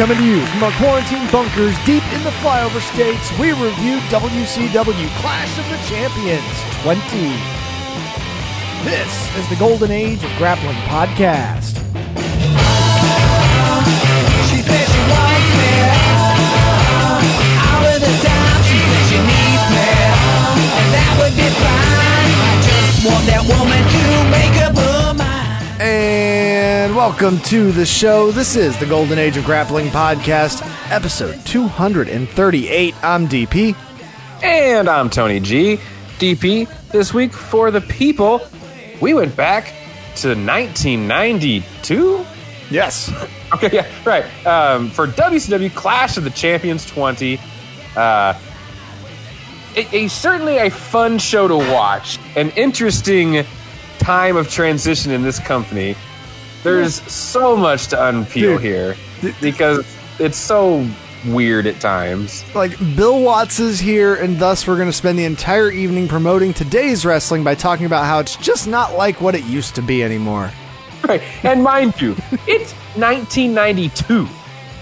Coming to you from our quarantine bunkers deep in the flyover states, we review WCW Clash of the Champions 20. This is the Golden Age of Grappling Podcast. She says she wants me. All of the time she says she needs me. And that would be fine. I just want that woman to make up her mind. And welcome to the show. This is the Golden Age of Grappling Podcast, episode 238. I'm DP. And I'm Tony G. DP, this week for the people, we went back to 1992? Yes. Okay, yeah, right. Um, for WCW Clash of the Champions 20. Uh, a, a- certainly a fun show to watch. An interesting time of transition in this company. There's so much to unpeel Dude. here because it's so weird at times. Like, Bill Watts is here, and thus we're going to spend the entire evening promoting today's wrestling by talking about how it's just not like what it used to be anymore. Right. And mind you, it's 1992.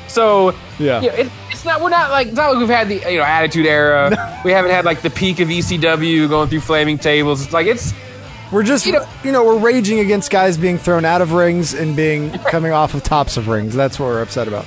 So, Yeah. you know, it, it's not, we're not like, it's not like we've had the, you know, Attitude Era. We haven't had like the peak of ECW going through flaming tables. It's like, it's, We're just, you You know, know- we're raging against guys being thrown out of rings and being coming off of tops of rings. That's what we're upset about.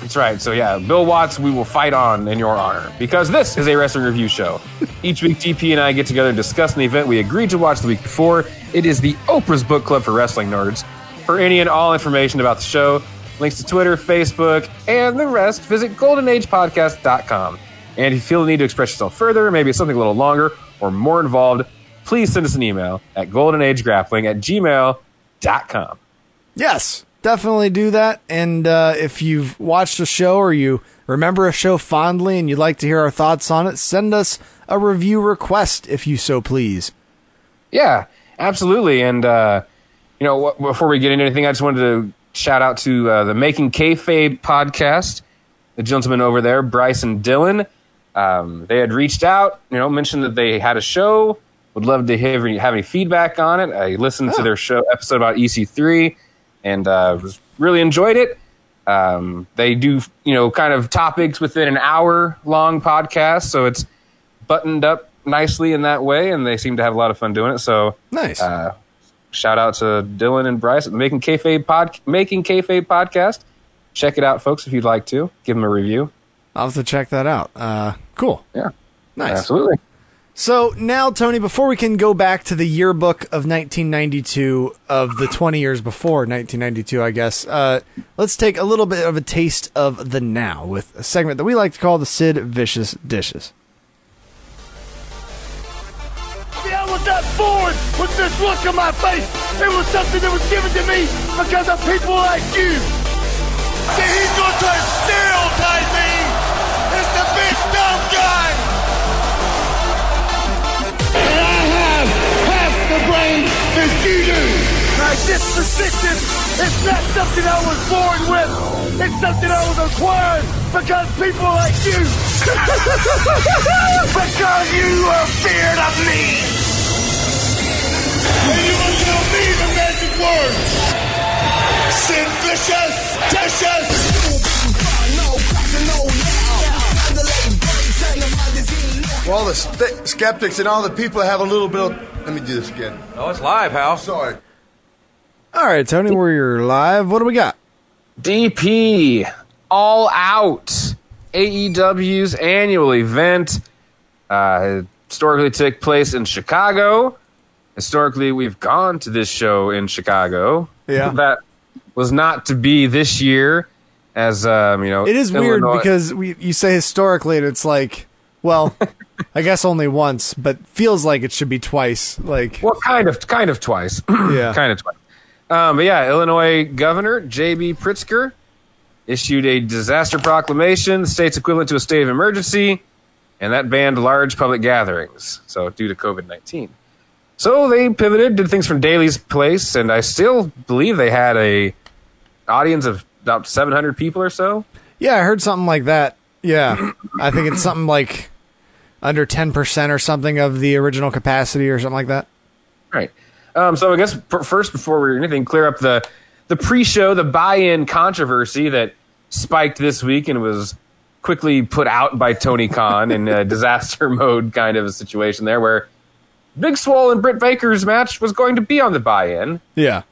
that's right. So, yeah, Bill Watts, we will fight on in your honor because this is a wrestling review show. Each week, GP and I get together and discuss an event we agreed to watch the week before. It is the Oprah's Book Club for Wrestling Nerds. For any and all information about the show, links to Twitter, Facebook, and the rest, visit goldenagepodcast.com. And if you feel the need to express yourself further, maybe it's something a little longer or more involved, please send us an email at goldenagegrappling at gmail.com. Yes, definitely do that. And uh, if you've watched a show or you remember a show fondly and you'd like to hear our thoughts on it, send us a review request if you so please. Yeah, absolutely. And uh, you know, wh- before we get into anything, I just wanted to shout out to uh, the Making Kayfabe podcast. The gentlemen over there, Bryce and Dylan, um, they had reached out. You know, mentioned that they had a show. Would love to hear any, have any feedback on it. I listened to their show episode about EC3, and uh, was really enjoyed it. Um, they do, you know, kind of topics within an hour long podcast, so it's buttoned up nicely in that way, and they seem to have a lot of fun doing it. So, Nice. uh, shout out to Dylan and Bryce at making kayfabe pod making kayfabe podcast. Check it out, folks, if you'd like to. Give them a review. I'll have to check that out. Uh, cool. Yeah, Nice. absolutely. So now, Tony, before we can go back to the yearbook of 1992 of the 20 years before 1992, I guess, uh, let's take a little bit of a taste of the now with a segment that we like to call the Sid Vicious Dishes. I was not born with this look on my face. It was something that was given to me because of people like you. See, he's going to try to stereotype me the big dumb guy. Brain that you do. My disposition is not something I was born with. It's something I was acquired because people like you. because you are feared of me. And you will tell me the magic word. Sid Vicious, Vicious. For all the st- skeptics and all the people have a little bit of. Let me do this again. Oh, it's live, Hal. Sorry. All right, Tony, we're live. What do we got? DP All Out AEW's annual event. Uh, historically took place in Chicago. Historically, we've gone to this show in Chicago. Yeah. that was not to be this year. As um, you know, It is weird because we, you say historically, and it's like, well, I guess only once, but feels like it should be twice. Like, Well, kind of, kind of twice. Yeah. kind of twice. Um, but yeah, Illinois Governor J.B. Pritzker issued a disaster proclamation, the state's equivalent to a state of emergency, and that banned large public gatherings. So due to COVID nineteen, so they pivoted, did things from Daily's Place, and I still believe they had a audience of about seven hundred people or so. yeah, I heard something like that. Yeah, I think it's something like under ten percent or something of the original capacity or something like that. Right. Um, so I guess first, before we anything, clear up the the pre-show, the buy-in controversy that spiked this week and was quickly put out by Tony Khan in a disaster mode kind of a situation there where Big Swole and Britt Baker's match was going to be on the buy-in. Yeah.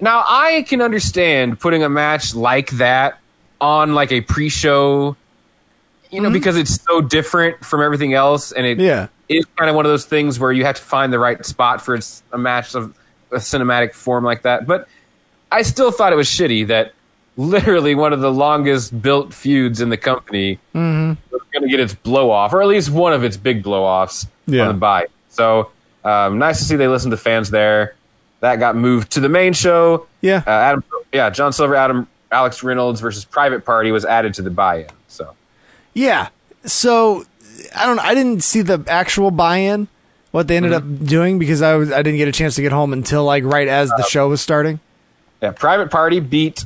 Now I can understand putting a match like that on like a pre-show, you know, because it's so different from everything else, and it Yeah. is kind of one of those things where you have to find the right spot for a match of a cinematic form like that. But I still thought it was shitty that literally one of the longest built feuds in the company was going to get its blow off, or at least one of its big blow offs Yeah. on the buy. So um, nice to see they listened to fans there. That got moved to the main show. Yeah. Uh, Adam, yeah, John Silver, Adam, Alex Reynolds versus Private Party was added to the buy-in. So Yeah. So I don't. I didn't see the actual buy-in, what they ended Mm-hmm. up doing because I was I didn't get a chance to get home until like right as Uh, the show was starting. Yeah, Private Party beat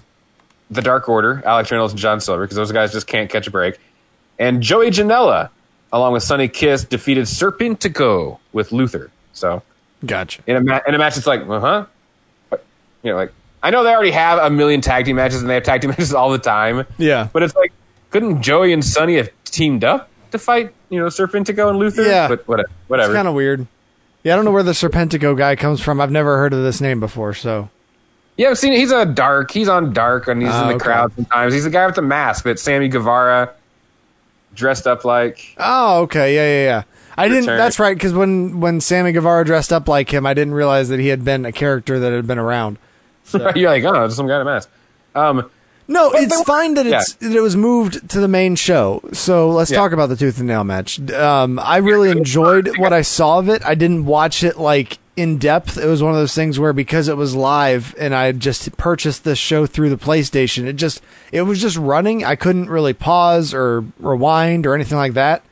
the Dark Order, Alex Reynolds and John Silver, because those guys just can't catch a break. And Joey Janela, along with Sonny Kiss, defeated Serpentico with Luther. So Gotcha. in a ma- in a match, it's like, uh huh, you know, like I know they already have a million tag team matches and they have tag team matches all the time. Yeah. but it's like, couldn't Joey and Sonny have teamed up to fight, you know, Serpentico and Luther? Yeah. but whatever, It's kind of weird. Yeah, I don't know where the Serpentico guy comes from. I've never heard of this name before. So Yeah, I've seen it. He's a dark. He's on dark, and he's Ah, in the okay. crowd sometimes. He's the guy with the mask that Sammy Guevara dressed up like. Oh, okay. Yeah, yeah, yeah. I didn't. Return. That's right. Because when when Sammy Guevara dressed up like him, I didn't realize that he had been a character that had been around. You're like, oh, just some guy in a mask. Um, No, But it's fine that it's that it was moved to the main show. So let's Yeah. talk about the tooth and nail match. Um, I really enjoyed what I saw of it. I didn't watch it like in depth. It was one of those things where because it was live and I had just purchased this show through the PlayStation, it just it was just running. I couldn't really pause or rewind or anything like that.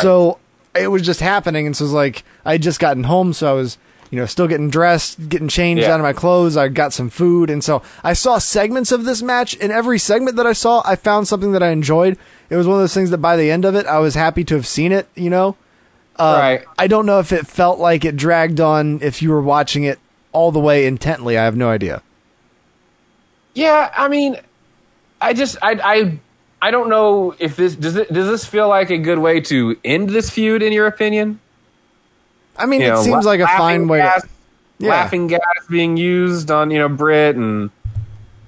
So it was just happening, and so it was like I had just gotten home, so I was you know still getting dressed, getting changed Yeah. out of my clothes. I got some food, and so I saw segments of this match. In every segment that I saw, I found something that I enjoyed. It was one of those things that by the end of it, I was happy to have seen it. You know, Um, right. I don't know if it felt like it dragged on if you were watching it all the way intently. I have no idea. Yeah, I mean, I just, I, I, I don't know if this does. It, does this feel like a good way to end this feud? In your opinion? I mean, it know, seems la- like a fine way. gas, To, yeah, Laughing gas being used on you know Britt, and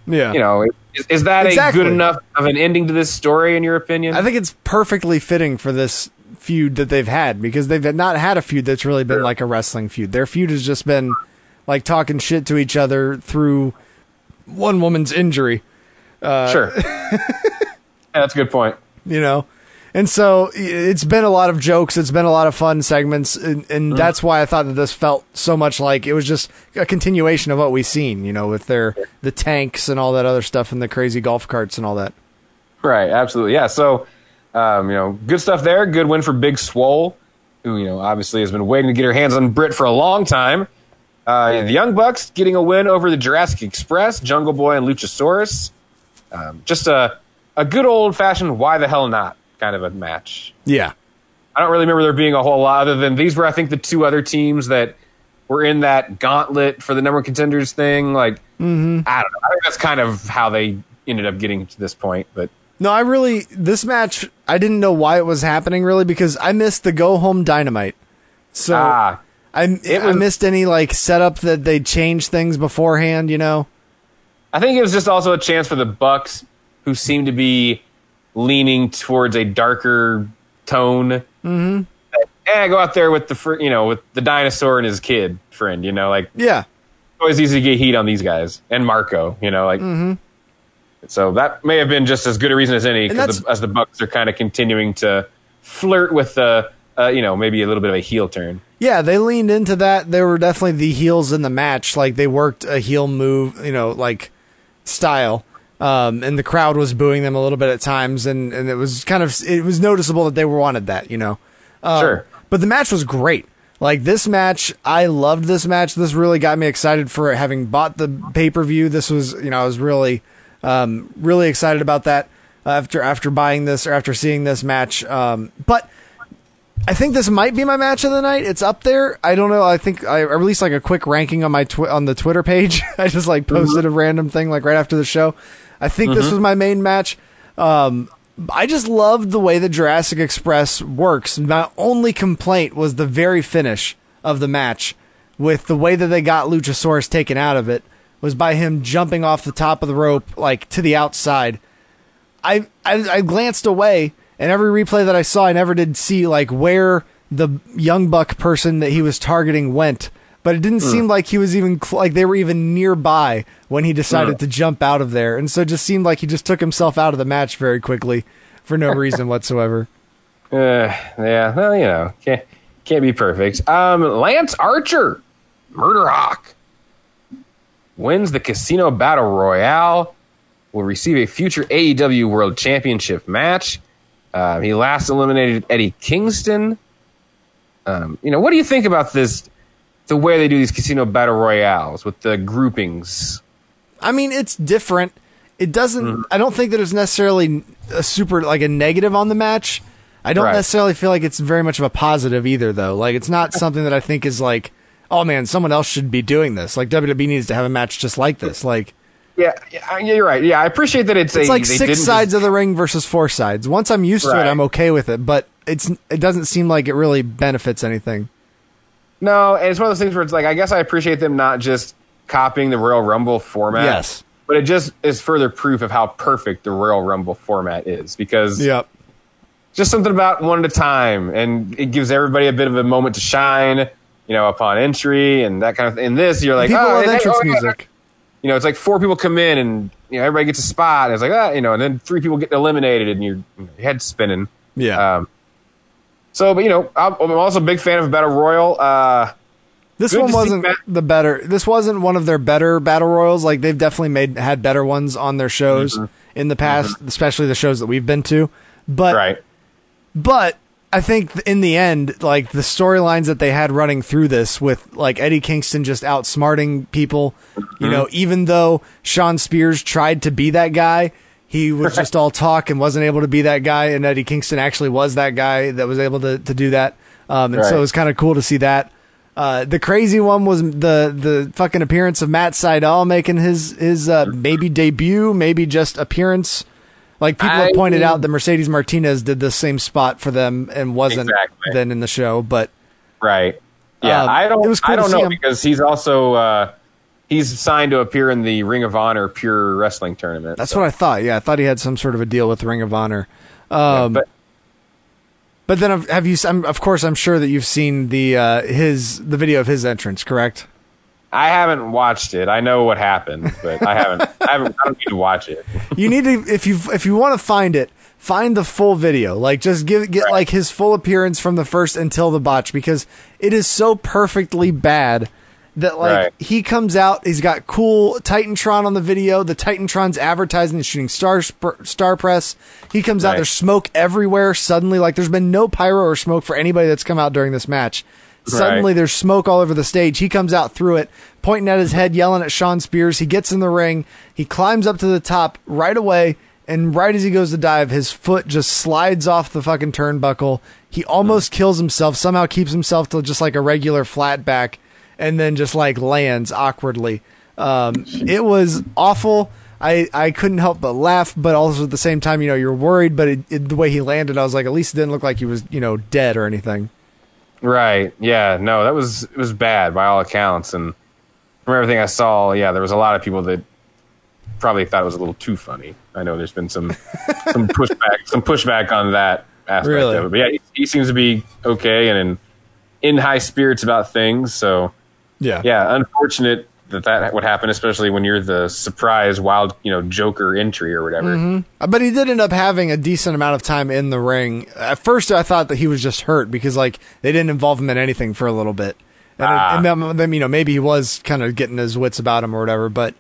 yeah. you know, is, is that Exactly. a good enough of an ending to this story? In your opinion? I think it's perfectly fitting for this feud that they've had because they've not had a feud that's really been like a wrestling feud. Their feud has just been like talking shit to each other through one woman's injury, uh, sure. yeah, that's a good point. you know. And so it's been a lot of jokes, it's been a lot of fun segments and, and that's why I thought that this felt so much like it was just a continuation of what we've seen, you know, with their the tanks and all that other stuff and the crazy golf carts and all that. Right, absolutely. Yeah. So, um, you know, good stuff there. Good win for Big Swole, who, you know, obviously has been waiting to get her hands on Britt for a long time. Uh, the Young Bucks getting a win over the Jurassic Express, Jungle Boy, and Luchasaurus. Um, just a, a good old fashioned why the hell not kind of a match. Yeah. I don't really remember there being a whole lot other than these were, I think, the two other teams that were in that gauntlet for the number one contenders thing. Like, Mm-hmm. I don't know. I think that's kind of how they ended up getting to this point. But No, I really this match I didn't know why it was happening really because I missed the go home dynamite. So ah, I it I missed any like setup that they changed things beforehand, you know. I think it was just also a chance for the Bucks, who seemed to be leaning towards a darker tone. Mm-hmm. Eh, go out there with the fr- you know with the dinosaur and his kid friend. You know, like Yeah. always easy to get heat on these guys and Marko. You know, like. So that may have been just as good a reason as any, that's- as the Bucks are kind of continuing to flirt with the, uh, you know, maybe a little bit of a heel turn. Yeah, they leaned into that. They were definitely the heels in the match. Like they worked a heel move, you know, like style. Um, and the crowd was booing them a little bit at times, and, and it was kind of it was noticeable that they wanted that, you know. Um, Sure. But the match was great. Like this match, I loved this match. This really got me excited for it. Having bought the pay per view, this was you know I was really, um, really excited about that after after buying this or after seeing this match. Um, but I think this might be my match of the night. It's up there. I don't know. I think I, I released like a quick ranking on my twi- on the Twitter page. I just like posted a random thing like right after the show. I think this was my main match. Um, I just loved the way the Jurassic Express works. My only complaint was the very finish of the match with the way that they got Luchasaurus taken out of it was by him jumping off the top of the rope like to the outside. I, I I glanced away, and every replay that I saw, I never did see like where the young buck person that he was targeting went. But it didn't seem like he was even cl- like they were even nearby when he decided to jump out of there, and so it just seemed like he just took himself out of the match very quickly for no reason whatsoever. Uh, yeah, well, you know, can't can't be perfect. Um, Lance Archer, Murder Hawk, wins the Casino Battle Royale. Will receive a future AEW World Championship match. Uh, he last eliminated Eddie Kingston. Um, you know, what do you think about this? The way they do these Casino Battle Royales with the groupings. I mean, it's different. It doesn't. Mm-hmm. I don't think that it's necessarily a super like a negative on the match. I don't Right. necessarily feel like it's very much of a positive either, though. Like, it's not something that I think is like, oh man, someone else should be doing this. Like WWE needs to have a match just like this. Like, Yeah, yeah, you're right. Yeah, I appreciate that it's, it's a like they six didn't sides just- of the ring versus four sides. Once I'm used to it, I'm okay with it. But it's it doesn't seem like it really benefits anything. No, and it's one of those things where it's like I guess I appreciate them not just copying the Royal Rumble format. Yes. But it just is further proof of how perfect the Royal Rumble format is because Yep. just something about one at a time and it gives everybody a bit of a moment to shine, you know, upon entry and that kind of thing. In this, you're like, People oh, hey, entrance oh, yeah. music. You know, it's like four people come in and you know everybody gets a spot. And it's like ah, you know, and then three people get eliminated and your your head's spinning. Yeah. Um, so, but you know, I'm I'm also a big fan of Battle Royal. Uh, This one wasn't the better. This wasn't one of their better battle royals. Like they've definitely made had better ones on their shows mm-hmm. in the past, mm-hmm. especially the shows that we've been to. But right. but I think in the end, like the storylines that they had running through this with like Eddie Kingston just outsmarting people, you mm-hmm. know, even though Shawn Spears tried to be that guy, he was just all talk and wasn't able to be that guy, and Eddie Kingston actually was that guy that was able to to do that. Um, and so it was kind of cool to see that. Uh, the crazy one was the the fucking appearance of Matt Sydal making his his uh, maybe debut, maybe just appearance. Like people have I- pointed out that Mercedes Martinez did the same spot for them and wasn't Exactly. then in the show, but Right. Yeah, Um, I don't. it was cool I don't know him. because he's also uh, he's signed to appear in the Ring of Honor Pure Wrestling tournament. that's so- what I thought. Yeah, I thought he had some sort of a deal with Ring of Honor. yeah, Um, but but then have you? I'm, of course, I'm sure that you've seen the uh, his the video of his entrance, correct? I haven't watched it. I know what happened, but I haven't. I haven't. I don't need to watch it. you need to if you if you want to find it find the full video like just give get Right. like his full appearance from the first until the botch because it is so perfectly bad that like Right. he comes out he's got cool titantron on the video the titantron's advertising and shooting star star press he comes out there's smoke everywhere suddenly like there's been no pyro or smoke for anybody that's come out during this match Suddenly, Right. there's smoke all over the stage. He comes out through it, pointing at his head, yelling at Shawn Spears. He gets in the ring. He climbs up to the top right away, and right as he goes to dive, his foot just slides off the fucking turnbuckle. He almost mm. kills himself. Somehow keeps himself to just like a regular flat back, and then just like lands awkwardly. Um, it was awful. I, I couldn't help but laugh, but also at the same time, you know, you're worried. But it, it, the way he landed, I was like, at least it didn't look like he was, you know, dead or anything. Right. Yeah. No, that was it was bad by all accounts, and from everything I saw, yeah, there was a lot of people that probably thought it was a little too funny. I know there's been some some pushback, some pushback on that aspect Really? of it. But yeah, he, he seems to be okay and in in high spirits about things. So Yeah. yeah, unfortunate that that would happen, especially when you're the surprise wild, you know, Joker entry or whatever. Uh, But he did end up having a decent amount of time in the ring. At first, I thought that he was just hurt because like they didn't involve him in anything for a little bit, and, Ah. and then you know maybe he was kind of getting his wits about him or whatever. But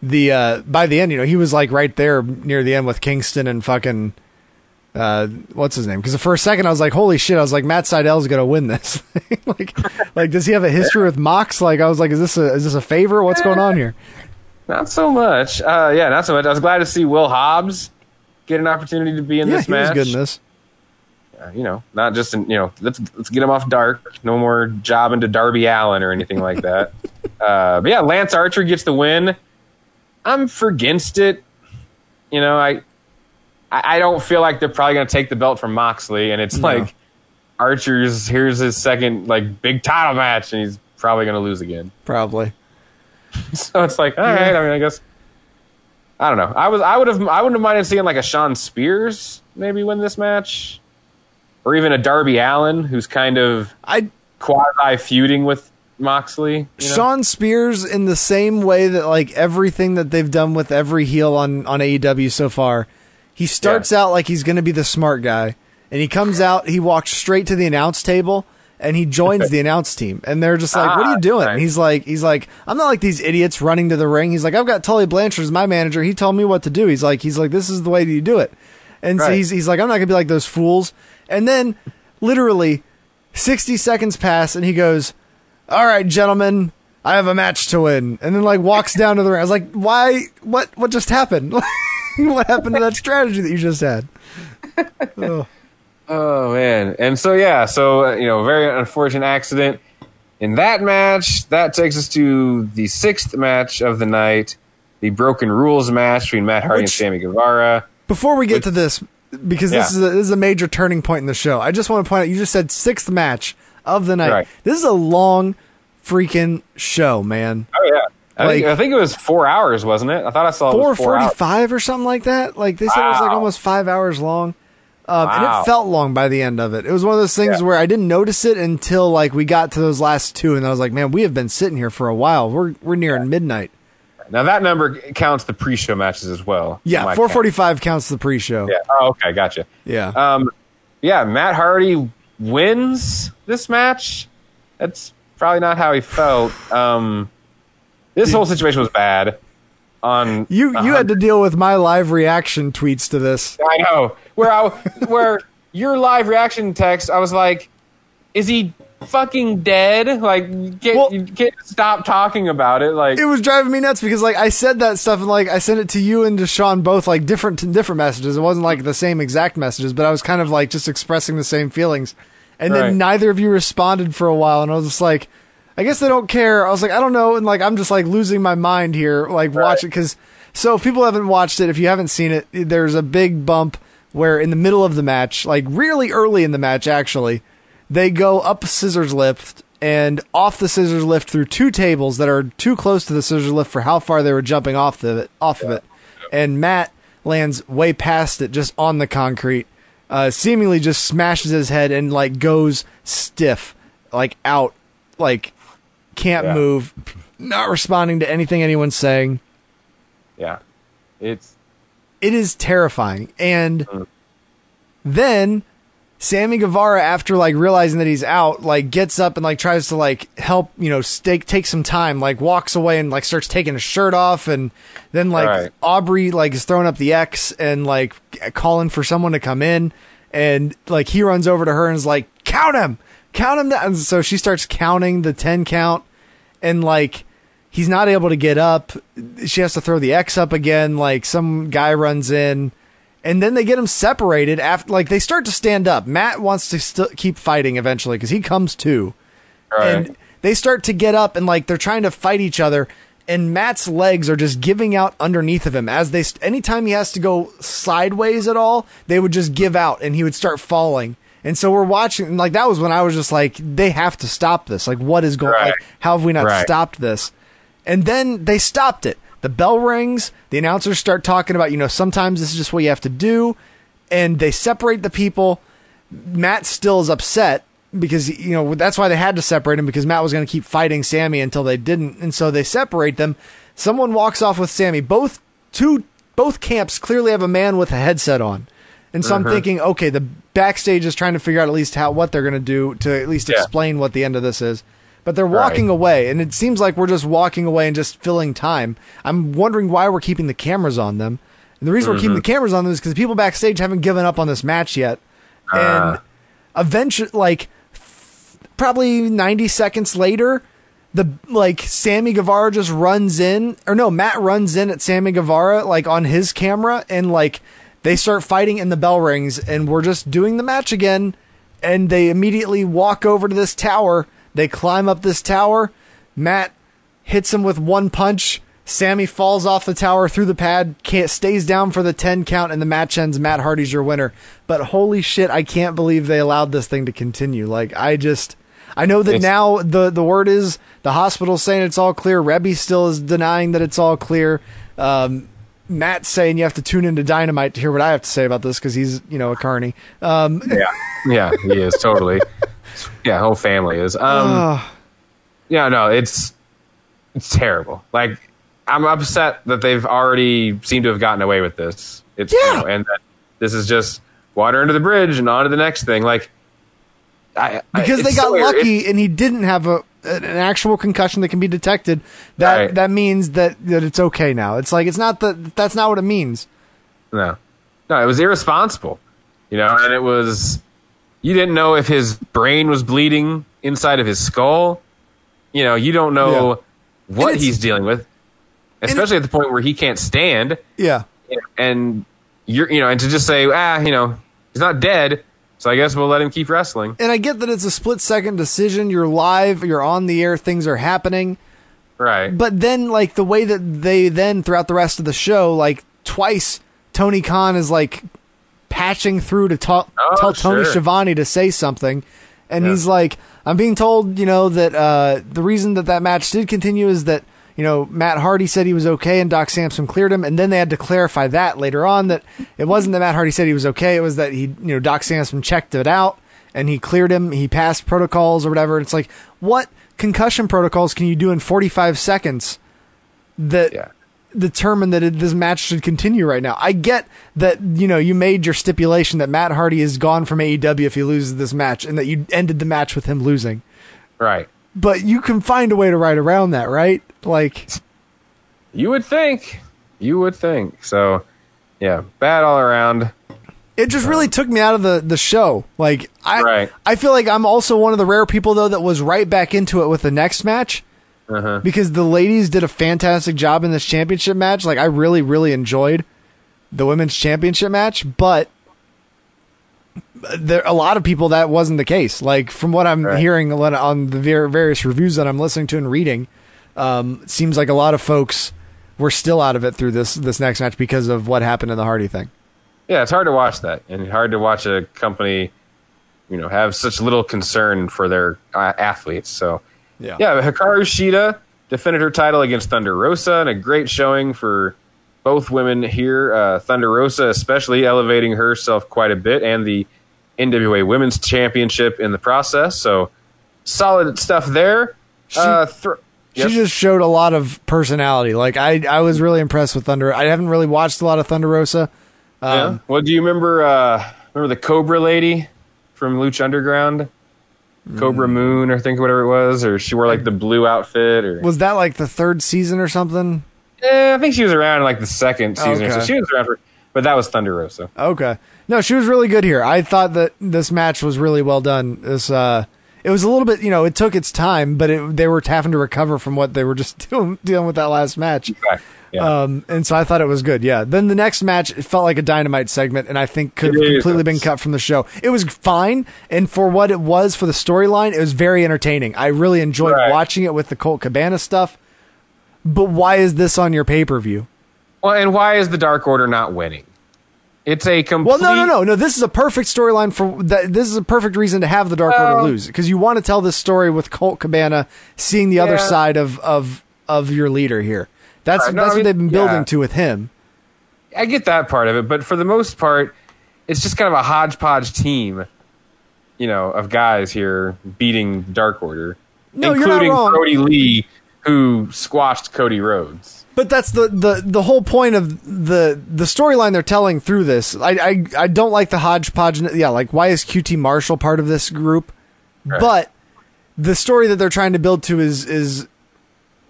the uh, by the end, you know, he was like right there near the end with Kingston and fucking uh, what's his name? Because for a second I was like, holy shit! I was like, Matt Sydal's gonna win this. like, like does he have a history with Mox? Like I was like, is this a is this a favor? What's going on here? Not so much. Uh, yeah, not so much. I was glad to see Will Hobbs get an opportunity to be in Yeah, this he match. was good in this. uh, you know, not just in, you know, let's let's get him off dark. No more jobbing to Darby Allin or anything like that. uh, but yeah, Lance Archer gets the win. I'm for against it. You know, I I I don't feel like they're probably going to take the belt from Moxley, and it's No. like Archer's here's his second like big title match, and he's probably going to lose again. Probably. So it's like, all right. I mean, I guess I don't know. I was I would have I wouldn't have minded seeing like a Shawn Spears maybe win this match, or even a Darby Allin who's kind of I quasi feuding with Moxley. you know? Shawn Spears in the same way that like everything that they've done with every heel on on AEW so far. He starts out like he's going to be the smart guy, and he comes out. He walks straight to the announce table. And he joins the announce team, and they're just like, "What are Ah, you doing?" right. And he's like, "He's like, I'm not like these idiots running to the ring." He's like, "I've got Tully Blanchard as my manager. He told me what to do." He's like, "He's like, this is the way that you do it." And so he's he's like, "I'm not gonna be like those fools." And then, literally, sixty seconds pass, and he goes, all right, gentlemen, I have a match to win. And then like walks down to the ring. I was like, why? What? What just happened? what happened to that strategy that you just had? Oh, Oh man, and so yeah, so uh, you know, very unfortunate accident in that match. That takes us to the sixth match of the night, the Broken Rules match between Matt Hardy Which- and Sammy Guevara. Before we get to this, because this Yeah. is a, this is a major turning point in the show. I just want to point out. You just said sixth match of the night. Right. This is a long freaking show, man. Oh yeah, I, think, Like- I think it was four hours, wasn't it? I thought I saw it Four was four hours. forty-five or something like that. Like they said, it was like almost five hours long. Um, And it felt long by the end of it. It was one of those things Yeah. where I didn't notice it until like we got to those last two, and I was like, "Man, we have been sitting here for a while. We're we're nearing midnight." Now that number counts the pre-show matches as well. Yeah, four forty-five count. counts the pre-show. Yeah. Oh, okay, gotcha. Yeah. Um, yeah, Matt Hardy wins this match. That's probably not how he felt. Um, this whole situation was bad. On you you had to deal with my live reaction tweets to this. I know where I where your live reaction text. I was like, "Is he fucking dead? Like, get Well- you can't stop talking about it." Like, It was driving me nuts because like I said that stuff and like I sent it to you and to Sean both like different different messages. It wasn't like the same exact messages, but I was kind of like just expressing the same feelings. And then neither of you responded for a while, and I was just like, I guess they don't care. I was like, I don't know, and like I'm just like losing my mind here, like watch it because. So if people haven't watched it, if you haven't seen it, there's a big bump where in the middle of the match, like really early in the match, actually, they go up a scissors lift and off the scissors lift through two tables that are too close to the scissors lift for how far they were jumping off of it. Off of it, and Matt lands way past it, just on the concrete. Uh, seemingly just smashes his head and like goes stiff, like out, like can't Yeah. move, not responding to anything anyone's saying. yeah, it's It is terrifying. And Mm. then Sammy Guevara, after like realizing that he's out, like gets up and like tries to like help, you know, stake take some time, like walks away and like starts taking his shirt off, and then like Right. Aubrey like is throwing up the X and like calling for someone to come in, and like he runs over to her and is like, "Count him, count him!" Down. And so she starts counting the ten count, and like he's not able to get up. She has to throw the X up again. Like some guy runs in, and then they get him separated. After like they start to stand up. Matt wants to st- keep fighting eventually because he comes to, right. and they start to get up and like they're trying to fight each other. And Matt's legs are just giving out underneath of him as they. St- anytime he has to go sideways at all, they would just give out and he would start falling. And so we're watching, like that was when I was just like, they have to stop this. Like, what is going? Right. Like, how have we not Right. stopped this? And then they stopped it. The bell rings. The announcers start talking about, you know, sometimes this is just what you have to do. And they separate the people. Matt still is upset because, you know, that's why they had to separate him because Matt was going to keep fighting Sammy until they didn't. And so they separate them. Someone walks off with Sammy. Both, two, both camps clearly have a man with a headset on. And so I'm uh-huh. thinking, okay, the backstage is trying to figure out at least how, what they're going to do to at least Yeah. explain what the end of this is. But they're walking Right. away and it seems like we're just walking away and just filling time. I'm wondering why we're keeping the cameras on them. And the reason we're keeping the mm-hmm. cameras on them is because people backstage haven't given up on this match yet. Uh. And eventually like probably 90 seconds later the like Sammy Guevara just runs in or no Matt runs in at Sammy Guevara like on his camera and like They start fighting and the bell rings and we're just doing the match again. And they immediately walk over to this tower. They climb up this tower. Matt hits him with one punch. Sammy falls off the tower through the pad, can't, stays down for the 10 count, and the match ends. Matt Hardy's your winner. But holy shit, I can't believe they allowed this thing to continue. Like, I just. I know that It's- now the, the word is the hospital's saying it's all clear. Reby still is denying that it's all clear. Um, Matt's saying you have to tune into Dynamite to hear what I have to say about this because he's, you know, a carny. Um, Yeah, yeah, he is totally. Yeah, whole family is. Um, ah, yeah, no, it's it's terrible. Like, I'm upset that they've already seemed to have gotten away with this. It's you Yeah. know, and that this is just water under the bridge and on to the next thing. Like, I, I- because they got so lucky and he didn't have a an actual concussion that can be detected. That Right. that means that that it's okay now. It's like it's not that that's not what it means. No, no, it was irresponsible. You know, and it was you didn't know if his brain was bleeding inside of his skull. You know, you don't know what he's dealing with, especially at the point where he can't stand. Yeah. And you're, you know, and to just say, ah, you know, he's not dead, so I guess we'll let him keep wrestling. And I get that it's a split second decision. You're live, you're on the air, things are happening. Right. But then, like the way that they then throughout the rest of the show, like twice, Tony Khan is like patching through to ta- Oh, tell Tony sure. Schiavone to say something, and Yeah. he's like, "I'm being told, you know, that uh, the reason that that match did continue is that." You know, Matt Hardy said he was okay and Doc Sampson cleared him, and then they had to clarify that later on that it wasn't that Matt Hardy said he was okay, it was that he, you know, Doc Sampson checked it out and he cleared him, he passed protocols or whatever. It's like, what concussion protocols can you do in 45 seconds that Yeah. determine that it, this match should continue right now. I get that you know you made your stipulation that Matt Hardy is gone from AEW if he loses this match, and that you ended the match with him losing. Right. But you can find a way to write around that, right? Like, You would think. You would think. So, yeah, bad all around. it just really took me out of the the show. Like, I Right. I feel like I'm also one of the rare people though that was right back into it with the next match. Uh-huh. because the ladies did a fantastic job in this championship match. Like I really, really enjoyed the women's championship match, but there a lot of people that wasn't the case. Like from what I'm Right. hearing on on the various reviews that I'm listening to and reading, um, seems like a lot of folks were still out of it through this this next match because of what happened in the Hardy thing. Yeah, it's hard to watch that, and hard to watch a company, you know, have such little concern for their uh, athletes. So, yeah, yeah, Hikaru Shida defended her title against Thunder Rosa, and a great showing for both women here. Uh, Thunder Rosa, especially elevating herself quite a bit, and the NWA Women's Championship in the process. So, solid stuff there. uh, She just showed a lot of personality. Like I, I was really impressed with Thunder. I haven't really watched a lot of Thunder Rosa. Yeah. Um, Well, do you remember uh, remember the Kobra lady from Lucha Underground? Kobra Mm. Moon, or I think whatever it was, or she wore like the blue outfit, or Was that like the third season or something? Eh, I think she was around in like the second season, or so she was around for. But that was Thunder Rosa. Okay. No, she was really good here. I thought that this match was really well done. This uh it was a little bit, you know, it took its time, but it, they were having to recover from what they were just doing, dealing with that last match. Right. Yeah. Um, and so I thought it was good. Yeah. Then the next match, it felt like a dynamite segment, and I think could have completely been cut from the show. It was fine, and for what it was for the storyline, it was very entertaining. I really enjoyed Right. watching it with the Colt Cabana stuff. But why is this on your pay per view? well, and why is the Dark Order not winning? It's a complete. Well, no, no, no, no. This is a perfect storyline for that. This is a perfect reason to have the Dark Order lose because you want to tell this story with Colt Cabana seeing the other side of of of your leader here. That's Right, no, that's I what they've been building yeah. to with him. I get that part of it, but for the most part, it's just kind of a hodgepodge team, you know, of guys here beating Dark Order, No, including. Cody Lee, who squashed Cody Rhodes. But that's the, the, the whole point of the the storyline they're telling through this. I, I I don't like the hodgepodge. Yeah, like why is QT Marshall part of this group? But the story that they're trying to build to is is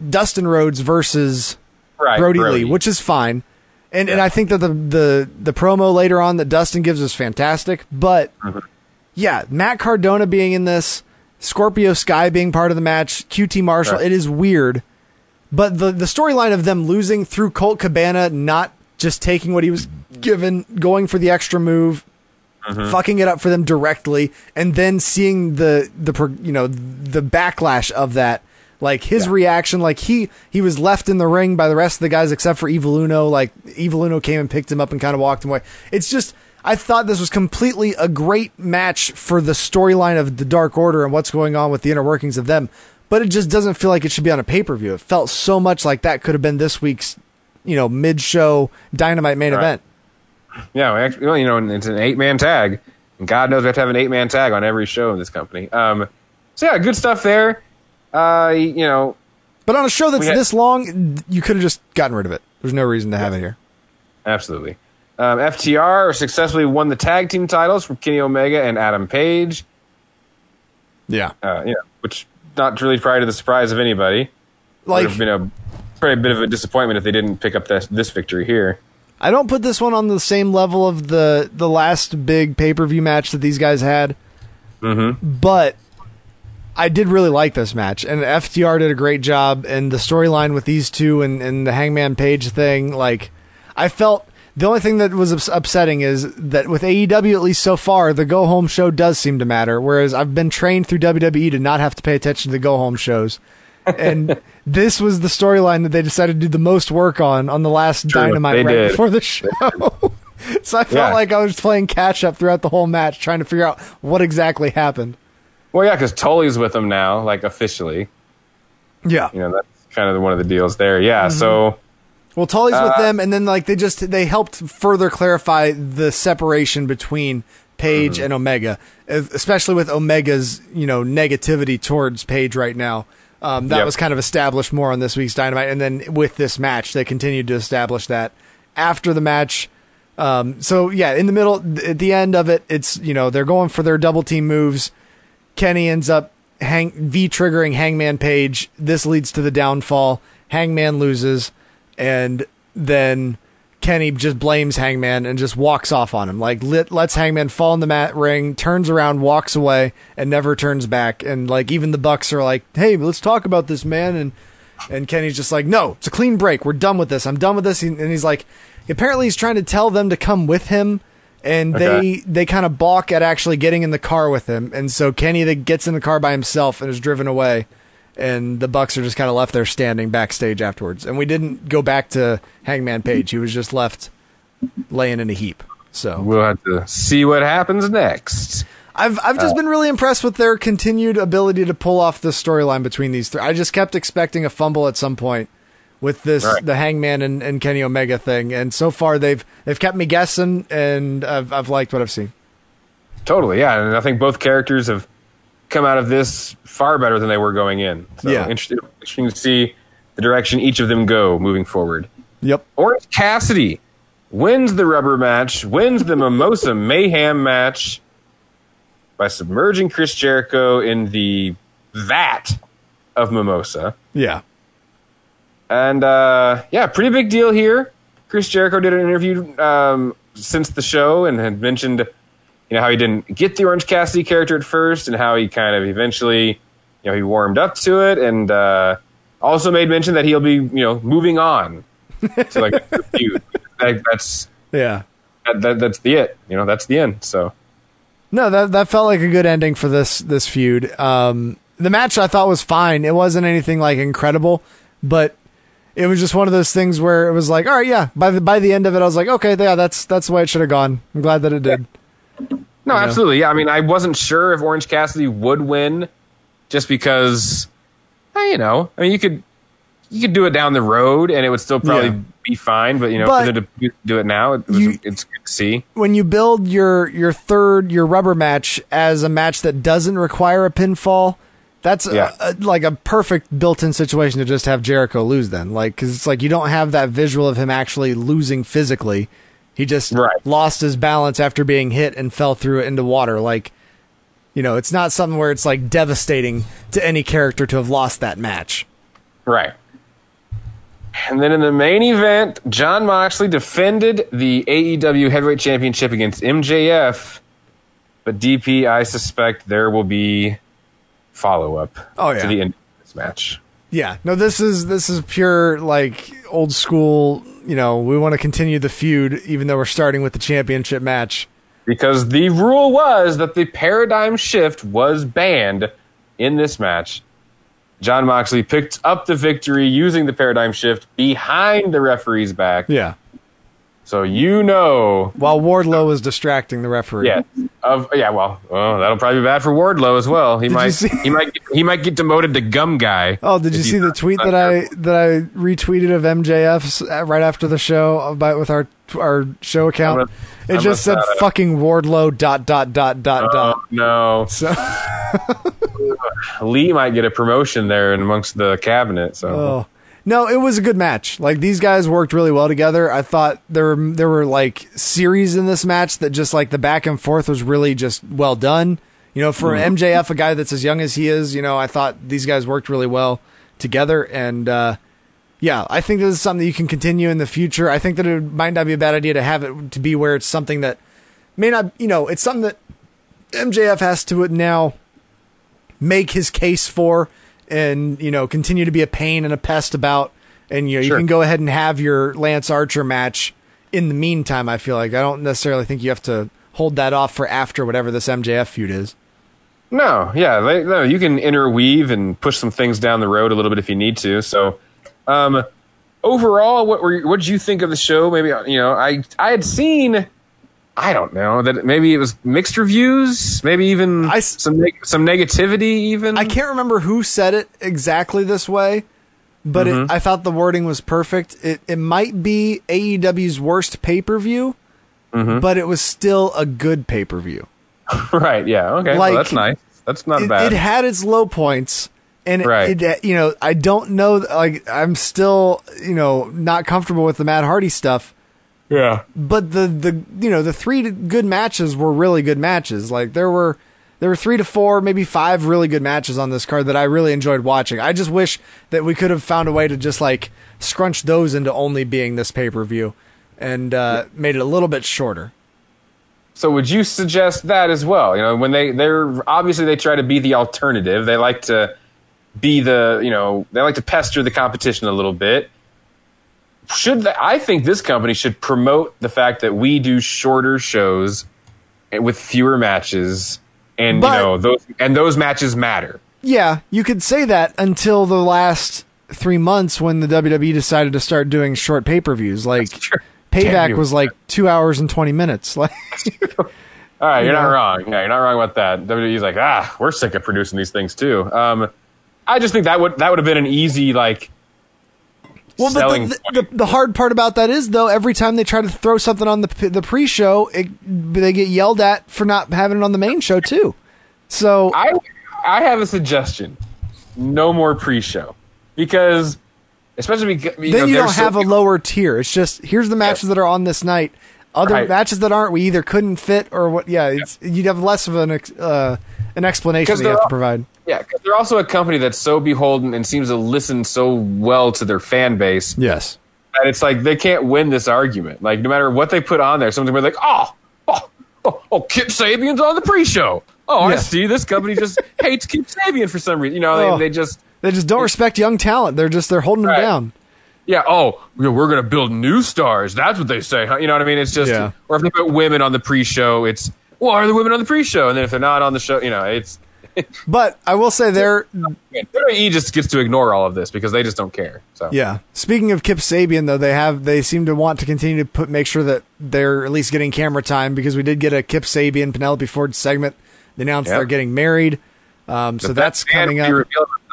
Dustin Rhodes versus Right, Brodie, Lee, which is fine. And and I think that the the the promo later on that Dustin gives is fantastic. But Mm-hmm. yeah, Matt Cardona being in this, Scorpio Sky being part of the match, QT Marshall, Right. it is weird. But the the storyline of them losing through Colt Cabana not just taking what he was given going for the extra move, Mm-hmm. fucking it up for them directly, and then seeing the the you know the backlash of that. Like his Yeah. reaction, like he he was left in the ring by the rest of the guys except for Evil Uno. Like Evil Uno came and picked him up and kind of walked him away. It's just I thought this was completely a great match for the storyline of the Dark Order and what's going on with the inner workings of them. But it just doesn't feel like it should be on a pay per view. It felt so much like that could have been this week's, you know, mid show Dynamite main Right. event. Yeah, we actually, well, you know, it's an eight man tag. And God knows we have to have an eight man tag on every show in this company. Um, so yeah, good stuff there. Uh, you know, But on a show that's had- this long, you could have just gotten rid of it. There's no reason to have it here. absolutely. Um, FTR successfully won the tag team titles from Kenny Omega and Adam Page. Yeah. Uh, know, which not really probably to the surprise of anybody. Would Like have been a probably a bit of a disappointment if they didn't pick up this this victory here. I don't put this one on the same level of the the last big pay per view match that these guys had. Mm-hmm. But I did really like this match, and FTR did a great job. And the storyline with these two and, and the Hangman Page thing, like I felt. The only thing that was upsetting is that with AEW, at least so far, the go home show does seem to matter. Whereas I've been trained through WWE to not have to pay attention to the go home shows. and this was the storyline that they decided to do the most work on on the last True, Dynamite right did. before the show. so I felt Yeah. like I was playing catch up throughout the whole match, trying to figure out what exactly happened. Well, yeah, because Tully's with them now, like officially. Yeah. You know, that's kind of one of the deals there. Yeah, mm-hmm. so Well, Tully's with Uh, them, and then like they just they helped further clarify the separation between Page Mm-hmm. and Omega, especially with Omega's you know negativity towards Page right now. Um, that Yep. was kind of established more on this week's Dynamite, and then with this match, they continued to establish that after the match. Um, so yeah, in the middle, th- at the end of it, it's you know they're going for their double team moves. Kenny ends up hang V triggering Hangman Page. This leads to the downfall. Hangman loses, and then Kenny just blames Hangman and just walks off on him. Like lit, lets Hangman fall in the mat ring, turns around, walks away, and never turns back. And like even the Bucks are like, "Hey, let's talk about this, man." And and Kenny's just like, "No, it's a clean break. We're done with this. I'm done with this." And he's like, apparently he's trying to tell them to come with him. And Okay. they they kind of balk at actually getting in the car with him, and so Kenny that gets in the car by himself and is driven away, and the Bucks are just kind of left there standing backstage afterwards. And we didn't go back to Hangman Page; he was just left laying in a heap. So we'll have to see what happens next. I've I've just uh, been really impressed with their continued ability to pull off the storyline between these three. I just kept expecting a fumble at some point with this Right. the Hangman and, and Kenny Omega thing, and so far they've they've kept me guessing, and I've I've liked what I've seen. Totally, yeah, and I think both characters have come out of this far better than they were going in. So Yeah. interesting, interesting to see the direction each of them go moving forward. Yep. Orange Cassidy wins the rubber match, wins the Mimosa Mayhem match by submerging Chris Jericho in the vat of Mimosa. Yeah. And uh, yeah, pretty big deal here. Chris Jericho did an interview um, since the show and had mentioned, you know, how he didn't get the Orange Cassidy character at first, and how he kind of eventually, you know, he warmed up to it, and uh, also made mention that he'll be, you know, moving on to like the feud. Like, that's Yeah. that, that, that's the it. You know, that's the end. So No, that that felt like a good ending for this this feud. Um, the match I thought was fine. It wasn't anything like incredible, but it was just one of those things where it was like, all right, yeah. By the by the end of it, I was like, okay, yeah, that's that's the way it should have gone. I'm glad that it did. No, absolutely. Yeah, I mean, I wasn't sure if Orange Cassidy would win, just because, eh, you know, I mean, you could you could do it down the road and it would still probably Yeah. be fine. But you know, But for them to do it now, it was, you- it's good to see. when you build your your third your rubber match as a match that doesn't require a pinfall, that's a- a, like a perfect built-in situation to just have Jericho lose. Then, like, because it's like you don't have that visual of him actually losing physically. He just Right. lost his balance after being hit and fell through it into water. Like, you know, it's not something where it's like devastating to any character to have lost that match. Right. And then in the main event, Jon Moxley defended the AEW Heavyweight Championship against MJF. But DP, I suspect there will be follow up Oh, yeah. to the end of this match. Yeah, no, this is this is pure like old school. You know, we want to continue the feud, even though we're starting with the championship match. because the rule was that the paradigm shift was banned in this match. Jon Moxley picked up the victory using the paradigm shift behind the referee's back. Yeah, So you know, while Wardlow is distracting the referee. yeah, of yeah. Well, oh, that'll probably be bad for Wardlow as well. He you might, he might, he might get demoted to gum guy. Oh, did you see the tweet that I that I retweeted of MJF's uh, right after the show about with our our show account? It just said fucking Wardlow dot dot dot dot dot. Oh no, So Lee might get a promotion there in amongst the cabinet. So oh. No, it was a good match. Like these guys worked really well together. I thought there were there were like series in this match that just like the back and forth was really just well done. You know, for MJF, a guy that's as young as he is, you know, I thought these guys worked really well together, and uh, yeah, I think this is something that you can continue in the future. I think that it might not be a bad idea to have it to be where it's something that may not, you know, it's something that MJF has to now make his case for and, you know, continue to be a pain and a pest about. And, you know, Sure. you can go ahead and have your Lance Archer match in the meantime, I feel like. I don't necessarily think you have to hold that off for after whatever this MJF feud is. No, yeah, they, no, you can interweave and push some things down the road a little bit if you need to. So, um, overall, what were what did you think of the show? Maybe you know, I I had seen, I don't know that maybe it was mixed reviews, maybe even I some neg- some negativity, even. I can't remember who said it exactly this way, but Mm-hmm. it, I thought the wording was perfect. It it might be AEW's worst pay per view, Mm-hmm. but it was still a good pay per view. right? Yeah. Okay. Like- well, that's nice. That's not It, bad. it had its low points, and Right. it, it you know I don't know like I'm still you know not comfortable with the Matt Hardy stuff. Yeah. but the the you know the three good matches were really good matches. Like there were there were three to four, maybe five really good matches on this card that I really enjoyed watching. I just wish that we could have found a way to just like scrunch those into only being this pay per view and uh, made it a little bit shorter. So would you suggest that as well? You know, when they they're obviously they try to be the alternative. They like to be the you know they like to pester the competition a little bit. Should I think this company should promote the fact that we do shorter shows with fewer matches, and But- you know those and those matches matter. Yeah, you could say that until the last three months when the WWE decided to start doing short pay per views. Like Payback was like two hours and twenty minutes. Like All right, you're not wrong. Yeah, you're not wrong about that. WWE's like, ah, we're sick of producing these things too. Um, I just think that would that would have been an easy like Well, but selling. the, the, the, the hard part about that is though, every time they try to throw something on the the pre-show, it, they get yelled at for not having it on the main show too. So I I have a suggestion. No more pre-show because especially because you then know, you don't so- have a lower tier. It's just here's the matches Yes. that are on this night. Other Right. matches that aren't, we either couldn't fit or what. Yeah, it's, you'd have less of an ex- uh, an explanation that you have to provide. yeah, because they're also a company that's so beholden and seems to listen so well to their fan base Yes. that it's like they can't win this argument. Like no matter what they put on there, someone's gonna be like, oh, oh, oh, oh Kip Sabian's on the pre-show. Oh, I see. This company just hates Kip Sabian for some reason. You know, Oh. they, they just They just don't respect young talent. They're just they're holding them down. Yeah. Oh, we're going to build new stars. That's what they say. Huh? You know what I mean? It's just, Yeah. or if they put women on the pre-show, it's well, are the women on the pre-show? And then if they're not on the show, you know, it's But I will say they're WWE just gets to ignore all of this because they just don't care. So Yeah. Speaking of Kip Sabian, though, they have they seem to want to continue to put make sure that they're at least getting camera time because we did get a Kip Sabian Penelope Ford segment. They announced Yep. they're getting married, um, so that's coming up.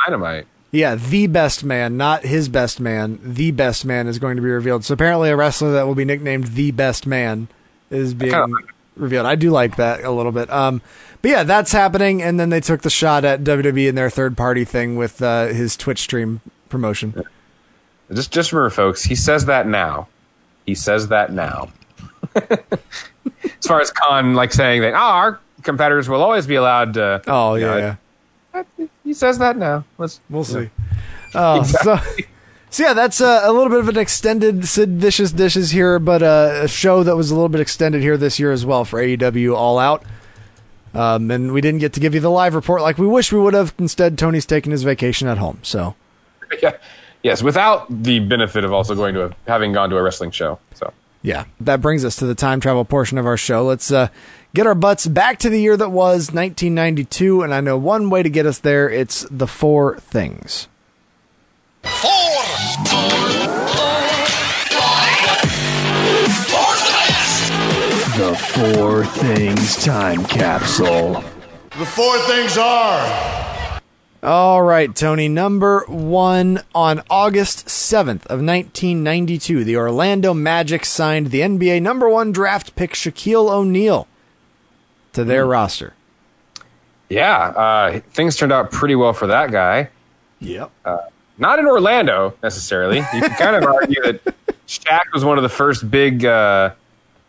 Dynamite. Yeah, the best man, not his best man. The best man is going to be revealed. So apparently, a wrestler that will be nicknamed the best man is being like revealed. I do like that a little bit. Um, but yeah, that's happening. And then they took the shot at WWE in their third party thing with uh, his Twitch stream promotion. Just, just remember, folks. He says that now. He says that now. as far as Khan, like saying that, oh, our competitors will always be allowed to. Oh you know, yeah. He says that now. Let's. We'll see. Oh, so, so yeah, that's uh, a little bit of an extended Sid Vicious Dishes here, but uh, a show that was a little bit extended here this year as well for AEW All Out. Um, and we didn't get to give you the live report like we wish we would have. Instead, Tony's taking his vacation at home. So yeah. Yes, without the benefit of also going to a, having gone to a wrestling show. So Yeah, that brings us to the time travel portion of our show. Let's uh, get our butts back to the year that was 1992, and I know one way to get us there. It's the four things. The Four Things Time Capsule. The four things are. All right, Tony. Number one on August 7th of 1992, the Orlando Magic signed the NBA number one draft pick Shaquille O'Neal to their roster. yeah, uh, things turned out pretty well for that guy. Yep. Not in Orlando necessarily. You can kind of argue that Shaq was one of the first big uh,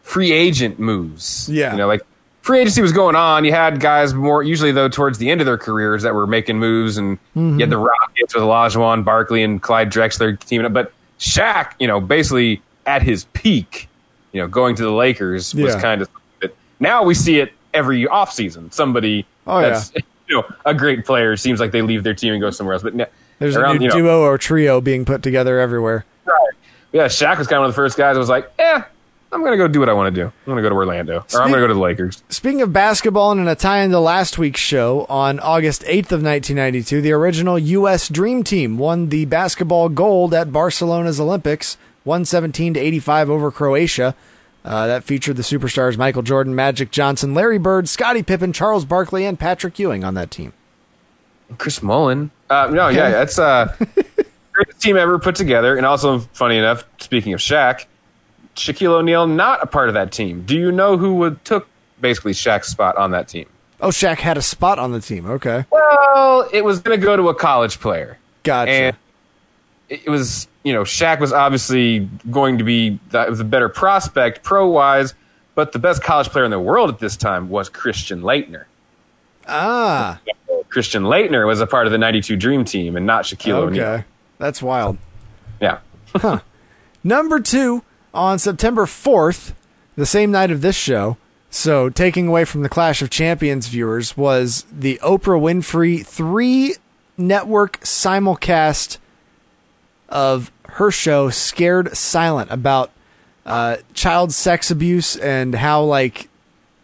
free agent moves. Yeah. you know, like free agency was going on. You had guys more usually though towards the end of their careers that were making moves, and you had the Rockets with Olajuwon, Barkley, and Clyde Drexler teaming up. But Shaq, you know, basically at his peak, you know, going to the Lakers was Yeah. kind of. Now we see it every offseason. Somebody Oh, that's you know a great player seems like they leave their team and go somewhere else. But ne- There's around, a new you know, duo or trio being put together everywhere. Right. Yeah, Shaq was kind of one of the first guys that was like, eh, I'm going to go do what I want to do. I'm going to go to Orlando. Or I'm going to go to the Lakers. Speaking of basketball, and in a tie into last week's show, on August 8th of 1992, the original U.S. Dream Team won the basketball gold at Barcelona's Olympics, 117 to 85 over Croatia. Uh, that featured the superstars Michael Jordan, Magic Johnson, Larry Bird, Scottie Pippen, Charles Barkley, and Patrick Ewing on that team. Chris Mullin. Uh, no, yeah, that's uh, greatest team ever put together. And also, funny enough, speaking of Shaq, Shaquille O'Neal not a part of that team. Do you know who would took basically Shaq's spot on that team? Oh, Shaq had a spot on the team. Okay. Well, it was going to go to a college player. Gotcha. And it was, you know, Shaq was obviously going to be the, the better prospect pro wise, but the best college player in the world at this time was Christian Laettner. ah, Christian Laettner was a part of the 92 Dream Team and not Shaquille O'Neal. okay. That's wild. Yeah. Number two, on September 4th, the same night of this show, so taking away from the Clash of Champions viewers, was the Oprah Winfrey three network simulcast of her show Scared Silent about uh, child sex abuse and how, like,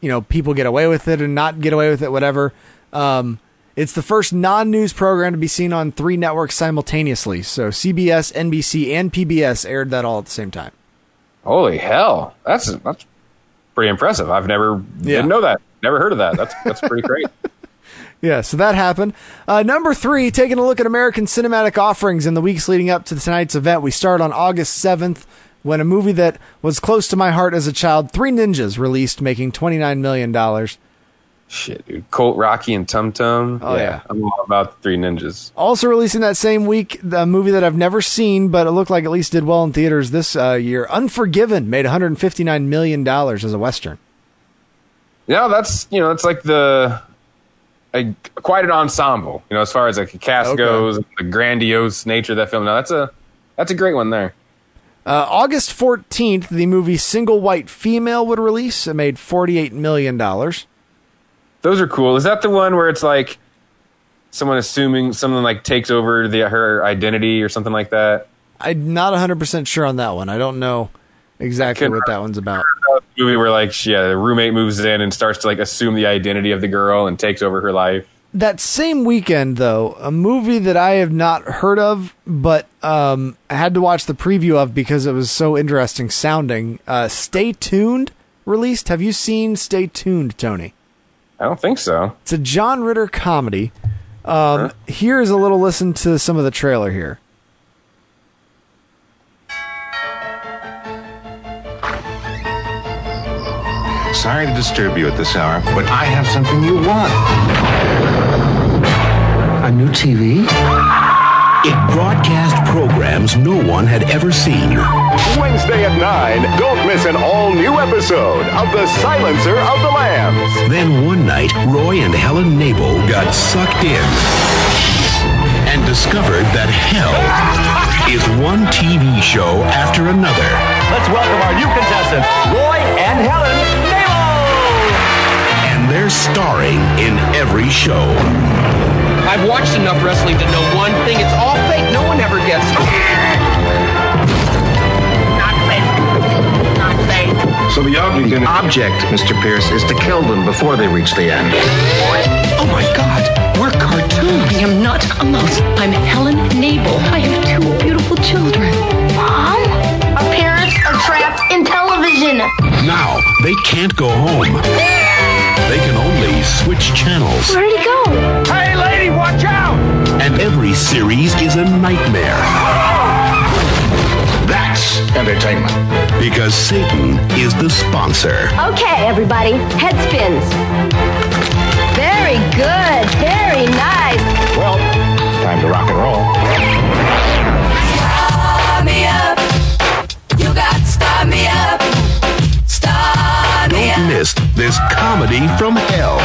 you know, people get away with it and not get away with it, whatever. Um, it's the first non news program to be seen on three networks simultaneously. So CBS, NBC, and PBS aired that all at the same time. Holy hell. That's that's pretty impressive. I've never Yeah. didn't know that. Never heard of that. That's that's pretty great. Yeah, so that happened. Uh, number three, taking a look at American cinematic offerings in the weeks leading up to tonight's event. We start on August 7th when a movie that was close to my heart as a child, Three Ninjas, released, making $29 million. Shit, dude. Colt, Rocky, and Tum Tum. Oh, yeah. I'm all about the Three Ninjas. Also releasing that same week, the movie that I've never seen, but it looked like at least did well in theaters this uh, year, Unforgiven, made $159 million as a Western. Yeah, that's you know, it's like the a, quite an ensemble. You know, as far as like a cast Okay. goes, the grandiose nature of that film. Now that's a that's a great one there. Uh, August 14th, the movie Single White Female would release. It made $48 million. Those are cool. Is that the one where it's like someone assuming someone like takes over the her identity or something like that? I'm not 100% sure on that one. I don't know exactly what that one's about. movie where like she, yeah, the roommate moves in and starts to like assume the identity of the girl and takes over her life. That same weekend, though, a movie that I have not heard of, but um, I had to watch the preview of because it was so interesting sounding. Uh, Stay Tuned released. Have you seen Stay Tuned, Tony? I don't think so. It's a John Ritter comedy. Um, Here is a little listen to some of the trailer here. Sorry to disturb you at this hour, but I have something you want. A new TV? It broadcast programs no one had ever seen. Wednesday at 9, don't miss an all new episode of The Silencer of the Lambs. Then one night, Roy and Helen Knable got sucked in and discovered that hell is one TV show after another. Let's welcome our new contestants, Roy and Helen Knable. And they're starring in every show. I've watched enough wrestling to know one thing. It's all fake. No one ever gets. Not fake. Not fake. So the object, The object, Mr. Pierce, is to kill them before they reach the end. Oh my God. We're cartoons. I am not a mouse. I'm Helen Knable. I have two beautiful children. Mom? Our parents are trapped in television. Now they can't go home. They can only switch channels. Where'd he go? Hey, lady, watch out! And every series is a nightmare. That's Entertainment. because Satan is the sponsor. Okay, everybody, head spins. Very good. Very nice. Well, time to rock and roll. Start me Don't up. miss this comedy from hell.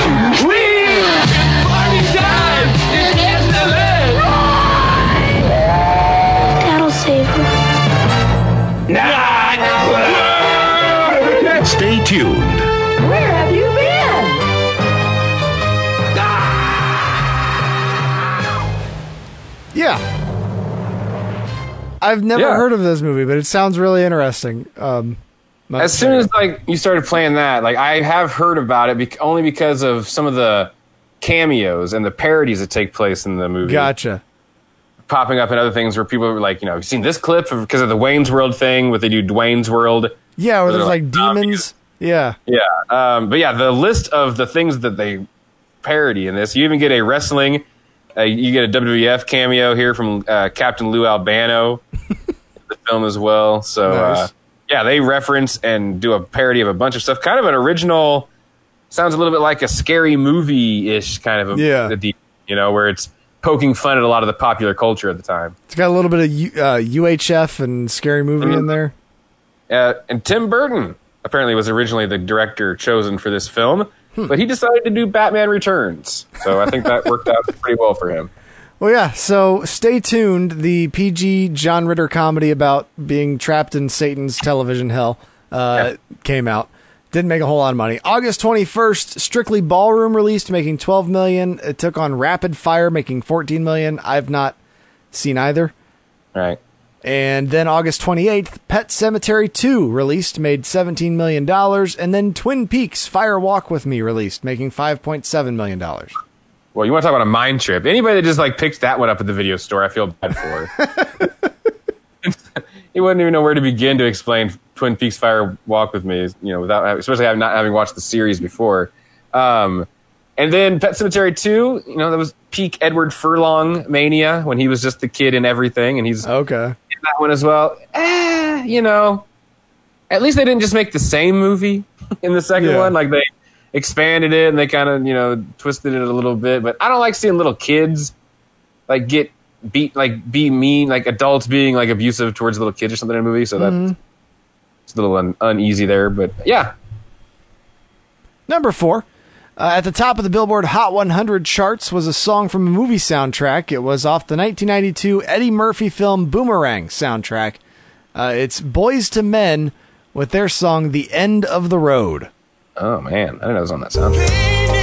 We Party time! It's Disneyland! That'll save her. Stay tuned. Where have you been? Yeah. I've never Yeah. heard of this movie, but it sounds really interesting. Um, As soon as like you started playing that, like I have heard about it bec- only because of some of the cameos and the parodies that take place in the movie. gotcha. Popping up in other things where people are like, you know, you've seen this clip because of the Wayne's World thing, where they do Dwayne's World. Yeah, where there's like like, demons. Yeah. Yeah, um, but yeah, the list of the things that they parody in this, you even get a wrestling, uh, you get a WWF cameo here from uh, Captain Lou Albano, in the film as well. So uh, Nice. Yeah, they reference and do a parody of a bunch of stuff. Kind of an original. Sounds a little bit like a scary movie ish kind of a, Yeah. the- you know, where it's poking fun at a lot of the popular culture at the time. It's got a little bit of U, uh, UHF and scary movie in there. Uh, and Tim Burton apparently was originally the director chosen for this film, Hmm. but he decided to do Batman Returns. So I think that worked out pretty well for him. Well, yeah. So stay tuned. The PG John Ritter comedy about being trapped in Satan's television hell uh, came out. Didn't make a whole lot of money. August twenty first, Strictly Ballroom released, making twelve million. It took on Rapid Fire, making fourteen million. I've not seen either. Right. And then August 28th, Pet Sematary 2 released, made $17 million. And then Twin Peaks Fire Walk With Me released, making $5.7 million. Well, you want to talk about a mind trip? Anybody that just like picked that one up at the video store, I feel bad for. he wouldn't even know where to begin to explain Twin Peaks Fire Walk with Me, you know, without especially not having watched the series before. Um, and then Pet Sematary 2, you know, that was peak Edward Furlong mania when he was just the kid in everything, and he's Okay. in that one as well. Eh, you know, at least they didn't just make the same movie in the second Yeah. one. Like they expanded it and they kind of you know twisted it a little bit. But I don't like seeing little kids like get beat, like be mean, like adults being like abusive towards little kids or something in a movie. So that's it's a little un- uneasy there. But yeah, Number four. Uh, at the top of the Billboard Hot 100 charts was a song from a movie soundtrack. It was off the 1992 Eddie Murphy film Boomerang soundtrack. Uh, it's Boyz II Men with their song The End of the Road. Oh man, I didn't know it was on that soundtrack.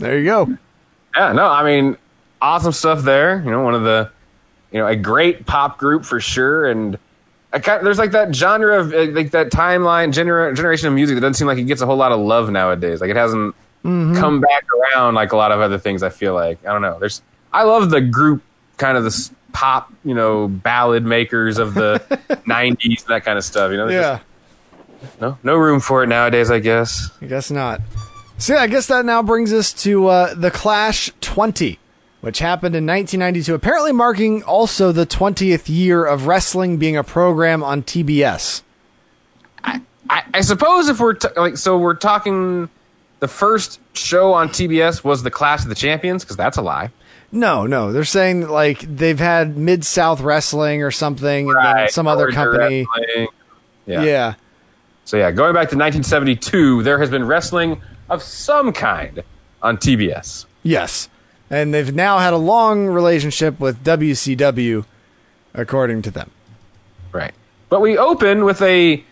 There you go. Yeah, no, I mean, awesome stuff there. You know, one of the, you know, a great pop group for sure. And I kind there's like that genre of uh, like that timeline gener- generation of music that doesn't seem like it gets a whole lot of love nowadays. Like it hasn't come back around like a lot of other things. I feel like I don't know. There's I love the group kind of this pop, you know, ballad makers of the '90s that kind of stuff. You know, Yeah, just no no room for it nowadays. I guess. I guess not. So yeah, I guess that now brings us to uh, the Clash 20, which happened in 1992, apparently marking also the 20th year of wrestling being a program on TBS. I, I suppose if we're t- like so we're talking the first show on TBS was the Clash of the Champions? Because that's a lie. No, no, they're saying like they've had Mid South Wrestling or something, and then Right, some other company. Wrestling. Yeah. Yeah. So yeah, going back to 1972, there has been wrestling of some kind on TBS. Yes. And they've now had a long relationship with WCW, according to them. Right. But we open with a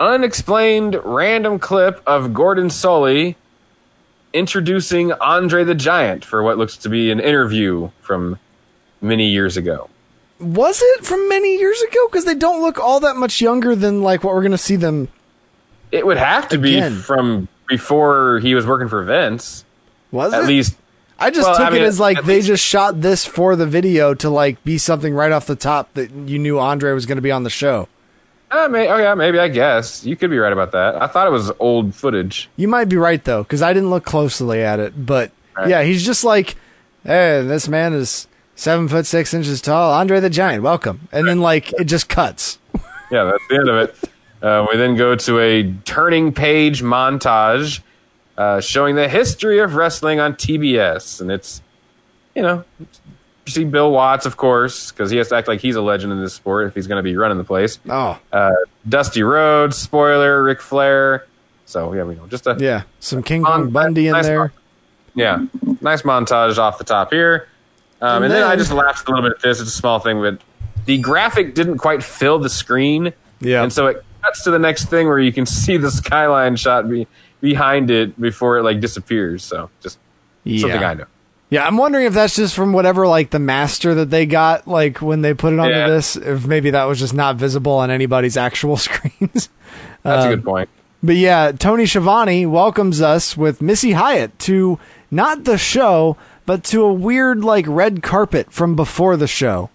unexplained random clip of Gordon Solie introducing Andre the Giant for what looks to be an interview from many years ago. Was it from many years ago? Because they don't look all that much younger than like what we're going to see them. It would have to Again. be from before he was working for Vince. Was At it? least I just Well, took I mean, it as like they least- just shot this for the video to like be something right off the top that you knew Andre was going to be on the show. Uh, may, oh yeah, maybe I guess you could be right about that. I thought it was old footage. You might be right though, because I didn't look closely at it. But Right. yeah, he's just like, hey, this man is seven foot six inches tall. Andre the Giant, welcome. And then like it just cuts. Yeah, that's the end of it. Uh, we then go to a turning page montage uh, showing the history of wrestling on TBS, and it's you know you see Bill Watts, of course, because he has to act like he's a legend in this sport if he's going to be running the place. Oh, Uh, Dusty Rhodes, spoiler, Ric Flair. So yeah, we know just a yeah, some King Kong Bundy in nice there. yeah, nice montage off the top here. Um, And and then, I just laughed a little bit at this. It's a small thing, but the graphic didn't quite fill the screen. Yeah. And so it cuts to the next thing where you can see the skyline shot be, behind it before it like disappears. So just something Yeah. I know. Yeah, I'm wondering if that's just from whatever like the master that they got like when they put it onto Yeah. this. If maybe that was just not visible on anybody's actual screens. That's Um, a good point. But yeah, Tony Schiavone welcomes us with Missy Hyatt to not the show, but to a weird like red carpet from before the show.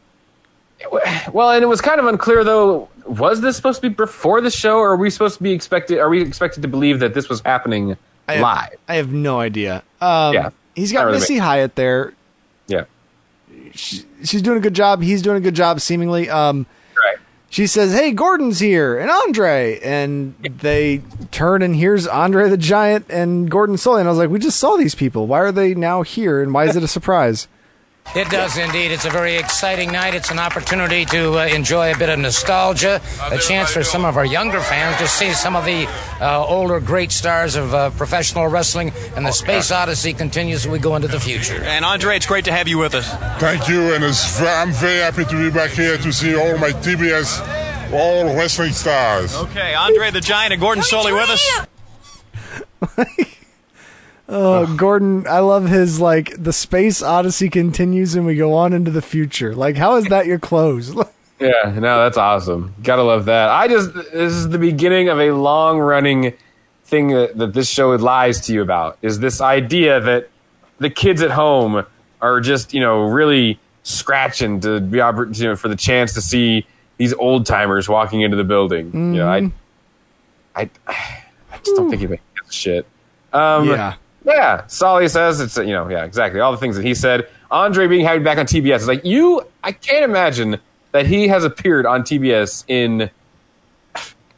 Well, and it was kind of unclear though. Was this supposed to be before the show, or are we supposed to be expected? Are we expected to believe that this was happening I have, live? I have no idea. Um, Yeah, he's got really Missy. Hyatt there. Yeah. She's doing a good job. He's doing a good job, seemingly. Um, Right. she says, "Hey, Gordon's here and Andre," and they turn and here's Andre the Giant and Gordon Solie. And I was like, "We just saw these people. Why are they now here? And why is it a surprise?" It does indeed. It's a very exciting night. It's an opportunity to uh, enjoy a bit of nostalgia, a chance for some of our younger fans to see some of the uh, older great stars of uh, professional wrestling. And the Space Odyssey continues as we go into the future. And Andre, it's great to have you with us. Thank you, and it's, ve- I'm very happy to be back here to see all my TBS, all wrestling stars. Okay, Andre the Giant and Gordon Solie with us. Oh, Gordon, I love his like the space odyssey continues and we go on into the future. Like, how is that your close? Yeah, no, that's awesome. Gotta love that. I just this is the beginning of a long running thing that, that this show lies to you about is this idea that the kids at home are just you know really scratching to be you know, for the chance to see these old timers walking into the building. You know, I, I, I just don't think he gives a shit. Um, Yeah. Yeah. Solie says it's you know yeah exactly all the things that he said. Andre being happy back on TBS is like you. I can't imagine that he has appeared on TBS in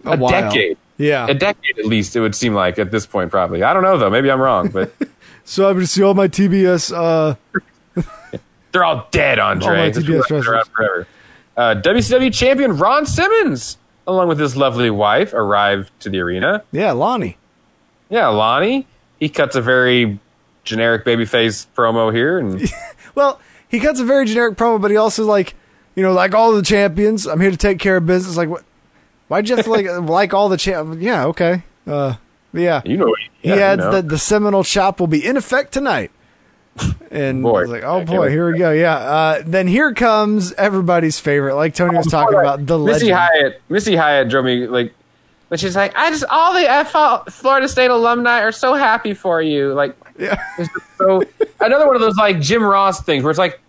a, A decade. Yeah. a decade at least. It would seem like at this point probably. I don't know though. Maybe I'm wrong, but So I'm gonna see all my TBS. Uh, they're all dead. Andre. All TBS forever. Uh, WCW champion Ron Simmons, along with his lovely wife, arrived to the arena. yeah, Lonnie. Yeah, Lonnie. He cuts a very generic babyface promo here, and Well, he cuts a very generic promo, but he also like, you know, like all the champions. I'm here to take care of business. Like, what? Why'd you have to like like all the champ? Yeah, okay. Uh, yeah. you know, he yeah, you adds know. that the Seminole chop will be in effect tonight. And Boy. Like, oh boy, here we go. Yeah. Uh, then here comes everybody's favorite, like Tony was talking about, the Missy legend. Hyatt. Missy Hyatt drove me like, but she's like, I just all the F- Florida State alumni are so happy for you. Like, yeah. so another one of those like Jim Ross things where it's like,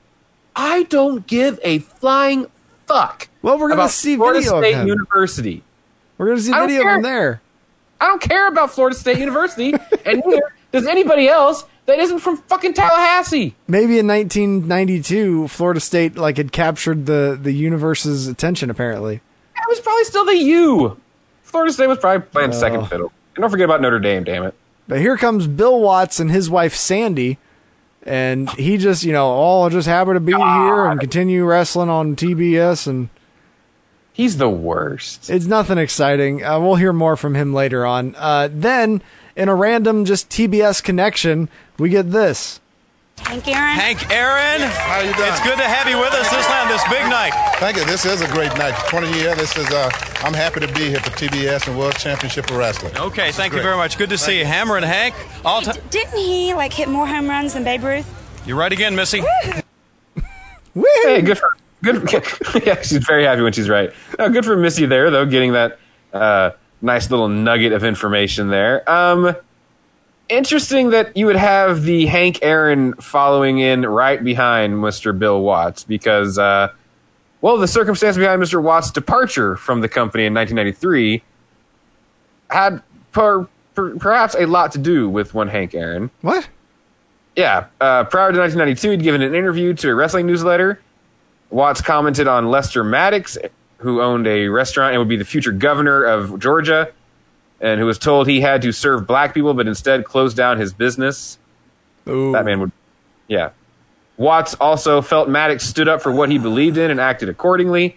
I don't give a flying fuck. Well, we're gonna see Florida video of State him. University. We're gonna see video of care. him there. I don't care about Florida State University, and neither does anybody else that isn't from fucking Tallahassee. Maybe in 1992, Florida State like had captured the the universe's attention. Apparently, it was probably still the U. Florida State was probably playing second fiddle. And don't forget about Notre Dame, damn it. But here comes Bill Watts and his wife Sandy, and he just, you know, oh, just happy to be here and continue wrestling on TBS, and He's the worst. it's nothing exciting. Uh, we'll hear more from him later on. Uh, then, in a random just TBS connection, we get this. Hank Aaron. Hank Aaron. How you doing? It's good to have you with us this night, this big night. Thank you. This is a great night. 20 year. This is. Uh, I'm happy to be here for TBS and World Championship of Wrestling. Okay, thank you very much. Good to see you. Hammer and Hank. All D- time. didn't he like hit more home runs than Babe Ruth? You're right again, Missy. Hey, good for good. yeah, she's very happy when she's right. Uh, good for Missy there, though, getting that uh, nice little nugget of information there. Um, interesting that you would have the Hank Aaron following in right behind Mr. Bill Watts because, uh, well, the circumstance behind Mr. Watts' departure from the company in 1993 had per, per, perhaps a lot to do with one Hank Aaron. What? Yeah. Uh, prior to 1992, he'd given an interview to a wrestling newsletter. Watts commented on Lester Maddox, who owned a restaurant and would be the future governor of Georgia, and who was told he had to serve black people, but instead closed down his business. Ooh. That man would, yeah. Watts also felt Maddox stood up for what he believed in and acted accordingly.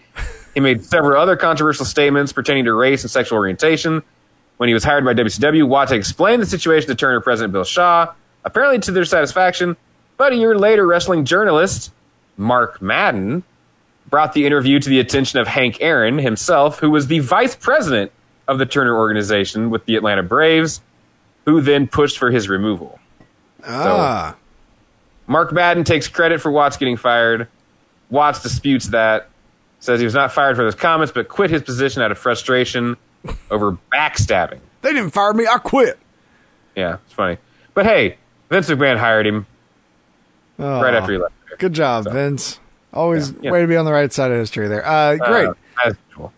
He made several other controversial statements pertaining to race and sexual orientation. When he was hired by WCW, Watts explained the situation to Turner President Bill Shaw, apparently to their satisfaction. But a year later, wrestling journalist Mark Madden brought the interview to the attention of Hank Aaron himself, who was the vice president of the Turner organization with the Atlanta Braves, who then pushed for his removal. Ah. Mark Madden takes credit for Watts getting fired. Watts disputes that, says he was not fired for those comments, but quit his position out of frustration over backstabbing. They didn't fire me. I quit. Yeah, it's funny. But hey, Vince McMahon hired him Oh, right after he left. Good job, Vince. Always yeah. way to be on the right side of history there. Uh, great. Uh. So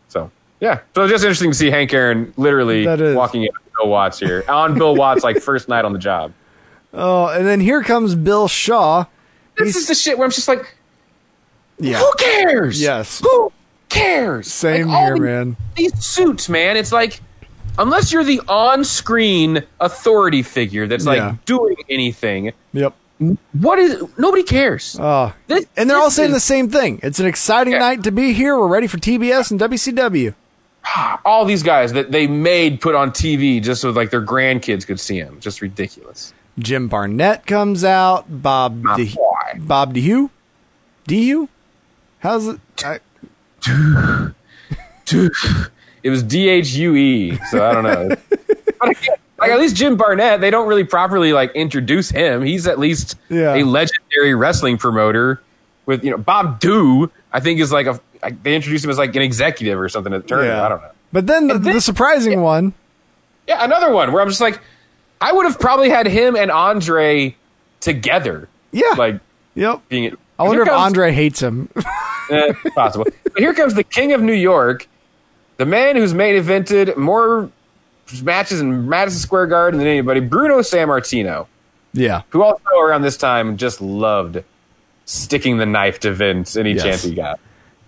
yeah, so it's just interesting to see Hank Aaron literally That is. walking in on Bill Watts here on Bill Watts like first night on the job. oh, and then here comes Bill Shaw. This is the shit where I'm just like, Yeah. who cares? Yes. Who cares? Same Like, all here, the- man. These suits, man. It's like unless you're the on-screen authority figure that's like Yeah. doing anything, Yep. what is? Nobody cares. Oh. This- and they're all this saying is- the same thing. It's an exciting night to be here. We're ready for TBS and WCW. All these guys that they made put on TV just so like their grandkids could see them. Just ridiculous. Jim Barnett comes out. Bob My De- boy. Bob DeHue? DeHue? How's it? I, It was D H U E, so I don't know. like at least Jim Barnett, they don't really properly like introduce him. He's at least Yeah. a legendary wrestling promoter. With you know Bob Do, I think is like a like, they introduced him as like an executive or something at Turner. Yeah. I don't know. but then the, the surprising one. Yeah, another one where I'm just like, I would have probably had him and Andre together. Yeah. like Yep. being. I wonder if comes- Andre hates him. Eh, possible. But here comes the King of New York, the man who's main evented more matches in Madison Square Garden than anybody, Bruno Sammartino, yeah. who also around this time just loved sticking the knife to Vince any Yes. chance he got.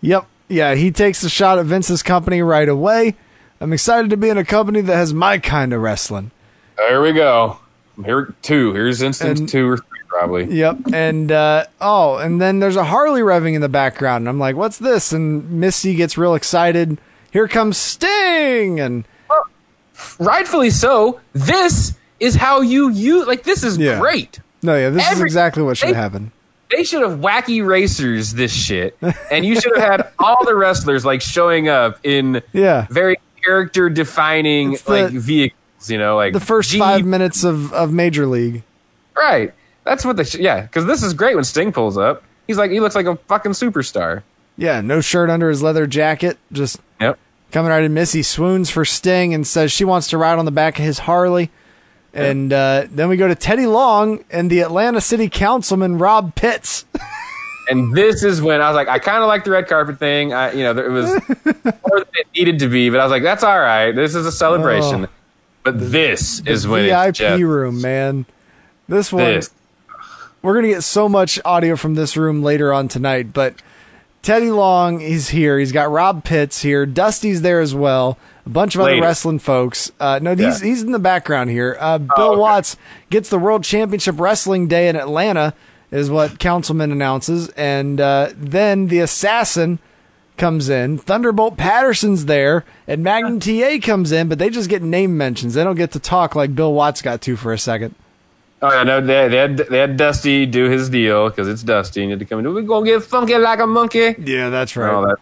Yep. Yeah, he takes a shot at Vince's company right away. I'm excited to be in a company that has my kind of wrestling. There we go. Here two. Here's instance And- two or three probably. Yep. And uh, oh, and then there's a Harley revving in the background. And I'm like, what's this? And Missy gets real excited. Here comes Sting. And Rightfully so. This is how you use. Like this is Yeah. great. no, yeah, this is exactly what should they- happen. They should have wacky racers this shit, and you should have had all the wrestlers like showing up in Yeah. very character defining like vehicles. You know, like The first Jeep. five minutes of, of Major League. Right. That's what they should. Yeah, because this is great when Sting pulls up. He's like he looks like a fucking superstar. Yeah, no shirt under his leather jacket. Just Yep. coming right in. Missy swoons for Sting and says she wants to ride on the back of his Harley. And uh, then we go to Teddy Long and the Atlanta City Councilman Robb Pitts. And this is when I was like, I kind of like the red carpet thing. I, you know, it was more than it needed to be, but I was like, that's all right. This is a celebration. Oh. but this is when VIP just, room, man. This one, this. we're gonna get so much audio from this room later on tonight, but Teddy Long is here. He's got Robb Pitts here. Dusty's there as well. A bunch of other wrestling folks. Uh, no, he's Yeah. he's in the background here. Uh, Bill Oh, okay. Watts gets the World Championship Wrestling Day in Atlanta, is what Councilman announces, and uh, then the Assassin comes in. Thunderbolt Patterson's there, and Magnum TA comes in, but they just get name mentions. They don't get to talk like Bill Watts got to for a second. Oh yeah, no, they, they had they had Dusty do his deal because it's Dusty. and He had to come in. We gonna get funky like a monkey. Yeah, that's And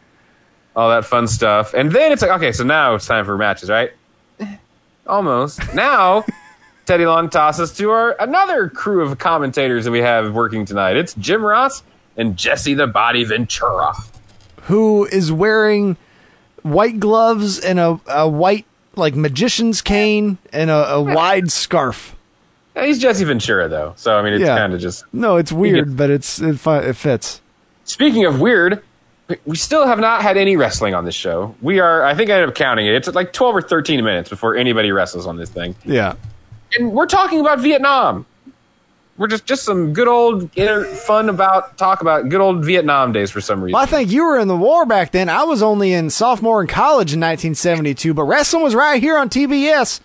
All that, fun stuff. And then it's like, okay, so now it's time for matches, right? Almost. Now, Teddy Long tosses to our another crew of commentators that we have working tonight. It's Jim Ross and Jesse the Body Ventura. who is wearing white gloves and a, a white like magician's cane and a, a wide scarf. Yeah, he's Jesse Ventura though, so I mean it's Yeah. kind of just. No, it's weird, but it's it, fi- it fits. Speaking of weird, we still have not had any wrestling on this show. We are, I think I ended up counting it. It's like twelve or thirteen minutes before anybody wrestles on this thing. Yeah. and we're talking about Vietnam. We're just just some good old inter- fun about talk about good old Vietnam days for some reason. Well, I think you were in the war back then. I was only in sophomore in college in 1972, but wrestling was right here on TBS.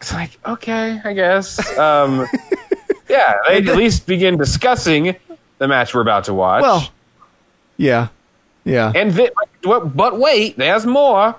It's like okay, I guess. Um, yeah, they at least begin discussing the match we're about to watch. Well, yeah, yeah. and but, but wait, there's more.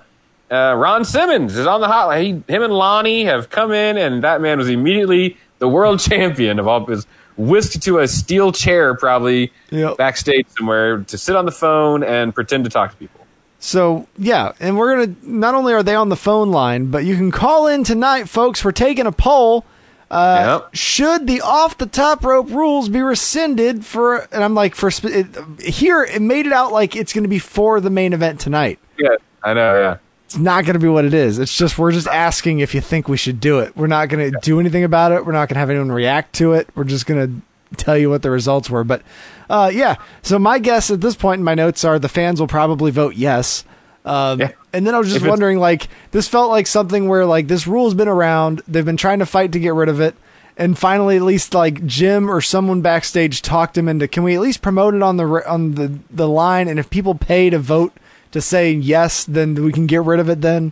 Uh, Ron Simmons is on the hotline. He, him and Lonnie have come in, and that man was immediately the world champion of all. Was whisked to a steel chair, probably backstage somewhere, to sit on the phone and pretend to talk to people. So yeah, and we're gonna not only are they on the phone line, but you can call in tonight, folks. We're taking a poll. Uh, Should the off the top rope rules be rescinded for? And I'm like, for sp- it, here it made it out like it's going to be for the main event tonight. Yeah, I know. Yeah. It's not going to be what it is. It's just we're just asking if you think we should do it. We're not going to do anything about it. We're not going to have anyone react to it. We're just going to tell you what the results were. But uh, yeah, so my guess at this point in my notes are the fans will probably vote yes. Um, And then I was just If wondering, like, this felt like something where like this rule has been around. They've been trying to fight to get rid of it. And finally, at least like Jim or someone backstage talked him into, can we at least promote it on the on the the line? And if people pay to vote to say yes, then we can get rid of it. Then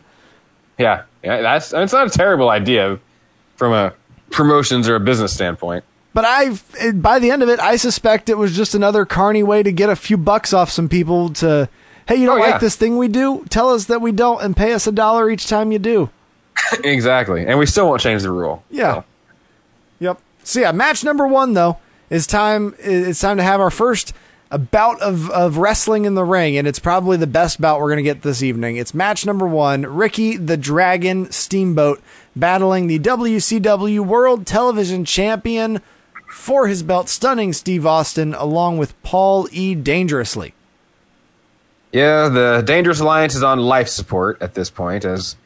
Yeah, yeah, that's it's not a terrible idea from a promotions or a business standpoint. But I, by the end of it, I suspect it was just another carny way to get a few bucks off some people. To hey, you don't Oh, yeah. like this thing we do? Tell us that we don't, and pay us a dollar each time you do. exactly, and we still won't change the rule. Yeah. Yep. So yeah, match number one though is time. It's time to have our first bout of, of wrestling in the ring, and it's probably the best bout we're gonna get this evening. It's match number one: Ricky the Dragon Steamboat battling the WCW World Television Champion for his belt, stunning Steve Austin, along with Paul E. Dangerously. Yeah, the Dangerous Alliance is on life support at this point, as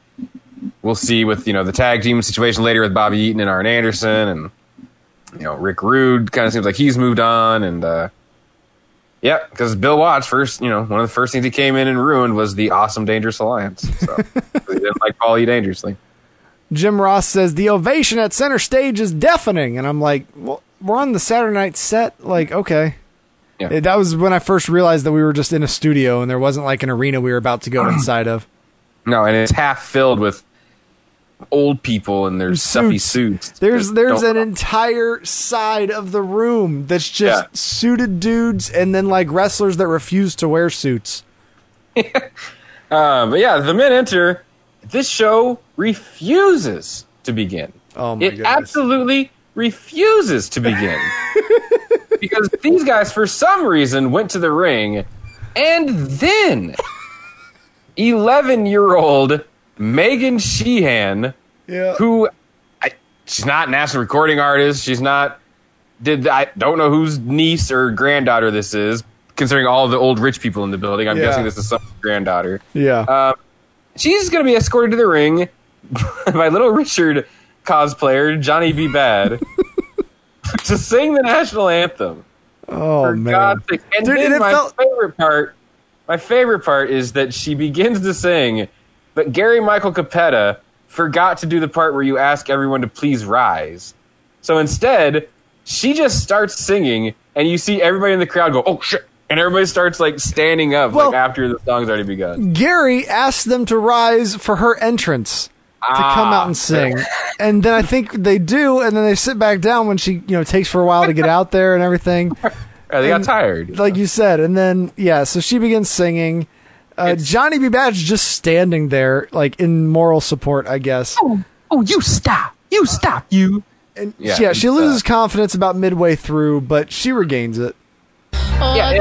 we'll see with you know the tag team situation later with Bobby Eaton and Arn Anderson, and you know Rick Rude kind of seems like he's moved on, and uh, yeah, because Bill Watts first, you know, one of the first things he came in and ruined was the awesome Dangerous Alliance. So he didn't like Paul E. Dangerously. Jim Ross says the ovation at center stage is deafening, and I'm like, well, we're on the Saturday night set. Like, okay. Yeah. It- that was when I first realized that we were just in a studio and there wasn't like an arena we were about to go inside of. No, and it's half filled with old people in their stuffy suits. There's there's an entire side of the room that's just suited dudes and then like wrestlers that refuse to wear suits. Uh, but yeah, the men enter. This show refuses to begin. Oh my it goodness. absolutely refuses to begin because these guys, for some reason, went to the ring, and then eleven-year-old Megan Sheehan, Yeah. who I, she's not national recording artist. She's not. Did I don't know whose niece or granddaughter this is, considering all the old rich people in the building. I'm Yeah. guessing this is some granddaughter. Yeah. Uh, she's going to be escorted to the ring by Little Richard cosplayer Johnny B. Badd to sing the national anthem. Oh For man. God's sake! And Dude, then and my felt- favorite part, my favorite part is that she begins to sing, but Gary Michael Cappetta forgot to do the part where you ask everyone to please rise. So instead, she just starts singing, and you see everybody in the crowd go, "Oh shit!" and everybody starts like standing up Well- like after the song's already begun. Gary asked them to rise for her entrance to come Ah. out and sing. and then I think they do, and then they sit back down when she, you know, takes for a while to get out there and everything. Yeah, they got tired. Like you said. And then, yeah, so she begins singing. Uh, Johnny B. Badge just standing there, like in moral support, I guess. Oh, oh, you stop. You stop, you. And Yeah, yeah, she loses uh, confidence about midway through, but she regains it. Yeah,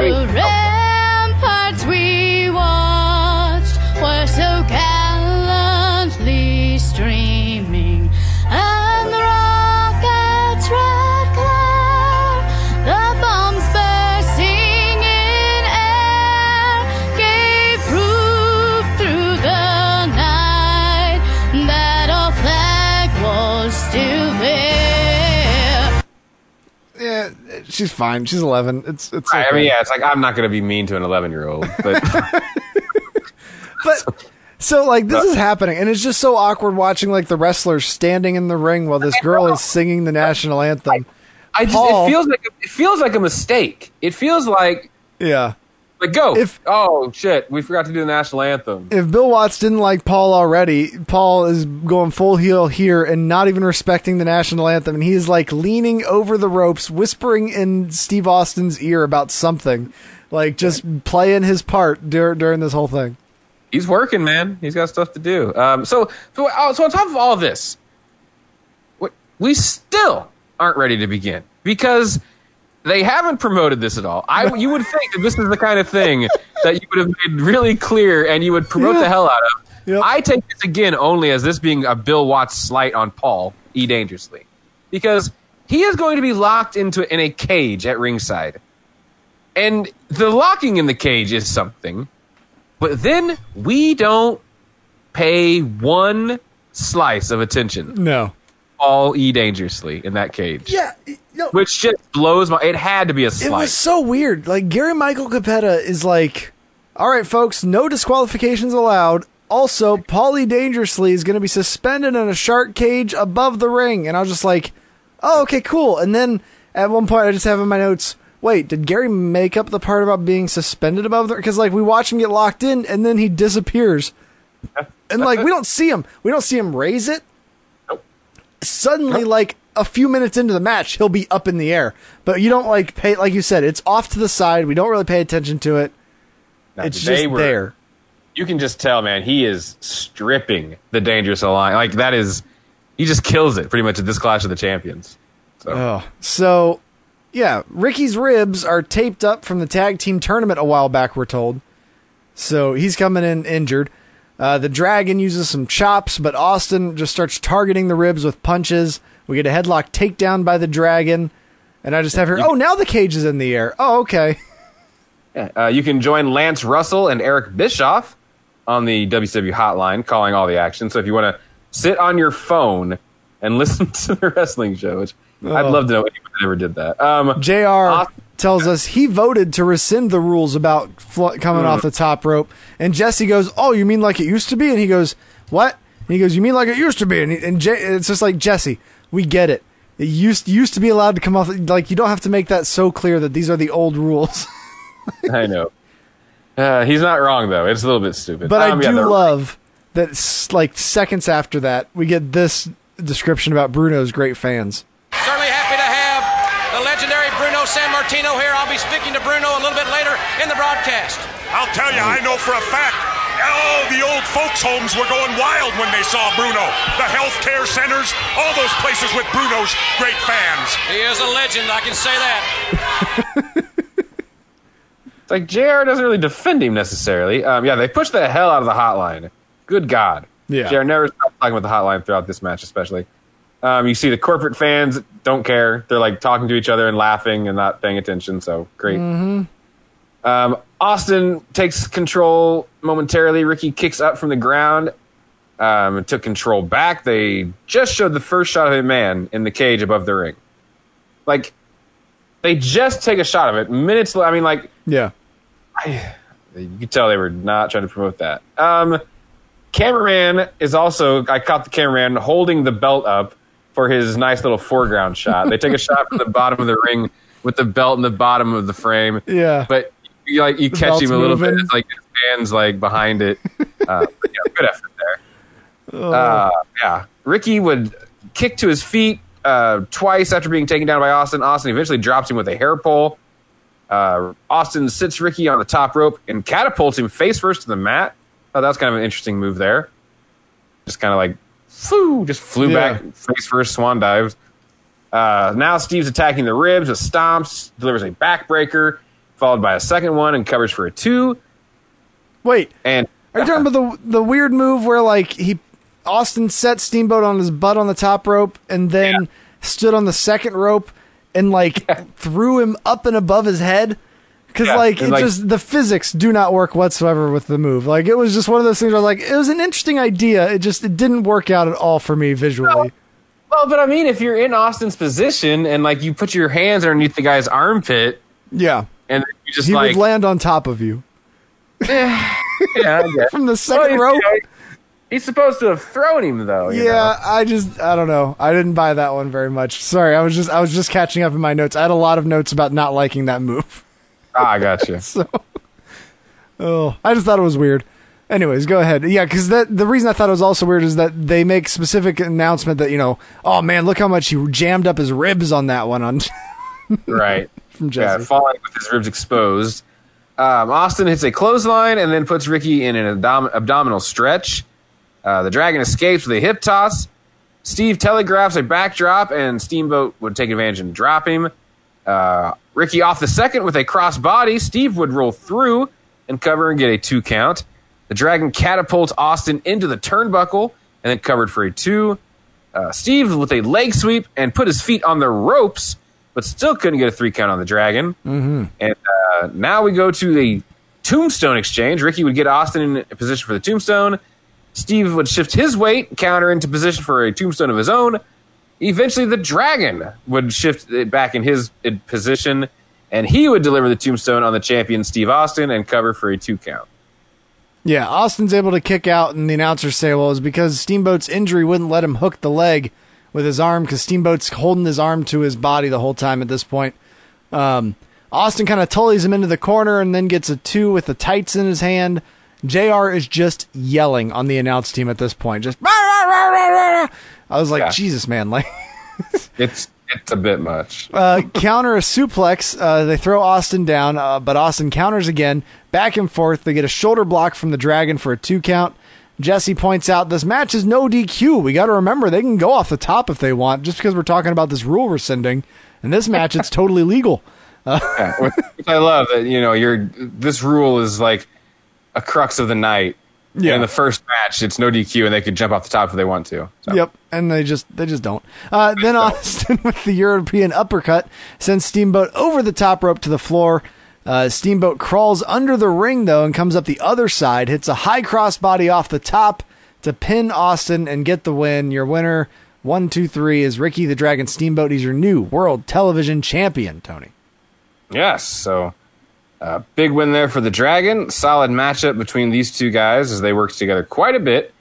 she's fine. She's 11. It's it's. Right, I mean, yeah, it's like I'm not going to be mean to an 11 year old, but But so like this is happening, and it's just so awkward watching like the wrestlers standing in the ring while this girl is singing the national anthem. I just Paul- it feels like it feels like a mistake. It feels like Yeah. Like go. If- oh shit, we forgot to do the national anthem. If Bill Watts didn't like Paul already, Paul is going full heel here and not even respecting the national anthem, and he is like leaning over the ropes, whispering in Steve Austin's ear about something, like just playing his part dur- during this whole thing. He's working, man. He's got stuff to do. Um, so, so, uh, so on top of all this, we still aren't ready to begin because they haven't promoted this at all. I, you would think that this is the kind of thing that you would have made really clear and you would promote Yeah. the hell out of. Yep. I take this again only as this being a Bill Watts slight on Paul E. Dangerously because he is going to be locked into in a cage at ringside, and the locking in the cage is something. But then we don't pay one slice of attention. No. All E dangerously in that cage. Yeah. No. Which just blows my. It had to be a It slice. was so weird. Like Gary Michael Cappetta is like, "All right, folks, no disqualifications allowed." Also, Paulie Dangerously is going to be suspended in a shark cage above the ring, and I was just like, "Oh, okay, cool." And then at one point, I just have in my notes, "Wait, did Gary make up the part about being suspended above the?" Because like we watch him get locked in, and then he disappears, and like we don't see him. We don't see him raise it. Suddenly, like a few minutes into the match, he'll be up in the air, but you don't like pay. Like you said, it's off to the side. We don't really pay attention to it. No, it's just were- there. You can just tell, man. He is stripping the dangerous alliance. Like that is, he just kills it pretty much at this Clash of the Champions. So Oh, so yeah, Ricky's ribs are taped up from the tag team tournament a while back. We're told, so he's coming in injured. Uh, the dragon uses some chops, but Austin just starts targeting the ribs with punches. We get a headlock takedown by the dragon, and I just have her. Oh, now the cage is in the air. Oh, okay. Yeah, uh, you can join Lance Russell and Eric Bischoff on the WCW hotline, calling all the action. So if you want to sit on your phone and listen to the wrestling show, which I'd Oh. love to know anyone that ever did that. Um, Jr. tells us he voted to rescind the rules about fl- coming off the top rope, and Jesse goes, "Oh, you mean like it used to be?" And he goes, "What?" And he goes, "You mean like it used to be?" And, he, and J- it's just like Jesse, we get it. It used used to be allowed to come off. Like you don't have to make that so clear that these are the old rules. I know. Uh, he's not wrong though. It's a little bit stupid. But Um, I do the- love that. Like seconds after that, we get this description about Bruno's great fans. Certainly happy to have the legendary Bruno Sammartino here. I'll be speaking to Bruno a little bit later in the broadcast. I'll tell you, I know for a fact. Oh, the old folks' homes were going wild when they saw Bruno. The health care centers, all those places with Bruno's great fans. He is a legend, I can say that. It's like JR doesn't really defend him necessarily. Um, yeah, they pushed the hell out of the hotline. Good God. Yeah. JR never stopped talking about the hotline throughout this match, especially. Um, you see the corporate fans don't care. They're like talking to each other and laughing and not paying attention. So great. Mm-hmm. Um, Austin takes control momentarily. Ricky kicks up from the ground um, and took control back. They just showed the first shot of a man in the cage above the ring. Like, they just take a shot of it. Minutes, I mean, like, Yeah. I, you could tell they were not trying to promote that. Um, cameraman is also, I caught the cameraman holding the belt up for his nice little foreground shot. They take a shot from the bottom of the ring with the belt in the bottom of the frame. Yeah. But you like you The catch him a little moving. bit, it's like his hands like behind it. Uh, but yeah, good effort there. Oh. Uh, yeah, Ricky would kick to his feet uh, twice after being taken down by Austin. Austin eventually drops him with a hair pole. Uh, Austin sits Ricky on the top rope and catapults him face first to the mat. Oh, that's kind of an interesting move there. Just kind of like, foo, just flew Yeah. back face first, swan dives. Uh, now Steve's attacking the ribs with stomps, delivers a backbreaker, followed by a second one and covers for a two. Wait, And are you talking about the the weird move where like he Austin set Steamboat on his butt on the top rope and then stood on the second rope and like threw him up and above his head? Because Yeah, like and, it like- just the physics do not work whatsoever with the move. Like it was just one of those things where like it was an interesting idea. It just it didn't work out at all for me visually. Well, but I mean, if you're in Austin's position and like you put your hands underneath the guy's armpit Yeah, and you just he like, would land on top of you yeah, from the second Well, rope. you know, he's supposed to have thrown him though. you Yeah, know? I just I don't know. I didn't buy that one very much. Sorry, I was just I was just catching up in my notes. I had a lot of notes about not liking that move. Ah, I got you. So, oh, I just thought it was weird. Anyways, go ahead. Yeah, because that the reason I thought it was also weird is that they make specific announcement that you know, oh man, look how much he jammed up his ribs on that one on right. From Yeah, falling with his ribs exposed. Um, Austin hits a clothesline and then puts Ricky in an abdom- abdominal stretch. Uh, the Dragon escapes with a hip toss. Steve telegraphs a backdrop, and Steamboat would take advantage and drop him. Uh, Ricky off the second with a cross body. Steve would roll through and cover and get a two count. The Dragon catapults Austin into the turnbuckle and then covered for a two. Uh, Steve with a leg sweep and put his feet on the ropes, but still couldn't get a three count on the Dragon. Mm-hmm. And uh, now we go to the tombstone exchange. Ricky would get Austin in a position for the tombstone. Steve would shift his weight, counter into position for a tombstone of his own. Eventually, the dragon would shift it back in his position, and he would deliver the tombstone on the champion Steve Austin and cover for a two count. Yeah, Austin's able to kick out, and the announcers say, well, it's because Steamboat's injury wouldn't let him hook the leg with his arm because Steamboat's holding his arm to his body the whole time at this point. Um, Austin kind of tullies him into the corner and then gets a two with the tights in his hand. JR is just yelling on the announce team at this point. Just, "Rah, rah, rah, rah, rah, rah." I was like, Yeah. Jesus, man. Like, It's it's a bit much. uh, counter a suplex. Uh, they throw Austin down, uh, but Austin counters again, back and forth. They get a shoulder block from the Dragon for a two count. Jesse points out this match is no DQ. We got to remember they can go off the top if they want, just because we're talking about this rule rescinding. In this match, it's totally legal. Yeah, which which I love that you know you're this rule is like a crux of the night. Yeah. In the first match, it's no DQ, and they could jump off the top if they want to. So. Yep, and they just they just don't. Uh, then Austin with the European uppercut sends Steamboat over the top rope to the floor. Uh, Steamboat crawls under the ring though and comes up the other side, hits a high crossbody off the top to pin Austin and get the win. Your winner, one, two, three, is Ricky the Dragon Steamboat. He's your new World Television Champion, Tony. Yes, so uh, big win there for the Dragon. Solid matchup between these two guys as they worked together quite a bit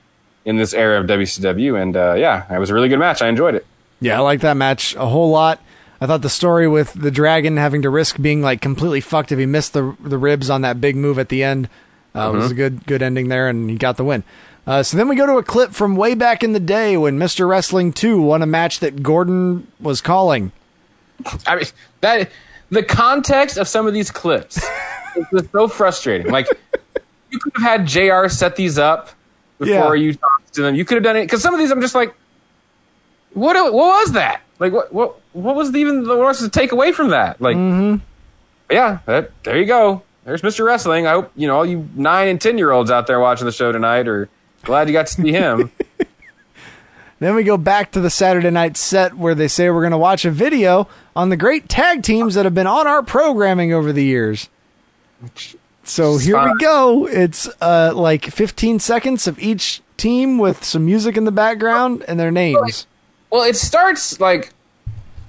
in this era of WCW, and uh, yeah, it was a really good match. I enjoyed it. Yeah, I like that match a whole lot. I thought the story with the dragon having to risk being like completely fucked if he missed the the ribs on that big move at the end uh, was Mhm. a good good ending there, and he got the win. Uh, so then we go to a clip from way back in the day when Mr. Wrestling 2 won a match that Gordon was calling. I mean that the context of some of these clips is just so frustrating. Like you could have had Jr. set these up before Yeah. you talked to them. You could have done it because some of these I'm just like, what? What was that? Like what? What? What was the, even the worst to take away from that? Like, mm-hmm. yeah, that, there you go. There's Mr. Wrestling. I hope you know all you nine and ten year olds out there watching the show tonight are glad you got to see him. Then we go back to the Saturday night set where they say we're going to watch a video on the great tag teams that have been on our programming over the years. So here we go. It's uh, like 15 seconds of each team with some music in the background and their names. Well, it starts like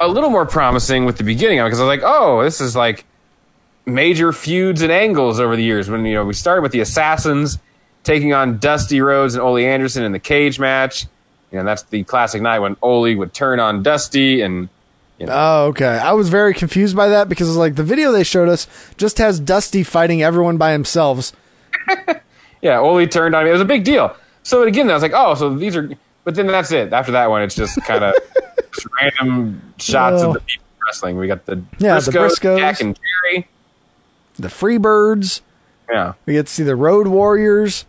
a little more promising with the beginning because I was like, oh, this is like major feuds and angles over the years. When you know we started with the Assassins taking on Dusty Rhodes and Ole Anderson in the cage match, and that's the classic night when Ole would turn on Dusty, and Oh, okay. I was very confused by that because like the video they showed us just has Dusty fighting everyone by themselves. Yeah, Ole turned on me. It was a big deal. So again, I was like, oh, so these are. But then that's it. After that one, it's just kind of random shots Oh. of the people wrestling. We got the Yeah, the Briscoes, Briscoes. Jack and Jerry. The Freebirds. Yeah. We get to see the Road Warriors.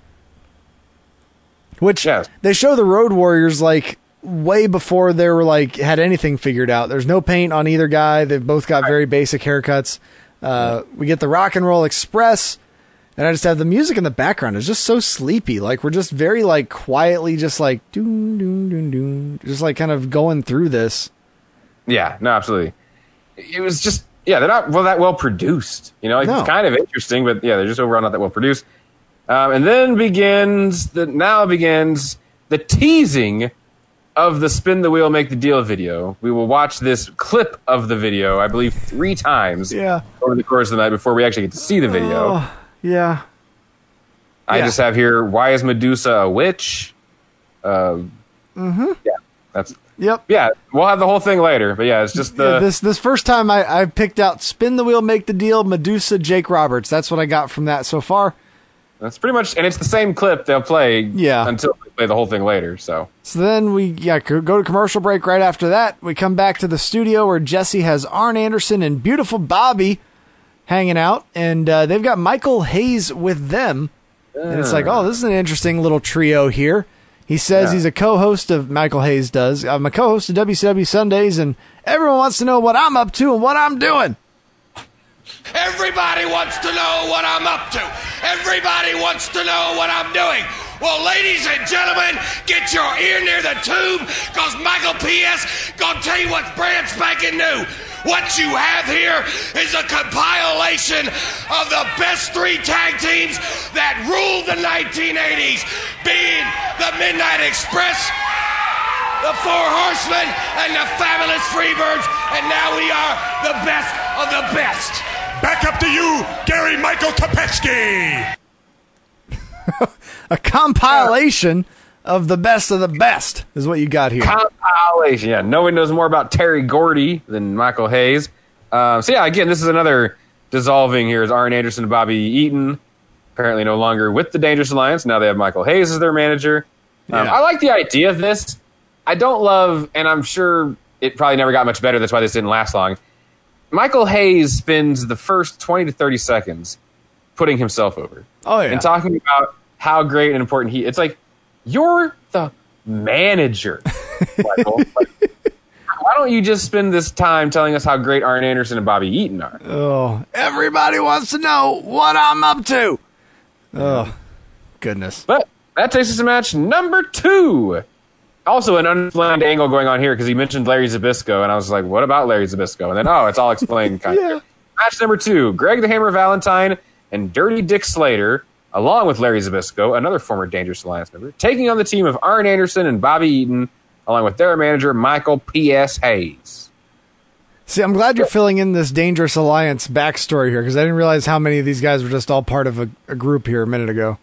Which they show the Road Warriors like way before they were like had anything figured out. There's no paint on either guy. They've both got very basic haircuts. Uh, we get the Rock and Roll Express, and I just have the music in the background. It's just so sleepy. Like we're just very like quietly, just like doon doon doon doon, just like kind of going through this. Yeah, no, absolutely. It was just yeah, they're not well that well produced. You know, like, No. it's kind of interesting, but yeah, they're just overall not that well produced. Um, and then begins the now begins the teasing of the spin the wheel make the deal video. We will watch this clip of the video, I believe, three times Yeah. over the course of the night before we actually get to see the video. Oh, yeah. I yeah. just have here why is Medusa a witch? Uh, Mm-hmm. yeah, that's Yep. yeah. We'll have the whole thing later, but yeah, it's just the Yeah, this this first time I, I picked out spin the wheel, make the deal, Medusa, Jake Roberts. That's what I got from that so far. That's pretty much, and it's the same clip they'll play. Yeah. Until they play the whole thing later. So So then we yeah go to commercial break. Right after that, we come back to the studio where Jesse has Arn Anderson and beautiful Bobby hanging out, and uh, they've got Michael Hayes with them. And it's like, oh, this is an interesting little trio here. He says Yeah. he's a co-host of Michael Hayes does. I'm a co-host of WCW Sundays, and everyone wants to know what I'm up to and what I'm doing. Everybody wants to know what I'm up to. Everybody wants to know what I'm doing. Well, ladies and gentlemen, get your ear near the tube, cause Michael P.S. gonna tell you what's brand spanking new. What you have here is a compilation of the best three tag teams that ruled the 1980s, being the Midnight Express, the Four Horsemen, and the Fabulous Freebirds, and now we are the best of the best. Back up to you, Gary Michael Kopetsky. A compilation of the best of the best is what you got here. compilation. Yeah, no one knows more about Terry Gordy than Michael Hayes. Um, so yeah, again, this is another dissolving here. Is Arn Anderson and Bobby Eaton apparently no longer with the Dangerous Alliance? Now they have Michael Hayes as their manager. Um, Yeah. I like the idea of this. I don't love, and I'm sure it probably never got much better. That's why this didn't last long. Michael Hayes spends the first 20 to 30 seconds putting himself over. Oh, yeah. And talking about how great and important he It's like, you're the manager, Michael. Like, why don't you just spend this time telling us how great Arn Anderson and Bobby Eaton are? Oh, everybody wants to know what I'm up to. Oh, goodness. But that takes us to match number two. Also, an unplanned angle going on here because he mentioned Larry Zbyszko, and I was like, what about Larry Zbyszko? And then, oh, it's all explained. Kind of. Match number two Greg the Hammer Valentine and Dirty Dick Slater, along with Larry Zbyszko, another former Dangerous Alliance member, taking on the team of Arn Anderson and Bobby Eaton, along with their manager, Michael P.S. Hayes. See, I'm glad you're filling in this Dangerous Alliance backstory here because I didn't realize how many of these guys were just all part of a, a group here a minute ago.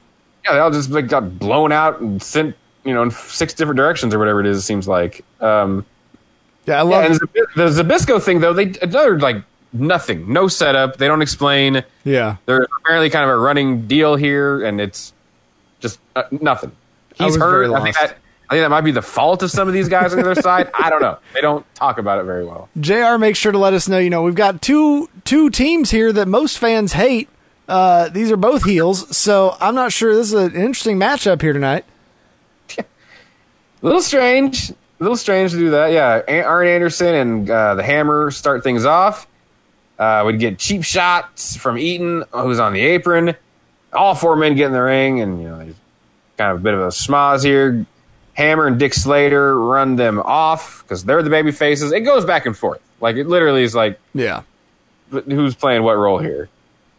Yeah, they all just like got blown out and sent, you know, in six different directions or whatever it is. It seems like. Um, Yeah, I love and Zab- the Zbyszko thing though. They another like nothing, no setup. They don't explain. Yeah. There's apparently kind of a running deal here, and it's just uh, nothing. I He's hurt. I think that I think that might be the fault of some of these guys on the other side. I don't know. They don't talk about it very well. JR Make sure to let us know, you know, we've got two two teams here that most fans hate. Uh, these are both heels, so I'm not sure this is an interesting matchup here tonight. A little strange. A little strange to do that. Yeah, Arn Anderson and uh, the Hammer start things off. Uh, we'd get cheap shots from Eaton, who's on the apron. All four men get in the ring, and you know, there's kind of a bit of a schmoz here. Hammer and Dick Slater run them off because they're the baby faces. It goes back and forth. Like it literally is like Yeah. who's playing what role here.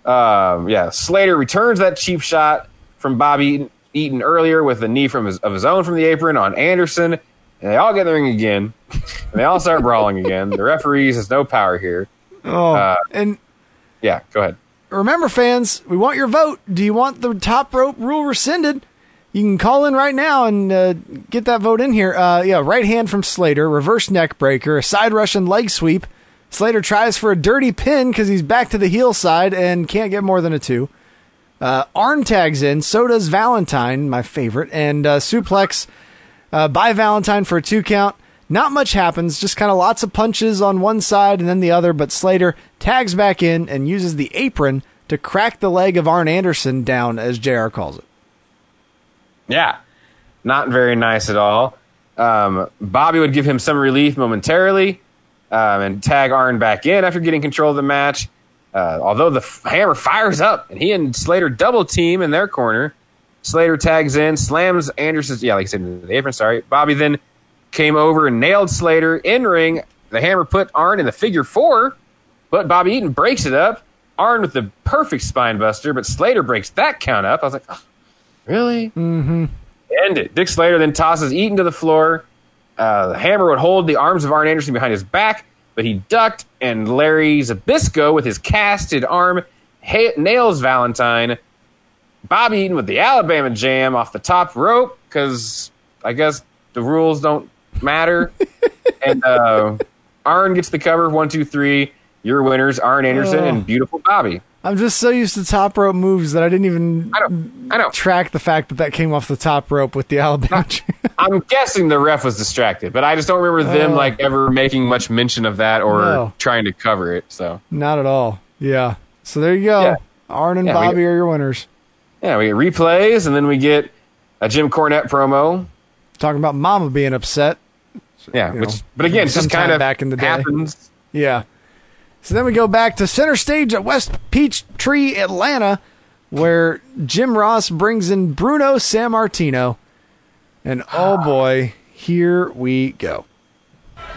Um, yeah, Slater returns that cheap shot from Bobby Eaton, Eaton earlier with a knee from his, of his own from the apron on Anderson. And they all get in the ring again. and they all start brawling again. The referees has no power here. Oh, Uh, and Yeah, go ahead. remember, fans, we want your vote. Do you want the top rope rule rescinded? You can call in right now and uh, get that vote in here. Uh, yeah, right hand from Slater, reverse neck breaker, a side Russian leg sweep. Slater tries for a dirty pin because he's back to the heel side and can't get more than a two. Uh, Arn tags in, so does Valentine, my favorite, and uh, suplex uh, by Valentine for a two count. Not much happens, just kind of lots of punches on one side and then the other, but Slater tags back in and uses the apron to crack the leg of Arn Anderson down, as JR calls it. Yeah, not very nice at all. Um, Bobby would give him some relief momentarily um, and tag Arn back in after getting control of the match. Uh, although the f- hammer fires up and he and Slater double team in their corner, Slater tags in, slams Anderson's, yeah, like I said, the apron, sorry. Bobby then came over and nailed Slater in ring. The hammer put Arn in the figure four, but Bobby Eaton breaks it up. Arn with the perfect spine buster, but Slater breaks that count up. I was like, oh, really? Mm-hmm. End it. Dick Slater then tosses Eaton to the floor. Uh, the hammer would hold the arms of Arn Anderson behind his back, but he ducked, and Larry Zbyszko, with his casted arm, ha- nails Valentine. Bobby Eaton with the Alabama Jam off the top rope, because I guess the rules don't matter. and uh, Arn gets the cover. One, two, three. Your winners, Arn Anderson Oh. and beautiful Bobby. I'm just so used to top rope moves that I didn't even I I know. track the fact that that came off the top rope with the Alabama. I'm guessing the ref was distracted, but I just don't remember them Oh. like ever making much mention of that or No. trying to cover it. So Not at all. Yeah. So there you go. Yeah. Arn and Yeah, Bobby are your winners. yeah, we get replays, and then we get a Jim Cornette promo. Talking about Mama being upset. Yeah, You which, know, but again, just kind of back in the day. happens. Yeah. So then we go back to center stage at West Peachtree, Atlanta, where Jim Ross brings in Bruno Sammartino. And oh ah. boy, here we go.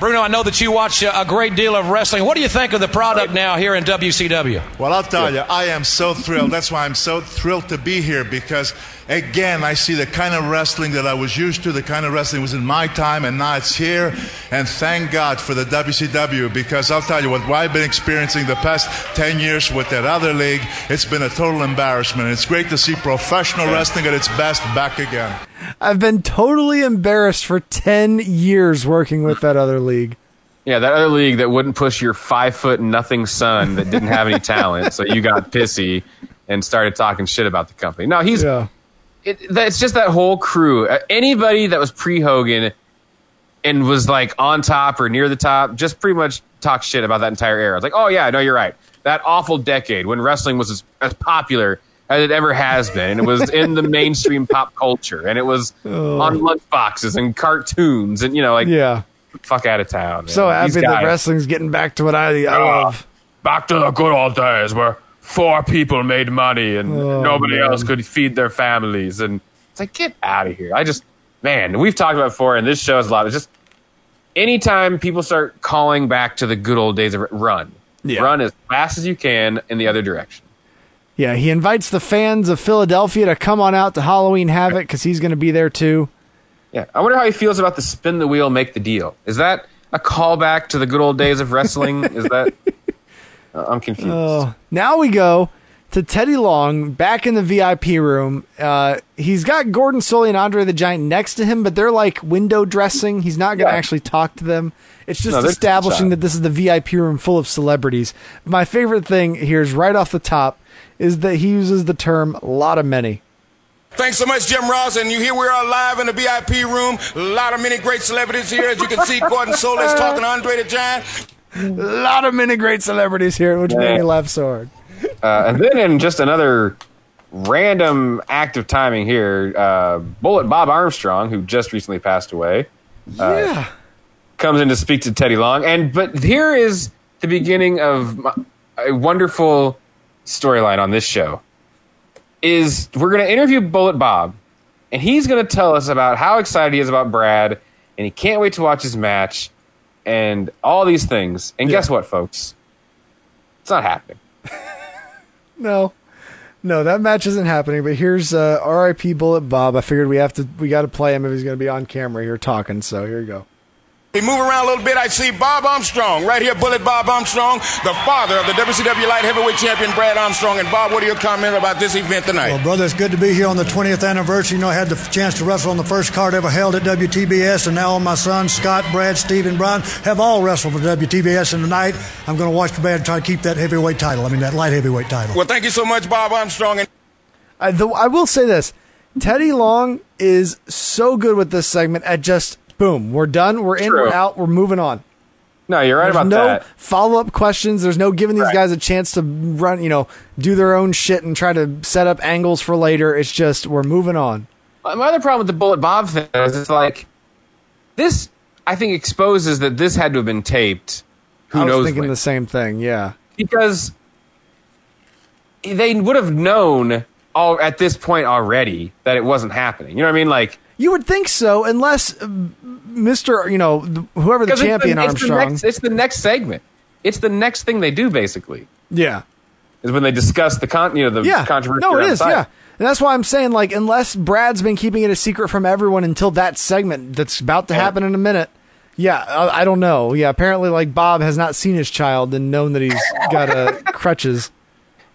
Bruno, I know that you watch a great deal of wrestling. What do you think of the product now here in WCW? Well, I'll tell you, I am so thrilled. That's why I'm so thrilled to be here because, again, I see the kind of wrestling that I was used to, the kind of wrestling was in my time, and now it's here. And thank God for the WCW because I'll tell you what, what I've been experiencing the past 10 years with that other league, it's been a total embarrassment. It's great to see professional wrestling at its best back again. I've been totally embarrassed for 10 years working with that other league. Yeah, that other league that wouldn't push your five foot nothing son that didn't have any talent, so you got pissy and started talking shit about the company. No, he's Yeah. it, it's just that whole crew. Uh, Anybody that was pre Hogan and was like on top or near the top, just pretty much talk shit about that entire era. It's like, oh yeah, no, you're right. That awful decade when wrestling was as, as popular as it ever has been, and it was in the mainstream pop culture, and it was Oh. on lunchboxes and cartoons, and you know, like Yeah. fuck out of town. So man. happy These that wrestling's getting back to what I, I love. back to the good old days where four people made money and Oh, nobody man. else could feed their families. And it's like, get out of here. I just, man, we've talked about it before, and this shows a lot. It's just anytime people start calling back to the good old days of run, Yeah. run as fast as you can in the other direction. Yeah, he invites the fans of Philadelphia to come on out to Halloween Havoc because he's going to be there too. Yeah. I wonder how he feels about the spin the wheel, make the deal. Is that a callback to the good old days of wrestling? Is that. Uh, I'm confused. Oh, now we go to Teddy Long back in the VIP room. Uh, he's got Gordon Solie and Andre the Giant next to him, but they're like window dressing. He's not going to Yeah. actually talk to them. It's just No, establishing that this is the VIP room full of celebrities. My favorite thing here is right off the top is that he uses the term "lot of many." Thanks so much, Jim Ross. And you here we are live in the VIP room. A lot of many great celebrities here. As you can see, Gordon Solie's talking to Andre the Giant. A lot of many great celebrities here, which made Yeah. me laugh so hard. Uh, and then in just another random act of timing here, uh, Bullet Bob Armstrong, who just recently passed away, uh, yeah. comes in to speak to Teddy Long. And but here is the beginning of my, a wonderful storyline on this show. Is we're going to interview Bullet Bob, and he's going to tell us about how excited he is about Brad, and he can't wait to watch his match, and all these things. And guess what, folks? It's not happening. No, no, that match isn't happening. But here's uh, R.I.P. Bullet Bob. I figured we have to, we got to play him if he's going to be on camera here talking. So here you go. We move around a little bit. I see Bob Armstrong right here, Bullet Bob Armstrong, the father of the WCW light heavyweight champion Brad Armstrong. And Bob, what are your comments about this event tonight? Well, brother, it's good to be here on the 20th anniversary. You know, I had the chance to wrestle on the first card ever held at WTBS, and now my sons, Scott, Brad, Steve, and Brian, have all wrestled for WTBS. And tonight, I'm going to watch Brad and try to keep that heavyweight title. I mean, that light heavyweight title. Well, thank you so much, Bob Armstrong. And I, the, I will say this: Teddy Long is so good with this segment at just boom, we're done, we're in, True. we're out, we're moving on. No, you're right There's about no that. No follow up questions. There's no giving these Right. guys a chance to run, you know, do their own shit and try to set up angles for later. It's just we're moving on. My my other problem with the Bullet Bob thing is it's like this. I think exposes that this had to have been taped. Who I was knows? thinking when. the same thing. Yeah. because they would have known all at this point already that it wasn't happening. You know what I mean? Like You would think so, unless uh, Mister, you know, whoever the it's champion it's Armstrong. The next, it's the next segment. It's the next thing they do basically yeah. is when they discuss the con you know the yeah. controversy. No, it is. Yeah. And that's why I'm saying, like, unless Brad's been keeping it a secret from everyone until that segment that's about to happen in a minute. Yeah, I, I don't know. Yeah, apparently, like Bob has not seen his child and known that he's got uh, crutches.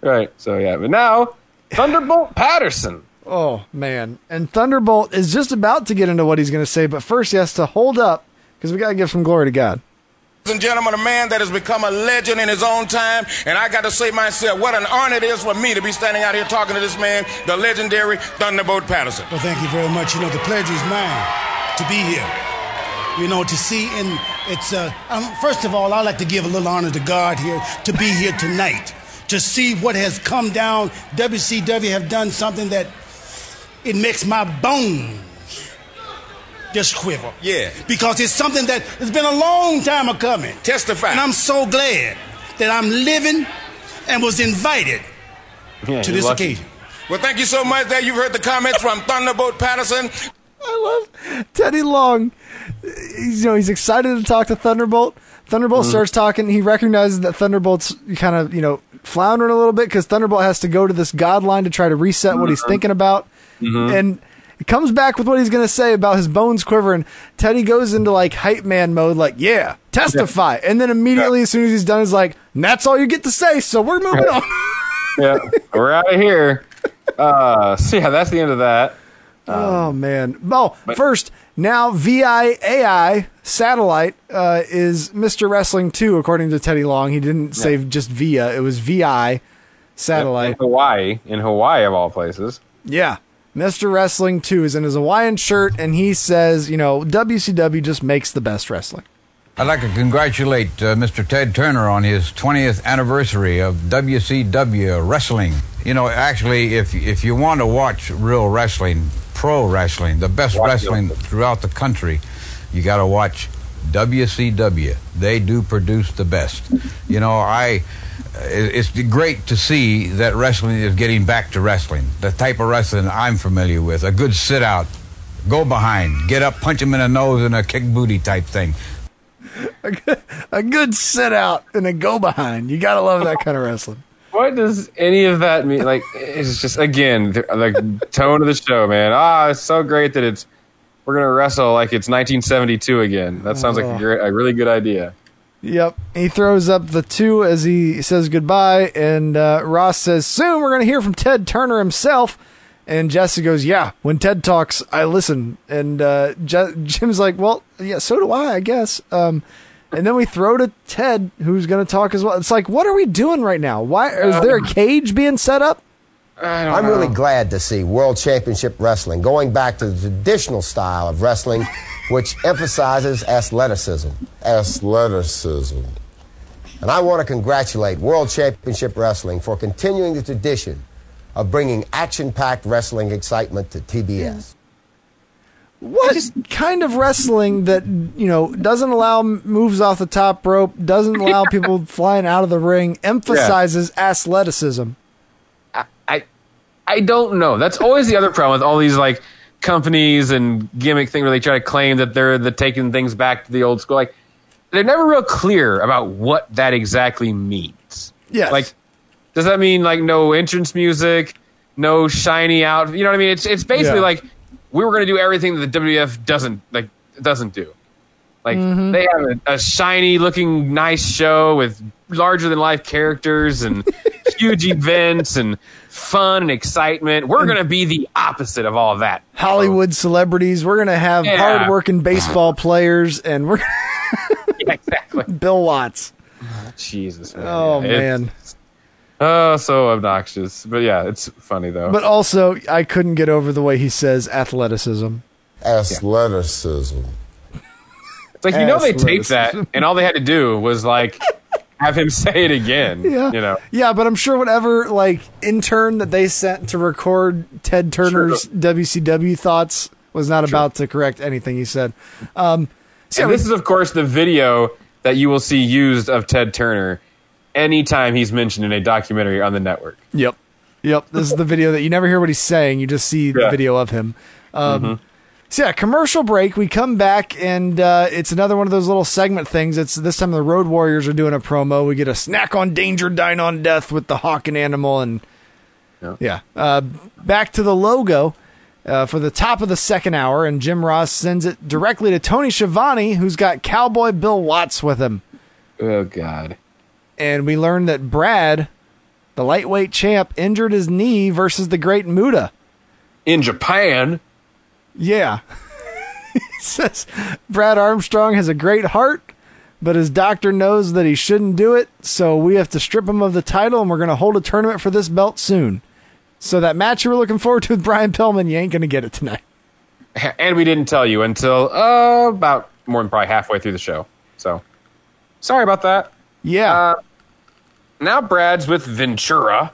Right. So yeah, but now Thunderbolt Patterson. Oh man! And Thunderbolt is just about to get into what he's going to say, but first he has to hold up because we got to give some glory to God. Ladies and gentlemen, a man that has become a legend in his own time. And I got to say myself, what an honor it is for me to be standing out here talking to this man, the legendary Thunderbolt Patterson. Well, thank you very much. You know, the pleasure is mine to be here. You know, to see, and it's, uh, um, first of all, I'd like to give a little honor to God here to be here tonight, to see what has come down. WCW have done something that it makes my bones just quiver. Yeah. Because it's something that has been a long time a coming. Testify. And I'm so glad that I'm living and was invited Yeah, to this lucky. occasion. Well, thank you so much. There, you've heard the comments from Thunderbolt Patterson. I love Teddy Long. He's, you know, he's excited to talk to Thunderbolt. Thunderbolt Mhm. starts talking. He recognizes that Thunderbolt's kind of, you know, floundering a little bit because Thunderbolt has to go to this God line to try to reset what he's Mhm. thinking about. Mhm. And he comes back with what he's going to say about his bones quivering. Teddy goes into like hype man mode, like, yeah, testify. And then immediately, as soon as he's done, he's like, that's all you get to say. So we're moving on. yeah, we're out of here. Uh, so yeah, that's the end of that. Oh man! Oh, first now VIAI satellite uh, is Mr. Wrestling Two, according to Teddy Long. He didn't say just Via; it was VI satellite. in Hawaii, in Hawaii of all places. Yeah, Mr. Wrestling Two is in his Hawaiian shirt, and he says, you know, WCW just makes the best wrestling. I'd like to congratulate uh, Mr. Ted Turner on his 20th anniversary of WCW wrestling. You know, actually, if if you want to watch real wrestling, pro wrestling, the best Watch wrestling throughout the country, you got to watch WCW. They do produce the best. You know, I it- it's great to see that wrestling is getting back to wrestling. The type of wrestling I'm familiar with, a good sit out, go behind, get up, punch him in the nose, and a kick booty type thing. A good, a good sit out and a go behind. You gotta love that kind of wrestling. What does any of that mean? Like, it's just again the, the tone of the show, man. Ah, it's so great that it's we're gonna wrestle like it's 1972 again. That sounds like a, Oh. great, a really good idea. Yep. He throws up the two as he says goodbye, and uh, Ross says, Soon we're going to hear from Ted Turner himself. And Jesse goes, Yeah, when Ted talks, I listen. And uh, Je- Jim's like, Well, yeah, so do I, I guess. Um, and then we throw to Ted, who's going to talk as well. It's like, What are we doing right now? Why Is there a cage being set up? I'm really glad to see World Championship Wrestling going back to the traditional style of wrestling, which emphasizes athleticism. Athleticism. And I want to congratulate World Championship Wrestling for continuing the tradition of bringing action packed wrestling excitement to TBS. What kind of wrestling that, you know, doesn't allow moves off the top rope, doesn't allow people flying out of the ring, emphasizes athleticism? I I don't know. That's always the other problem with all these like companies and gimmick thing where they try to claim that they're the taking things back to the old school. Like they're never real clear about what that exactly means. Yes. Like does that mean like no entrance music, no shiny out? You know what I mean? It's it's basically Yeah. like we were going to do everything that the WF doesn't like doesn't do. Like Mhm. they have a, a shiny looking nice show with larger than life characters and huge events and fun and excitement. We're gonna be the opposite of all of that. Hollywood celebrities. We're gonna have Yeah. hardworking baseball players, and we're Yeah, exactly. Bill Watts. Oh, Jesus. Man. Oh Yeah, man! it's- Oh, so obnoxious. But yeah, it's funny though. But also, I couldn't get over the way he says athleticism. Athleticism. It's like you know they Athleticism. taped that, and all they had to do was like have him say it again. Yeah. You know. Yeah, but I'm sure whatever like intern that they sent to record Ted Turner's WCW thoughts was not about to correct anything he said. Um, so and yeah, this is, of course, the video that you will see used of Ted Turner anytime he's mentioned in a documentary on the network. Yep. Yep. This is the video that you never hear what he's saying. You just see the video of him. Um, Mhm. So yeah, commercial break. We come back and uh, it's another one of those little segment things. It's this time the Road Warriors are doing a promo. We get a snack on danger, dine on death with the hawk and animal, and yeah. Uh, back to the logo uh, for the top of the second hour, and Jim Ross sends it directly to Tony Schiavone, who's got Cowboy Bill Watts with him. Oh God! And we learn that Brad, the lightweight champ, injured his knee versus the Great Muta in Japan. Yeah. he says Brad Armstrong has a great heart, but his doctor knows that he shouldn't do it, so we have to strip him of the title, and we're going to hold a tournament for this belt soon. So that match you were looking forward to with Brian Pillman, you ain't going to get it tonight. And we didn't tell you until uh, about more than probably halfway through the show. So sorry about that. Yeah. Uh, now Brad's with Ventura.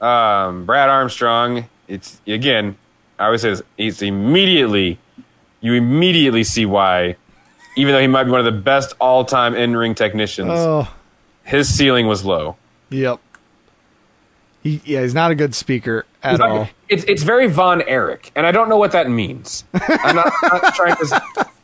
Um, Brad Armstrong. It's again. I always say this. He's immediately. You immediately see why, even though he might be one of the best all-time in-ring technicians, Oh, his ceiling was low. yep. He, yeah, he's not a good speaker at It's all. It's it's very Von Erich, and I don't know what that means. I'm not, I'm not trying to.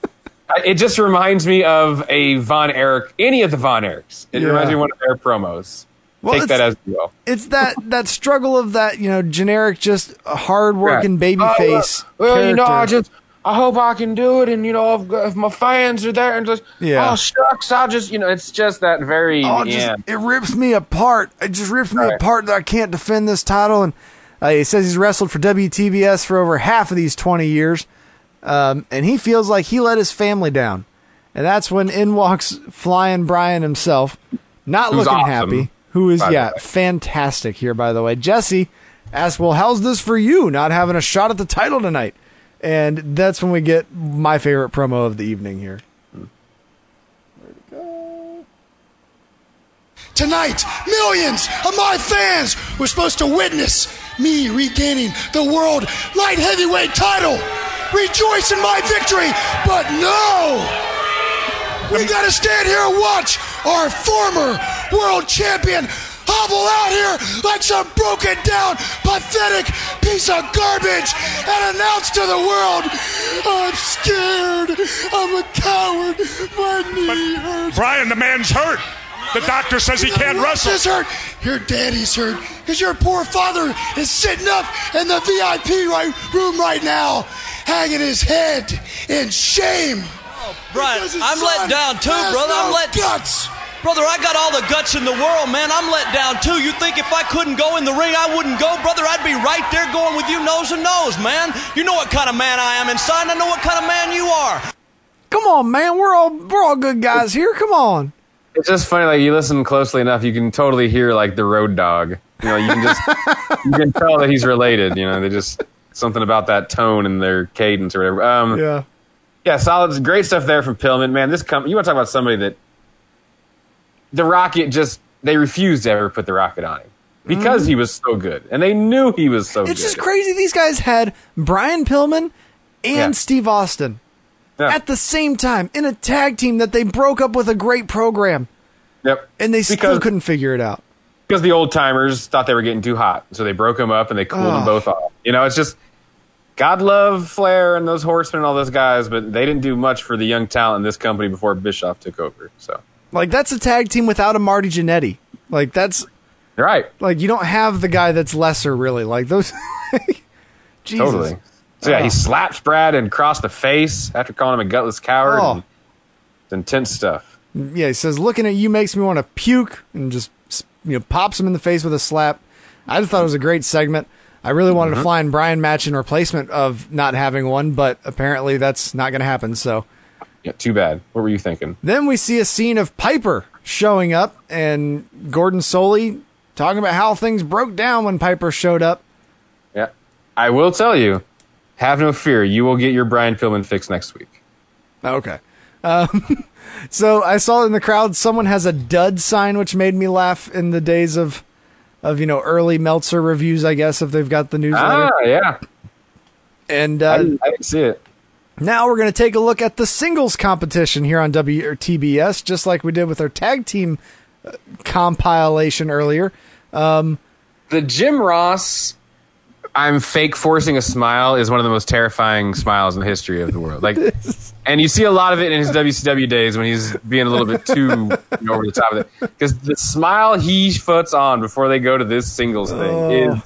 It just reminds me of a Von Erich, any of the Von Erichs. It Yeah. reminds me of one of their promos. Well, Take that it's- as you will. It's that that struggle of that you know generic, just hard working Right. baby Oh, face. well, well, you know, I just I hope I can do it, and you know, if, if my fans are there, and just Yeah. oh shucks, I'll just you know, it's just that very Oh, it, yeah. just, it rips me apart. It just rips me apart that I can't defend this title. And uh, he says he's wrestled for WTBS for over half of these 20 years. Um, and he feels like he let his family down. And that's when in walks Flying Brian himself, not Who's looking awesome, happy. Who is, by yeah, fantastic here, by the way. Jesse asks, Well, how's this for you not having a shot at the title tonight? And that's when we get my favorite promo of the evening here. Tonight, millions of my fans were supposed to witness me regaining the world light heavyweight title. Rejoice in my victory, but no! We gotta stand here and watch our former world champion hobble out here like some broken down, pathetic piece of garbage and announce to the world, I'm scared, I'm a coward, my knee hurts. Brian, the man's hurt. The doctor says he can't wrestle. Is hurt. Your daddy's hurt because your poor father is sitting up in the VIP right, room right now, hanging his head in shame. Brian, I'm let down too, has brother. I'm no let guts. Brother, I got all the guts in the world, man. I'm let down too. You think if I couldn't go in the ring, I wouldn't go, brother? I'd be right there going with you nose to nose, man. You know what kind of man I am inside. and I know what kind of man you are. Come on, man. We're all we're all good guys here. Come on. It's just funny, like you listen closely enough, you can totally hear like the Road Dogg. You know, you can just you can tell that he's related. You know, they just something about that tone and their cadence or whatever. Um, Yeah. Yeah, solid, great stuff there from Pillman. Man, this com- you want to talk about somebody that the Rocket just they refused to ever put the Rocket on him because Mhm. he was so good, and they knew he was so It's good. It's just crazy. These guys had Brian Pillman and Yeah. Steve Austin Yeah. at the same time in a tag team that they broke up with a great program, Yep, and they still couldn't figure it out. because the old timers thought they were getting too hot, so they broke them up and they cooled Oh. them both off. You know, it's just God love Flair and those horsemen and all those guys, but they didn't do much for the young talent in this company before Bischoff took over. So Like that's a tag team without a Marty Jannetty. Like that's right. Like you don't have the guy that's lesser, really. Like those. Jesus. totally. So yeah, Oh. he uh. slaps Brad and across the face after calling him a gutless coward. Oh. It's intense stuff. Yeah, he says, looking at you makes me want to puke and just, you know, pops him in the face with a slap. I just thought it was a great segment. I really wanted to Mhm. find Brian match in replacement of not having one, but apparently that's not going to happen. So Yeah, too bad. What were you thinking? then we see a scene of Piper showing up and Gordon Solie talking about how things broke down when Piper showed up. Yeah. I will tell you, have no fear. You will get your Brian Pillman fix next week. Okay. Um, so I saw in the crowd someone has a dud sign, which made me laugh in the days of, of you know, early Meltzer reviews. I guess if they've got the newsletter. Ah, yeah. And uh, I, didn't, I didn't see it. now we're going to take a look at the singles competition here on W or TBS, just like we did with our tag team uh, compilation earlier. Um, The Jim Ross, I'm fake forcing a smile, is one of the most terrifying smiles in the history of the world. Like, and you see a lot of it in his WCW days when he's being a little bit too you know, over the top of it. Because the smile he puts on before they go to this singles thing Oh. is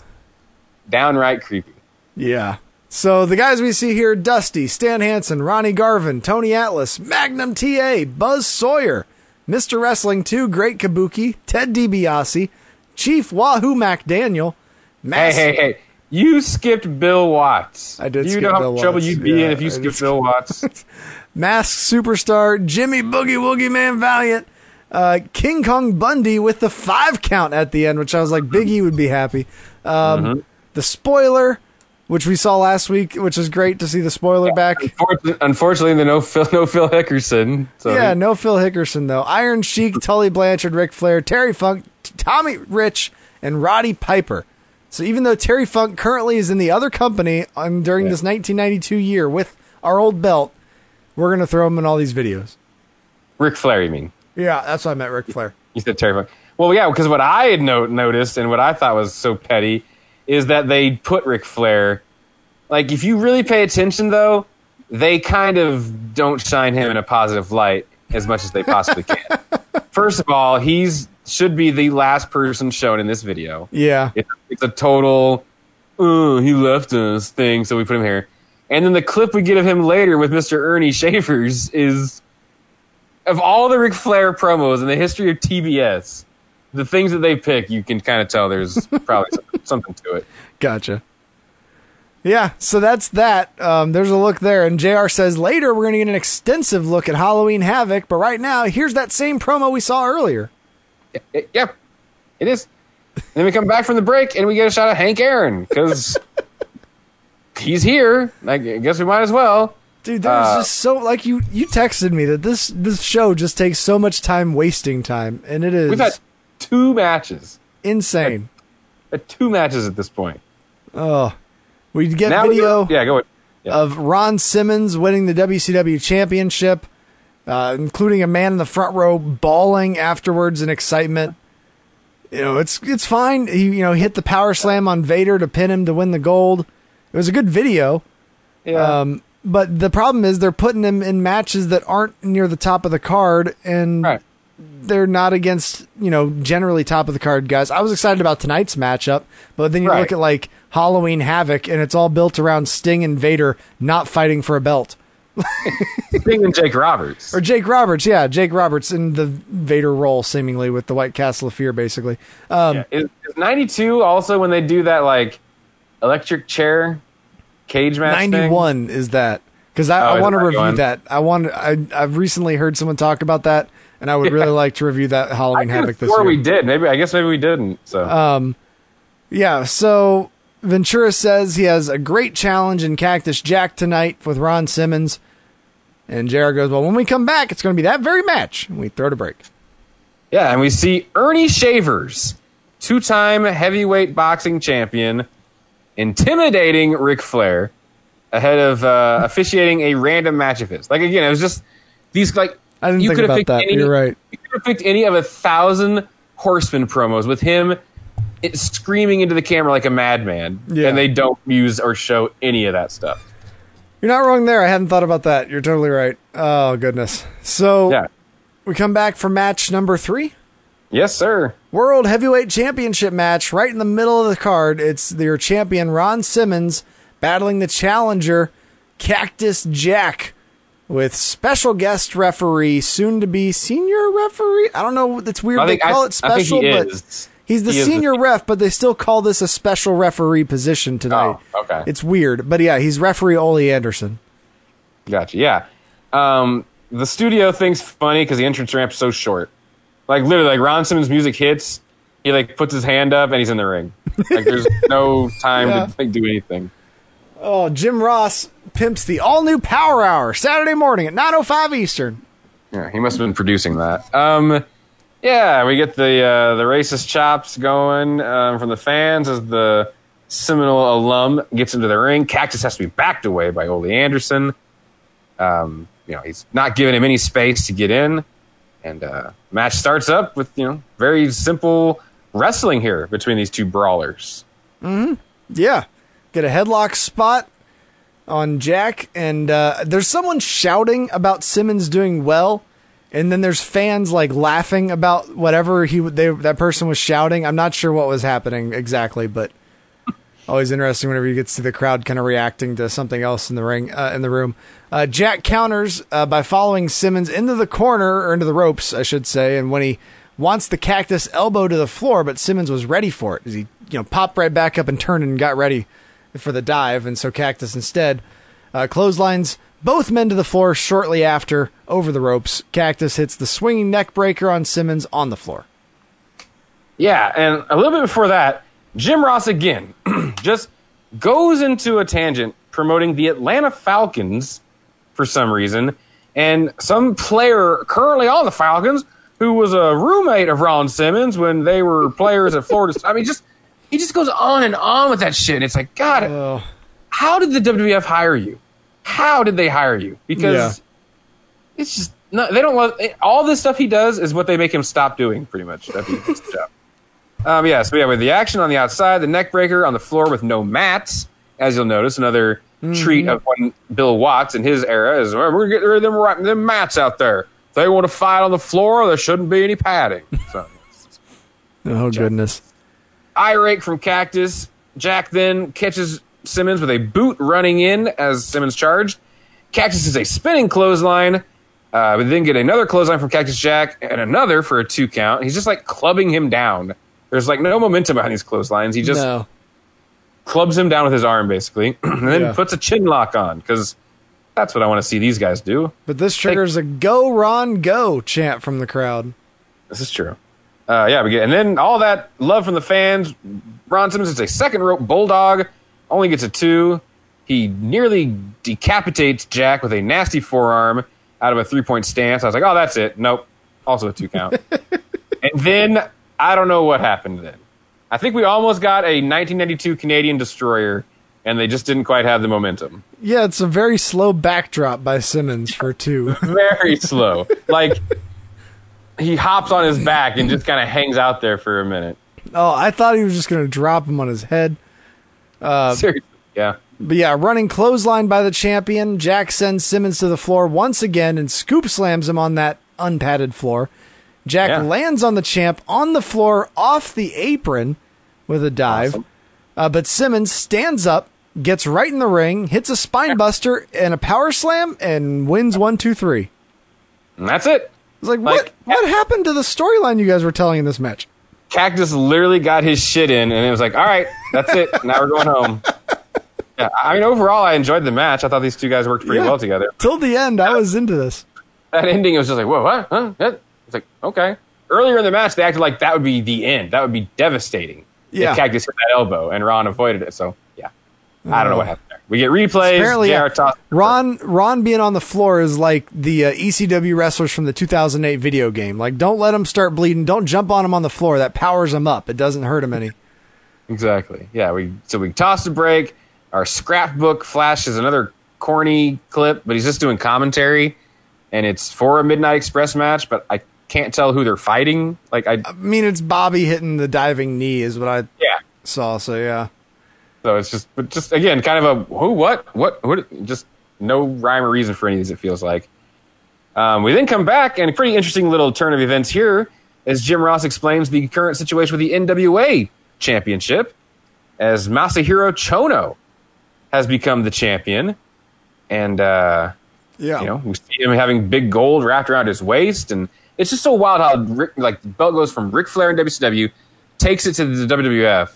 downright creepy. Yeah. So the guys we see here Dusty, Stan Hansen, Ronnie Garvin, Tony Atlas, Magnum TA, Buzz Sawyer, Mr. Wrestling 2, Great Kabuki, Ted DiBiase, Chief Wahoo McDaniel, Mass- Hey, hey, hey. You skipped Bill Watts. I did you skip know how Bill much trouble Watts. you'd be Yeah, in if you I skipped Bill Watts? Masked Superstar, Jimmy Boogie Woogie Man Valiant, uh, King Kong Bundy with the five count at the end, which I was like, Big E would be happy. Um, Mm-hmm. The spoiler, which we saw last week, which is great to see the spoiler back. Unfortunately, unfortunately, the no Phil, no Phil Hickerson. So yeah, no Phil Hickerson though. Iron Sheik, Tully Blanchard, Ric Flair, Terry Funk, Tommy Rich, and Roddy Piper. So even though Terry Funk currently is in the other company on, during this 1992 year with our old belt, we're gonna throw him in all these videos. Ric Flair, you mean? Yeah, that's what I meant, Ric Flair. You said Terry Funk. Well, yeah, because what I had no- noticed and what I thought was so petty is that they put Ric Flair. Like, if you really pay attention, though, they kind of don't shine him in a positive light as much as they possibly can. First of all, he's should be the last person shown in this video. Yeah. It's, it's a total, oh, he left us thing, so we put him here. And then the clip we get of him later with Mr. Earnie Shavers is of all the Ric Flair promos in the history of TBS, the things that they pick, you can kind of tell there's probably something, to it. Gotcha. Yeah, so that's that. Um, there's a look there, and Jr. says later we're gonna get an extensive look at Halloween Havoc, but right now here's that same promo we saw earlier. It- yep, it is. then we come back from the break and we get a shot of Hank Aaron because he's here. I guess we might as well. Dude, there's Uh, just so like you you texted me that this this show just takes so much time wasting time, and it is We've had two matches. insane. Two matches at this point. Oh, we get Now we video go- yeah, go ahead. of Ron Simmons winning the WCW championship, uh, including a man in the front row bawling afterwards in excitement. You know, it's it's fine. He you know he hit the power slam on Vader to pin him to win the gold. It was a good video. Yeah. Um, but the problem is they're putting him in matches that aren't near the top of the card, and they're not against you know generally top of the card guys. I was excited about tonight's matchup, but then you Right. look at like Halloween Havoc, and it's all built around Sting and Vader not fighting for a belt. Sting and Jake Roberts. Or Jake Roberts, yeah, Jake Roberts in the Vader role, seemingly with the White Castle of Fear, basically. Um, Is, is 92 also when they do that like electric chair cage match? thing? 91 is that because I, Oh, I want to review going? that. I want. I I've recently heard someone talk about that, and I would really like to review that Halloween Havoc this year. we did. Maybe I guess maybe we didn't. So Um, yeah. So Ventura says he has a great challenge in Cactus Jack tonight with Ron Simmons, and Jared goes, "Well, when we come back, it's going to be that very match." And we throw to break. yeah, and we see Earnie Shavers, two-time heavyweight boxing champion, intimidating Ric Flair ahead of uh, officiating a random match of his. Like again, it was just these like I didn't you think could have about picked that. any. You're right. You could have picked any of a thousand Horseman promos with him screaming into the camera like a madman, Yeah. and they don't use or show any of that stuff. You're not wrong there. I hadn't thought about that. You're totally right. Oh goodness. So Yeah. we come back for match number three. Yes, sir. World Heavyweight Championship match right in the middle of the card. It's their champion Ron Simmons battling the challenger Cactus Jack. with special guest referee, soon to be senior referee. I don't know. It's weird they call I it special, but is. He's the He is the- senior ref, but they still call this a special referee position tonight. Oh, okay. It's weird, but yeah, he's referee Ole Anderson. Gotcha. Yeah. Um, the studio thing's funny because the entrance ramp's so short. Like literally, like Ron Simmons' music hits, he like puts his hand up and he's in the ring. Like there's no time Yeah. to like, do anything. Oh, Jim Ross pimps the all new Power Hour Saturday morning at 9:05 Eastern. Yeah, he must have been producing that. Um, yeah, we get the uh, the racist chops going um, from the fans as the Seminole alum gets into the ring. Cactus has to be backed away by Ole Anderson. Um, you know, he's not giving him any space to get in, and uh, match starts up with you know very simple wrestling here between these two brawlers. Mm-hmm. Yeah. Get a headlock spot on Jack, and uh, there's someone shouting about Simmons doing well, and then there's fans like laughing about whatever he they that person was shouting. I'm not sure what was happening exactly, but always interesting whenever you get to see the crowd kind of reacting to something else in the ring uh, in the room. Uh, Jack counters uh, by following Simmons into the corner or into the ropes, I should say, and when he wants the cactus elbow to the floor, but Simmons was ready for it. He you know popped right back up and turned and got ready for the dive, and so Cactus instead uh, clotheslines both men to the floor shortly after over the ropes. Cactus hits the swinging neck breaker on Simmons on the floor. Yeah, and a little bit before that, Jim Ross again just goes into a tangent promoting the Atlanta Falcons for some reason, and some player currently on the Falcons who was a roommate of Ron Simmons when they were players at Florida. I mean, just he just goes on and on with that shit, and it's like, God, how did the WWF hire you? How did they hire you? Because it's just no, they don't want all this stuff he does is what they make him stop doing pretty much. That'd be his job. Um, yeah, so yeah, with the action on the outside, the neck breaker on the floor with no mats, as you'll notice, another treat of one Bill Watts in his era is "Well, we're getting rid of them, them mats out there. If they want to fight on the floor, there shouldn't be any padding. So Oh goodness! rake from Cactus. Jack then catches Simmons with a boot running in as Simmons charged. Cactus is a spinning clothesline. Uh, we then get another clothesline from Cactus Jack and another for a two count. He's just like clubbing him down. There's like no momentum behind these clotheslines. He just No. clubs him down with his arm basically, and then Yeah. puts a chin lock on because that's what I want to see these guys do. But this triggers a "Go Ron Go" chant from the crowd. This is true. Uh, yeah, we get, and then all that love from the fans. Ron Simmons is a second rope bulldog, only gets a two. He nearly decapitates Jack with a nasty forearm out of a three point stance. I was like, oh, that's it. Nope. Also a two count. and then I don't know what happened then. I think we almost got a 1992 Canadian destroyer, and they just didn't quite have the momentum. Yeah, it's a very slow backdrop by Simmons for two. Very slow. Like he hops on his back and just kind of hangs out there for a minute. Oh, I thought he was just going to drop him on his head. Uh, Seriously, yeah. But yeah, running clothesline by the champion, Jack sends Simmons to the floor once again and scoop slams him on that unpadded floor. Jack Yeah. lands on the champ on the floor off the apron with a dive. Uh, but Simmons stands up, gets right in the ring, hits a spine buster and a power slam, and wins one, two, three. And that's it. It's like, what? What happened to the storyline you guys were telling in this match? Cactus literally got his shit in, and it was like, all right, that's it. now we're going home. Yeah, I mean, overall, I enjoyed the match. I thought these two guys worked pretty Yeah. well together. Till the end, I was into this. That ending it was just like, whoa, what? Huh? It's like, okay. Earlier in the match, they acted like that would be the end. That would be devastating. Yeah. If Cactus hit that elbow, and Ron avoided it. So, yeah. I don't know what happened. We get replays. Apparently, JR yeah, toss- Ron Ron being on the floor is like the uh, ECW wrestlers from the 2008 video game. Like, don't let them start bleeding. Don't jump on them on the floor. That powers them up. It doesn't hurt them any. Exactly. Yeah. We so we toss a break. Our scrapbook flashes another corny clip, but he's just doing commentary, and it's for a Midnight Express match, but I can't tell who they're fighting. Like I, I mean, it's Bobby hitting the diving knee is what I yeah. saw. So yeah, So it's just, but just again, kind of a who, what, what, what, just no rhyme or reason for any of these. It feels like. Um, we then come back, and a pretty interesting little turn of events here as Jim Ross explains the current situation with the NWA Championship, as Masahiro Chono has become the champion, and uh, Yeah. You know, we see him having big gold wrapped around his waist, and it's just so wild how Rick, like the belt goes from Ric Flair in WCW, takes it to the WWF,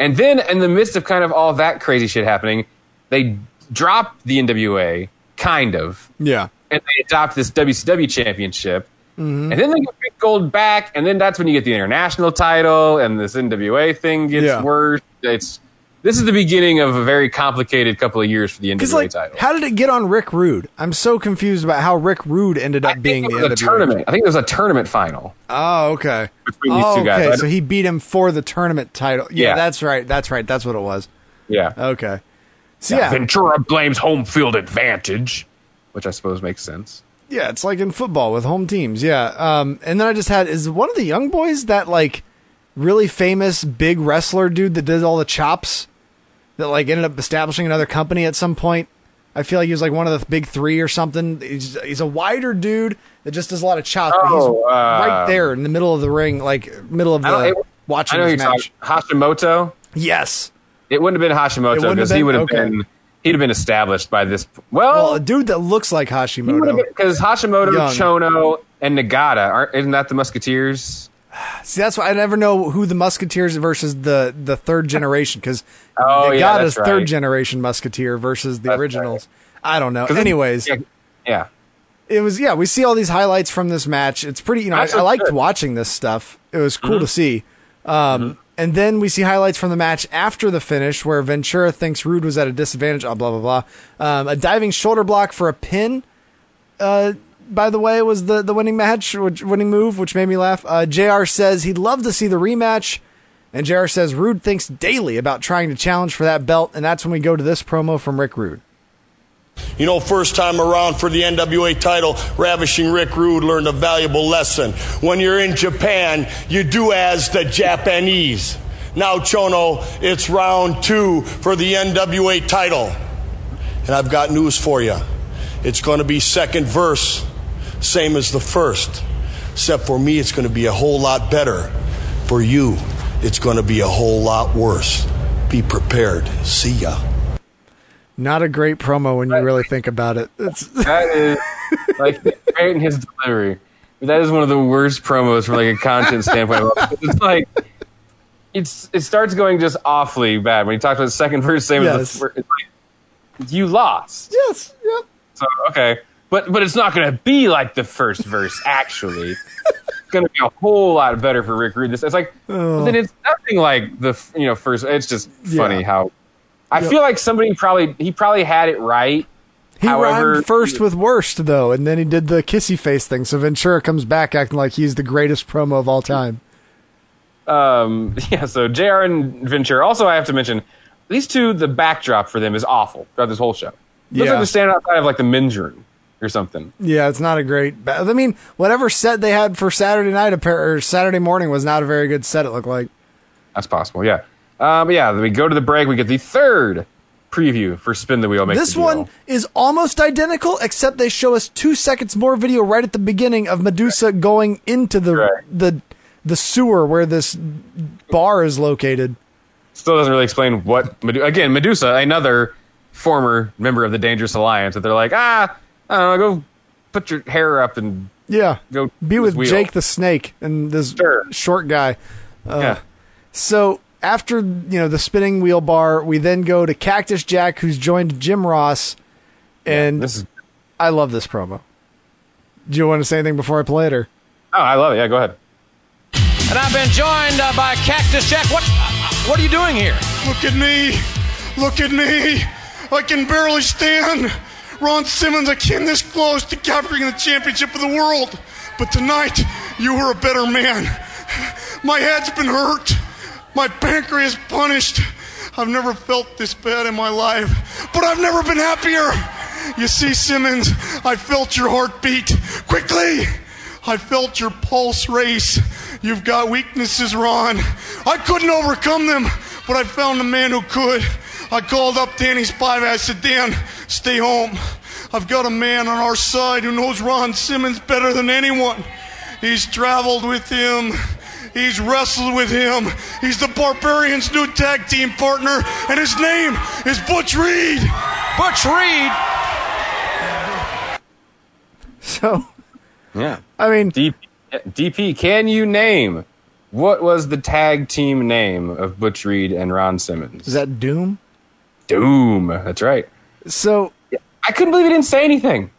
and then in the midst of kind of all that crazy shit happening, they drop the NWA, kind of, Yeah. and they adopt this WCW championship. Mhm. And then they get big gold back, and then that's when you get the international title, and this NWA thing gets Yeah. worse. It's this is the beginning of a very complicated couple of years for the NWA like, title. how did it get on Rick Rude? I'm so confused about how Rick Rude ended up being the NWA. tournament. I think it was a tournament final. Oh, okay. Between these oh, two guys. okay. So he beat him for the tournament title. Yeah, Yeah. that's right. That's right. That's what it was. Yeah. Okay. So yeah, Ventura blames home field advantage, which I suppose makes sense. yeah, it's like in football with home teams. Yeah. Um, and then I just had is one of the young boys that like really famous big wrestler dude that did all the chops that like ended up establishing another company at some point. I feel like he was like one of the big three or something. He's, he's a wider dude that just does a lot of chops. but he's Oh, right um, there in the middle of the ring, like middle of the watching I know match. talking Hashimoto. Yes. It wouldn't have been Hashimoto because he would have Okay. been he'd have been established by this. Well, Well, a dude that looks like Hashimoto. because Hashimoto, Young. Chono, and Nagata aren't isn't that the Musketeers? See, that's why I never know who the Musketeers versus the the third generation because Oh, Nagata's yeah, that's right. third generation Musketeer versus the originals. I don't know. Anyways, yeah, yeah. it was yeah. We see all these highlights from this match. It's pretty. You know, I, I liked good. watching this stuff. It was cool Mhm. to see. Um, And then we see highlights from the match after the finish, where Ventura thinks Rude was at a disadvantage. Oh, blah blah blah. Um, a diving shoulder block for a pin. Uh, by the way, was the the winning match, which, winning move, which made me laugh. Uh, Jr. says he'd love to see the rematch, and Jr. says Rude thinks daily about trying to challenge for that belt, and that's when we go to this promo from Rick Rude. You know, first time around for the NWA title, Ravishing Rick Rude learned a valuable lesson. When you're in Japan, you do as the Japanese. Now, Chono, it's round two for the NWA title. And I've got news for you. It's going to be second verse, same as the first. Except for me, it's going to be a whole lot better. For you, it's going to be a whole lot worse. Be prepared. See ya. Not a great promo when you really think about it. It's, That is like great in his delivery. That is one of the worst promos from like a content standpoint. It's like it's it starts going just awfully bad when he talks about the second verse, same as the first. It's like you lost. Yes. Yep. So okay, but but it's not going to be like the first verse. Actually, it's going to be a whole lot better for Rick Rude. This it's like Oh. then it's nothing like the you know first. It's just funny Yeah. how I Yep. feel like somebody probably he probably had it right. He However, rhymed first with worst though, and then he did the kissy face thing. So Ventura comes back acting like he's the greatest promo of all time. Um, yeah, so JR and Ventura. Also, I have to mention these two. The backdrop for them is awful throughout this whole show. Looks Yeah. like they're standing outside of like the men's room or something. Yeah, it's not a great. I mean, whatever set they had for Saturday night or Saturday morning was not a very good set. It looked like. That's possible. Yeah. Uh, but yeah, we go to the break. We get the third preview for Spin the Wheel. Make this one is almost identical, except they show us two seconds more video right at the beginning of Medusa going into the the the sewer where this bar is located. still doesn't really explain what Medu- again Medusa, another former member of the Dangerous Alliance. That they're like, ah, I don't know, go put your hair up and Yeah, go be with wheel. Jake the Snake and this short guy. Uh, Yeah. So after you know the spinning wheel bar, we then go to Cactus Jack, who's joined Jim Ross, and this is. I love this promo. Do you want to say anything before I play it, or? Oh, I love it. Yeah, go ahead. And I've been joined uh, by Cactus Jack. What? What are you doing here? Look at me. Look at me. I can barely stand. Ron Simmons, I came this close to capturing the championship of the world. But tonight, you were a better man. My head's been hurt. My pancreas punished. I've never felt this bad in my life. But I've never been happier. You see, Simmons, I felt your heartbeat. Quickly! I felt your pulse race. You've got weaknesses, Ron. I couldn't overcome them, but I found a man who could. I called up Danny Spivey. I said, Dan, stay home. I've got a man on our side who knows Ron Simmons better than anyone. He's traveled with him. He's wrestled with him. He's the Barbarians' new tag team partner, and his name is Butch Reed. Butch Reed. So, Yeah. I mean, DP, DP, can you name what was the tag team name of Butch Reed and Ron Simmons? is that Doom? Doom. That's right. So, I couldn't believe he didn't say anything.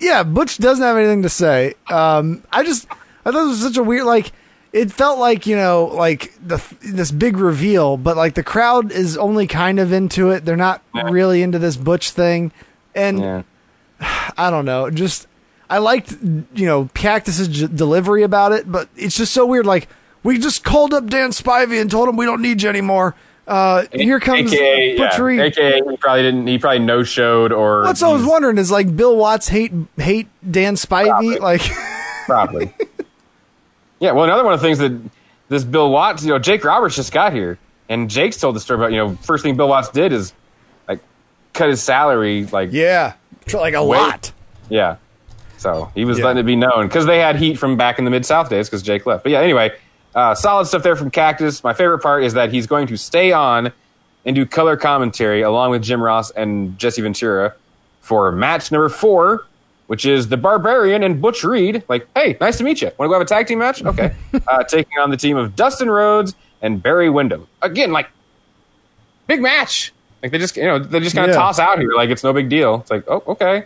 yeah, Butch doesn't have anything to say. Um, I just, I thought it was such a weird, like, it felt like you know, like the this big reveal, but like the crowd is only kind of into it. They're not really into this Butch thing, and I don't know. Just I liked you know Cactus's j- delivery about it, but it's just so weird. Like we just called up Dan Spivey and told him we don't need you anymore. Uh, here comes AKA, Butch yeah. AKA he probably didn't. He probably no showed or What's I was wondering is like Bill Watts hate hate Dan Spivey like probably. yeah. Well, another one of the things that this Bill Watts, you know, Jake Roberts just got here, and Jake's told the story about you know first thing Bill Watts did is like cut his salary like yeah like a way- lot. Yeah. So he was Yeah. letting it be known because they had heat from back in the Mid South days because Jake left. But yeah, anyway, uh, solid stuff there from Cactus. My favorite part is that he's going to stay on and do color commentary along with Jim Ross and Jesse Ventura for match number four, which is the Barbarian and Butch Reed. Like, hey, nice to meet you. Want to go have a tag team match? Okay. uh, taking on the team of Dustin Rhodes and Barry Windham. Again, like, big match. Like they just, you know, they just kind of Yeah. toss out here like it's no big deal. It's like, oh, okay.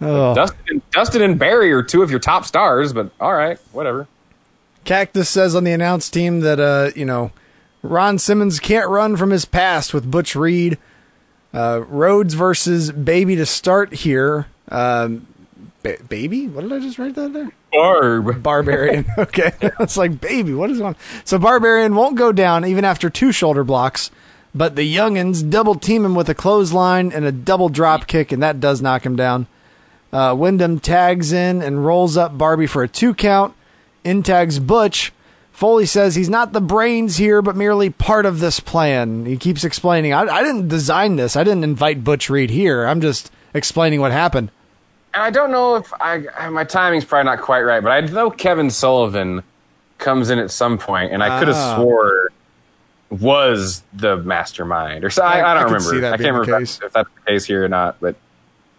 Oh. Dustin, Dustin and Barry are two of your top stars, but all right, whatever. Cactus says on the announce team that uh, you know, Ron Simmons can't run from his past with Butch Reed. Uh, Rhodes versus Baby to start here. Um, ba- baby? What did I just write that there? Barb. Barbarian. okay. it's like, baby, what is on? So Barbarian won't go down even after two shoulder blocks, but the youngins double team him with a clothesline and a double drop kick, and that does knock him down. Uh, Windham tags in and rolls up Barbie for a two count. In tags Butch. Foley says he's not the brains here, but merely part of this plan. He keeps explaining, I, I didn't design this. I didn't invite Butch Reed here. I'm just explaining what happened. And I don't know if I my timing's probably not quite right, but I know Kevin Sullivan comes in at some point, and I could have Ah. swore was the mastermind or so. I, I- I I don't could remember. I can't remember if that's the case here or not. But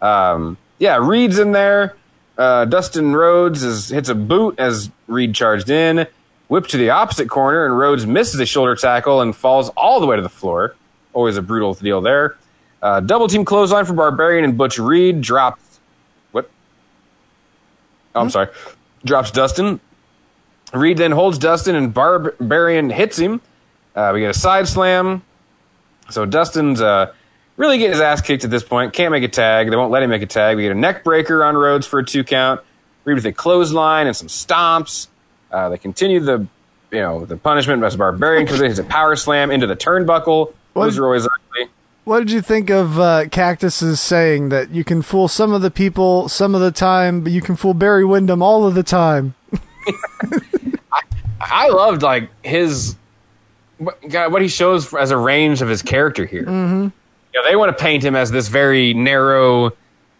um, yeah, Reed's in there. Uh, Dustin Rhodes is, hits a boot as Reed charged in, whipped to the opposite corner, and Rhodes misses a shoulder tackle and falls all the way to the floor. Always a brutal deal there. Uh, double team clothesline for Barbarian and Butch Reed drops. What? Oh, I'm sorry. Drops Dustin. Reed then holds Dustin, and Barbarian hits him. Uh, we get a side slam. So Dustin's uh, really getting his ass kicked at this point. Can't make a tag. They won't let him make a tag. We get a neck breaker on Rhodes for a two count. Reed with a clothesline and some stomps. Uh, they continue the you know the punishment as Barbarian in, hits a power slam into the turnbuckle. Those are always ugly. What did you think of uh, Cactus's saying that you can fool some of the people some of the time, but you can fool Barry Windham all of the time? I loved like his what, God, what he shows as a range of his character here. Mm-hmm. You know, they want to paint him as this very narrow,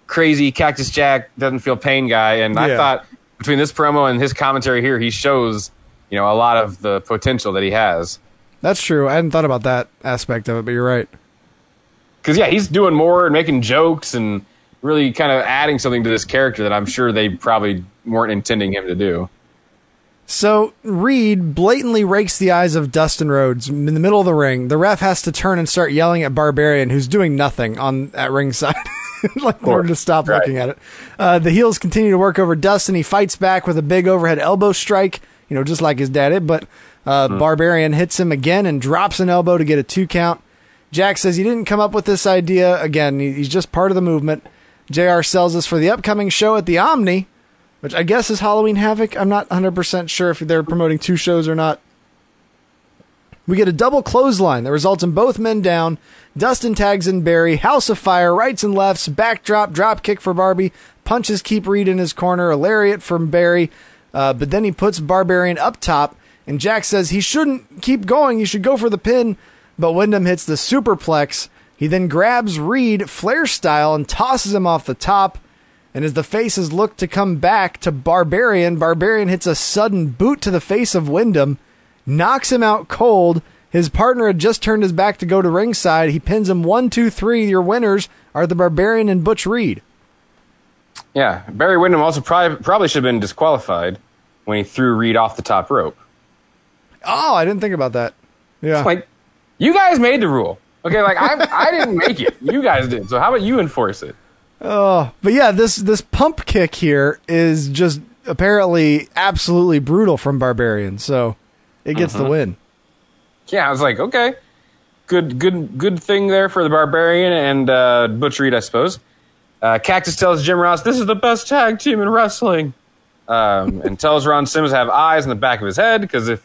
crazy Cactus Jack doesn't feel pain guy, and I thought between this promo and his commentary here, he shows you know a lot of the potential that he has. That's true. I hadn't thought about that aspect of it, but you're right. Because yeah, he's doing more and making jokes and really kind of adding something to this character that I'm sure they probably weren't intending him to do. So Reed blatantly rakes the eyes of Dustin Rhodes in the middle of the ring. The ref has to turn and start yelling at Barbarian, who's doing nothing on at ringside, like in order to stop Right. looking at it. Uh, the heels continue to work over Dustin. He fights back with a big overhead elbow strike, you know, just like his dad did. But uh, Barbarian hits him again and drops an elbow to get a two count. Jack says he didn't come up with this idea. Again, he's just part of the movement. JR sells us for the upcoming show at the Omni, which I guess is Halloween Havoc. I'm not 100% sure if they're promoting two shows or not. We get a double clothesline that results in both men down. Dustin tags in Barry, House of Fire, rights and lefts, backdrop, drop kick for Barbie, punches keep Reed in his corner, a lariat from Barry, uh, but then he puts Barbarian up top, and Jack says he shouldn't keep going, he should go for the pin, but Windham hits the superplex. He then grabs Reed, Flair style, and tosses him off the top. And as the faces look to come back to Barbarian, Barbarian hits a sudden boot to the face of Windham, knocks him out cold. His partner had just turned his back to go to ringside. He pins him one, two, three. Your winners are the Barbarian and Butch Reed. Yeah, Barry Windham also probably, probably should have been disqualified when he threw Reed off the top rope. Oh, I didn't think about that. Yeah. Like, you guys made the rule. Okay, like I, I didn't make it. You guys did. So how about you enforce it? Oh, but yeah, this this pump kick here is just apparently absolutely brutal from Barbarian. So it gets the Mhm. win. Yeah, I was like, okay, good, good, good thing there for the Barbarian and uh, Butch Reed, I suppose. Uh, Cactus tells Jim Ross, "This is the best tag team in wrestling," um, and tells Ron Simmons to have eyes in the back of his head because if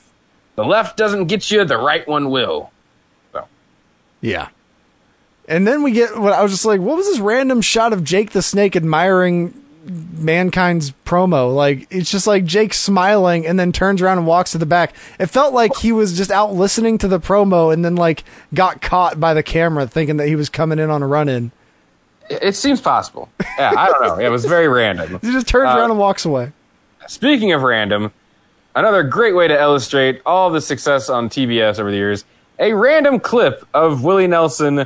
the left doesn't get you, the right one will. So, Yeah. And then we get what I was just like, what was this random shot of Jake the Snake admiring mankind's promo? Like it's just like Jake smiling and then turns around and walks to the back. It felt like he was just out listening to the promo and then like got caught by the camera thinking that he was coming in on a run in. It, seems possible. Yeah, I don't know. It was very random. He just turns Uh, around and walks away. Speaking of random, another great way to illustrate all the success on TBS over the years, a random clip of Willie Nelson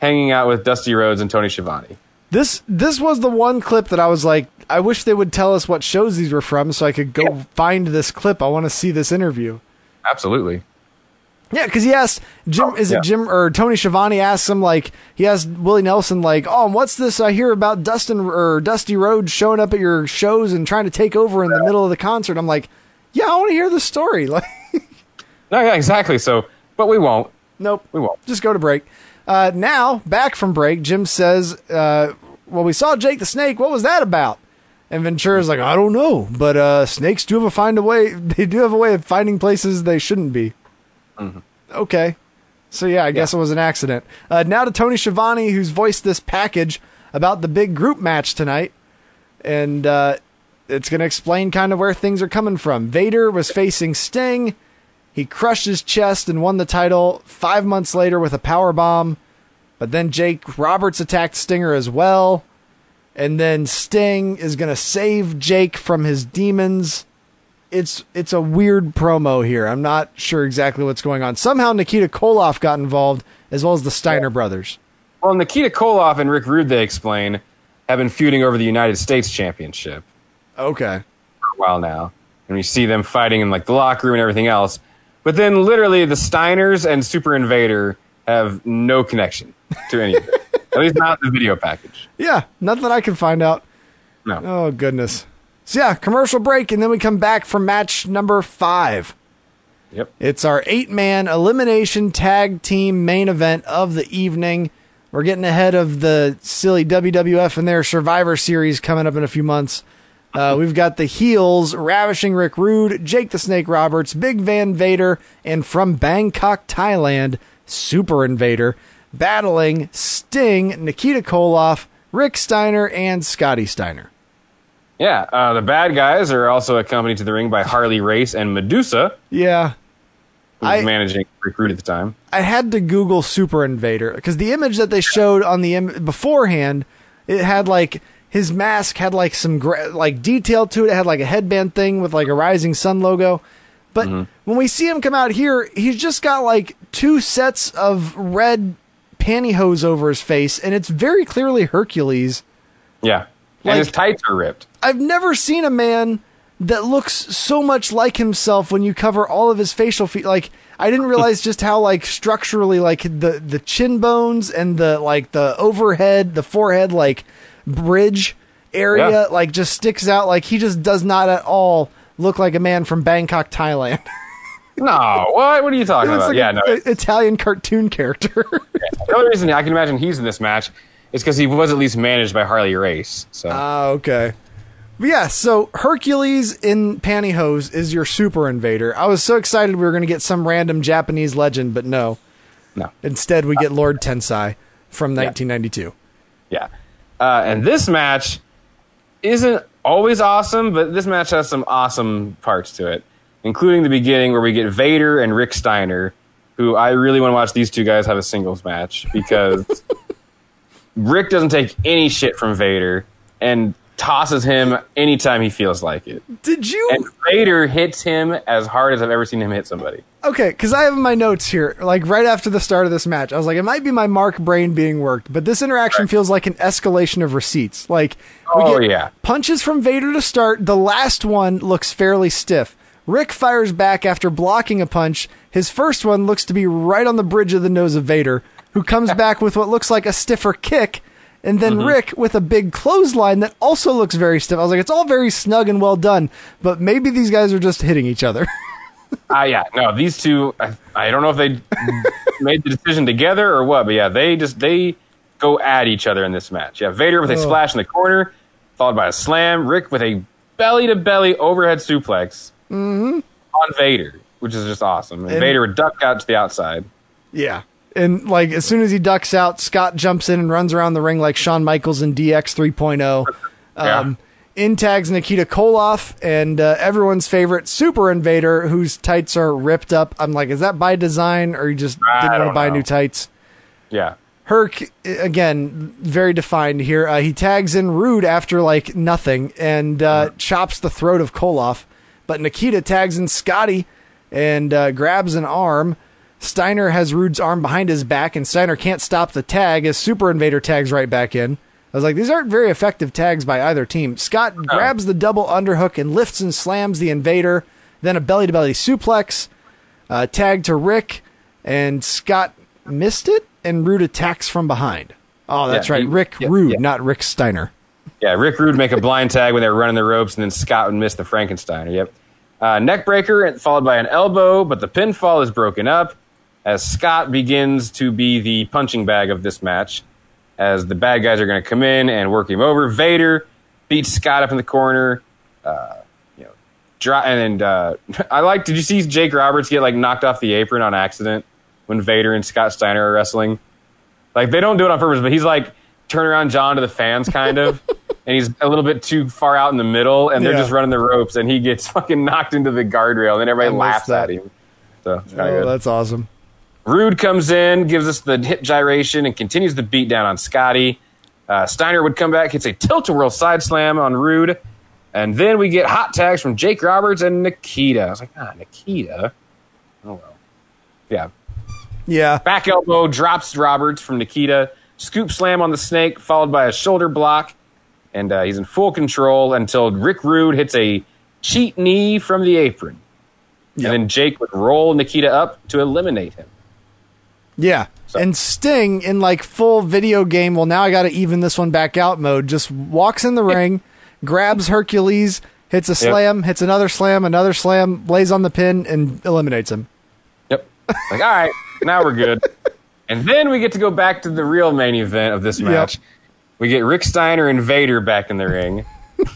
hanging out with Dusty Rhodes and Tony Schiavone. This this was the one clip that I was like, I wish they would tell us what shows these were from so I could go find this clip. I want to see this interview. Absolutely. Yeah, because he asked Jim, oh, is yeah. it Jim or Tony Schiavone asks him like he asked Willie Nelson like, oh, what's this I hear about Dustin or Dusty Rhodes showing up at your shows and trying to take over in the middle of the concert? I'm like, yeah, I want to hear the story. Like, No, yeah, exactly. So, but we won't. Nope. We won't. Just go to break. Uh, now, back from break, Jim says, uh, well, we saw Jake the Snake. What was that about? And Ventura's like, I don't know, but uh, snakes do have a find a way. They do have a way of finding places they shouldn't be. Okay. So yeah, I guess it was an accident. Uh, now to Tony Schiavone, who's voiced this package about the big group match tonight, and uh, it's going to explain kind of where things are coming from. Vader was facing Sting. He crushed his chest and won the title five months later with a power bomb. But then Jake Roberts attacked Stinger as well. And then Sting is going to save Jake from his demons. It's it's a weird promo here. I'm not sure exactly what's going on. Somehow Nikita Koloff got involved as well as the Steiner brothers. Well, Nikita Koloff and Rick Rude, they explain, have been feuding over the United States Championship Okay. for a while now, and we see them fighting in like the locker room and everything else. But then, literally, the Steiners and Super Invader have no connection to any of it. At least not the video package. Yeah, nothing that I can find out. No. Oh goodness. So yeah, commercial break, and then we come back for match number five. Yep. It's our eight-man elimination tag team main event of the evening. We're getting ahead of the silly WWF and their Survivor Series coming up in a few months. Uh, we've got the heels, Ravishing Rick Rude, Jake the Snake Roberts, Big Van Vader, and from Bangkok, Thailand, Super Invader, battling Sting, Nikita Koloff, Rick Steiner, and Scotty Steiner. Yeah, uh, the bad guys are also accompanied to the ring by Harley Race and Medusa, Yeah, who was managing Rick Rude at the time. I had to Google Super Invader because the image that they showed on the Im- beforehand, it had like his mask had like some gra- like detail to it. It had like a headband thing with like a rising sun logo. But mm-hmm. when we see him come out here, he's just got like two sets of red pantyhose over his face, and it's very clearly Hercules. Yeah. And Like- his tights are ripped. I've never seen a man that looks so much like himself when you cover all of his facial feet. Like I didn't realize just how like structurally like the the chin bones and the like the overhead, the forehead like bridge area Yeah. like just sticks out. Like he just does not at all look like a man from Bangkok, Thailand. No, what? What are you talking about? like yeah, a- no. Italian cartoon character. The only reason I can imagine he's in this match is because he was at least managed by Harley Race. So Ah, okay. But yeah, so Hercules in pantyhose is your super invader. I was so excited we were going to get some random Japanese legend, but no. No. Instead, we get Lord Tensai from 1992. Yeah. Uh, and this match isn't always awesome, but this match has some awesome parts to it, including the beginning where we get Vader and Rick Steiner, who I really want to watch these two guys have a singles match because Rick doesn't take any shit from Vader, and tosses him anytime he feels like it. Did you? And Vader hits him as hard as I've ever seen him hit somebody. Okay, because I have my notes here, like right after the start of this match, I was like, it might be my Mark brain being worked, but this interaction feels like an escalation of receipts. Like, Oh, yeah. punches from Vader to start. The last one looks fairly stiff. Rick fires back after blocking a punch. His first one looks to be right on the bridge of the nose of Vader, who comes back with what looks like a stiffer kick. And then Mhm. Rick with a big clothesline that also looks very stiff. I was like, it's all very snug and well done, but maybe these guys are just hitting each other. Ah, yeah, no, these two. I, I don't know if they made the decision together or what, but yeah, they just they go at each other in this match. Yeah, Vader with a Oh. splash in the corner, followed by a slam. Rick with a belly to belly overhead suplex mm-hmm. on Vader, which is just awesome. And, And- Vader would duck out to the outside. Yeah. And like as soon as he ducks out, Scott jumps in and runs around the ring like Shawn Michaels in DX 3.0. Um, In tags Nikita Koloff and uh, everyone's favorite Super Invader, whose tights are ripped up. I'm like, is that by design or you just didn't want to buy know. new tights? Yeah. Herc again, very defined here. Uh, he tags in Rude after like nothing and uh, chops the throat of Koloff, but Nikita tags in Scotty and uh, grabs an arm. Steiner has Rude's arm behind his back, and Steiner can't stop the tag as Super Invader tags right back in. I was like, these aren't very effective tags by either team. Scott grabs the double underhook and lifts and slams the Invader, then a belly to belly suplex, uh, tag to Rick, and Scott missed it, and Rude attacks from behind. Oh, that's Yeah, right. he- Rick yeah, Rude, yeah. not Rick Steiner. Yeah, Rick Rude make a blind tag when they were running the ropes, and then Scott would miss the Frankensteiner. Yep. Uh, neck breaker followed by an elbow, but the pinfall is broken up as Scott begins to be the punching bag of this match. As the bad guys are going to come in and work him over. Vader beats Scott up in the corner. Uh, you know, dry, and uh, I like. Did you see Jake Roberts get like knocked off the apron on accident when Vader and Scott Steiner are wrestling? Like they don't do it on purpose, but he's like turn around John to the fans kind of. and he's a little bit too far out in the middle and they're Yeah. just running the ropes and he gets fucking knocked into the guardrail and then everybody laughs that. at him. So it's kind of Oh, that's awesome. Rude comes in, gives us the hip gyration, and continues the beat down on Scotty. Uh, Steiner would come back, hits a tilt-a-whirl side slam on Rude, and then we get hot tags from Jake Roberts and Nikita. I was like, ah, Nikita. Oh well, yeah. Yeah. Back elbow drops Roberts from Nikita. Scoop slam on the snake, followed by a shoulder block, and uh, he's in full control until Rick Rude hits a cheat knee from the apron. And then Jake would roll Nikita up to eliminate him. Yeah. And Sting in like full video game, well now I got to even this one back out mode, just walks in the ring, grabs Hercules, hits a slam, hits another slam, another slam, lays on the pin and eliminates him. Yep. Like, all right, now we're good. And then we get to go back to the real main event of this match. We get Rick Steiner and Vader back in the ring.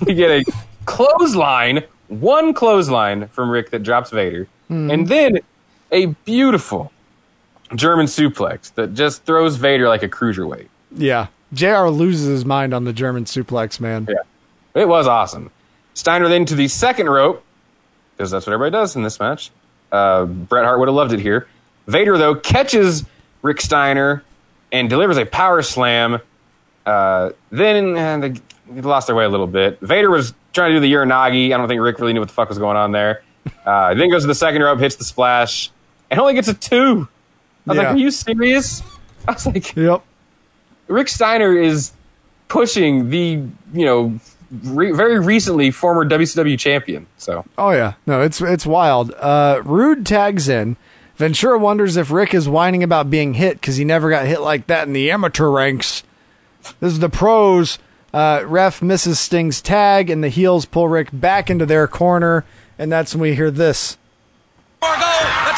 we get a clothesline, one clothesline from Rick that drops Vader. Hmm. And then a beautiful German suplex that just throws Vader like a cruiserweight. Yeah. JR loses his mind on the German suplex, man. Yeah. It was awesome. Steiner then to the second rope, because that's what everybody does in this match. Uh, Bret Hart would have loved it here. Vader, though, catches Rick Steiner and delivers a power slam. Uh, then uh, they, they lost their way a little bit. Vader was trying to do the uranage. I don't think Rick really knew what the fuck was going on there. Uh, then goes to the second rope, hits the splash, and only gets a two. I was Yeah. like, are you serious? I was like, yep. Rick Steiner is pushing the, you know, re- very recently former WCW champion. So Oh yeah, no, it's it's wild. Uh, Rude tags in. Ventura wonders if Rick is whining about being hit because he never got hit like that in the amateur ranks. This is the pros. Uh, ref misses Sting's tag, and the heels pull Rick back into their corner, and that's when we hear this. Margo, the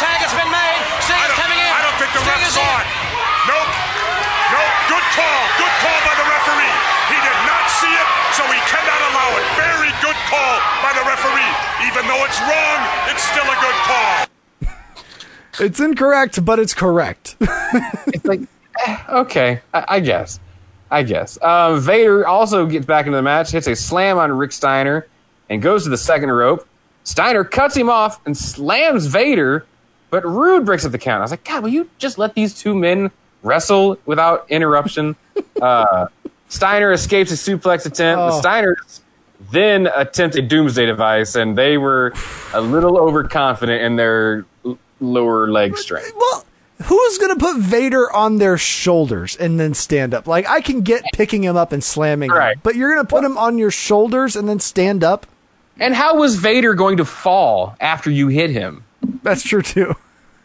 Even though it's wrong, it's still a good call. It's incorrect, but it's correct. it's like, eh, okay, I, I guess. I guess. Um, Vader also gets back into the match, hits a slam on Rick Steiner, and goes to the second rope. Steiner cuts him off and slams Vader, but Rude breaks up the count. I was like, God, will you just let these two men wrestle without interruption? uh, Steiner escapes a suplex attempt. Oh. The Steiners then attempt a doomsday device, and they were a little overconfident in their l- lower leg strength. Well, who's going to put Vader on their shoulders and then stand up? Like, I can get picking him up and slamming him, Right. but you're going to put him on your shoulders and then stand up? And how was Vader going to fall after you hit him? That's true, too.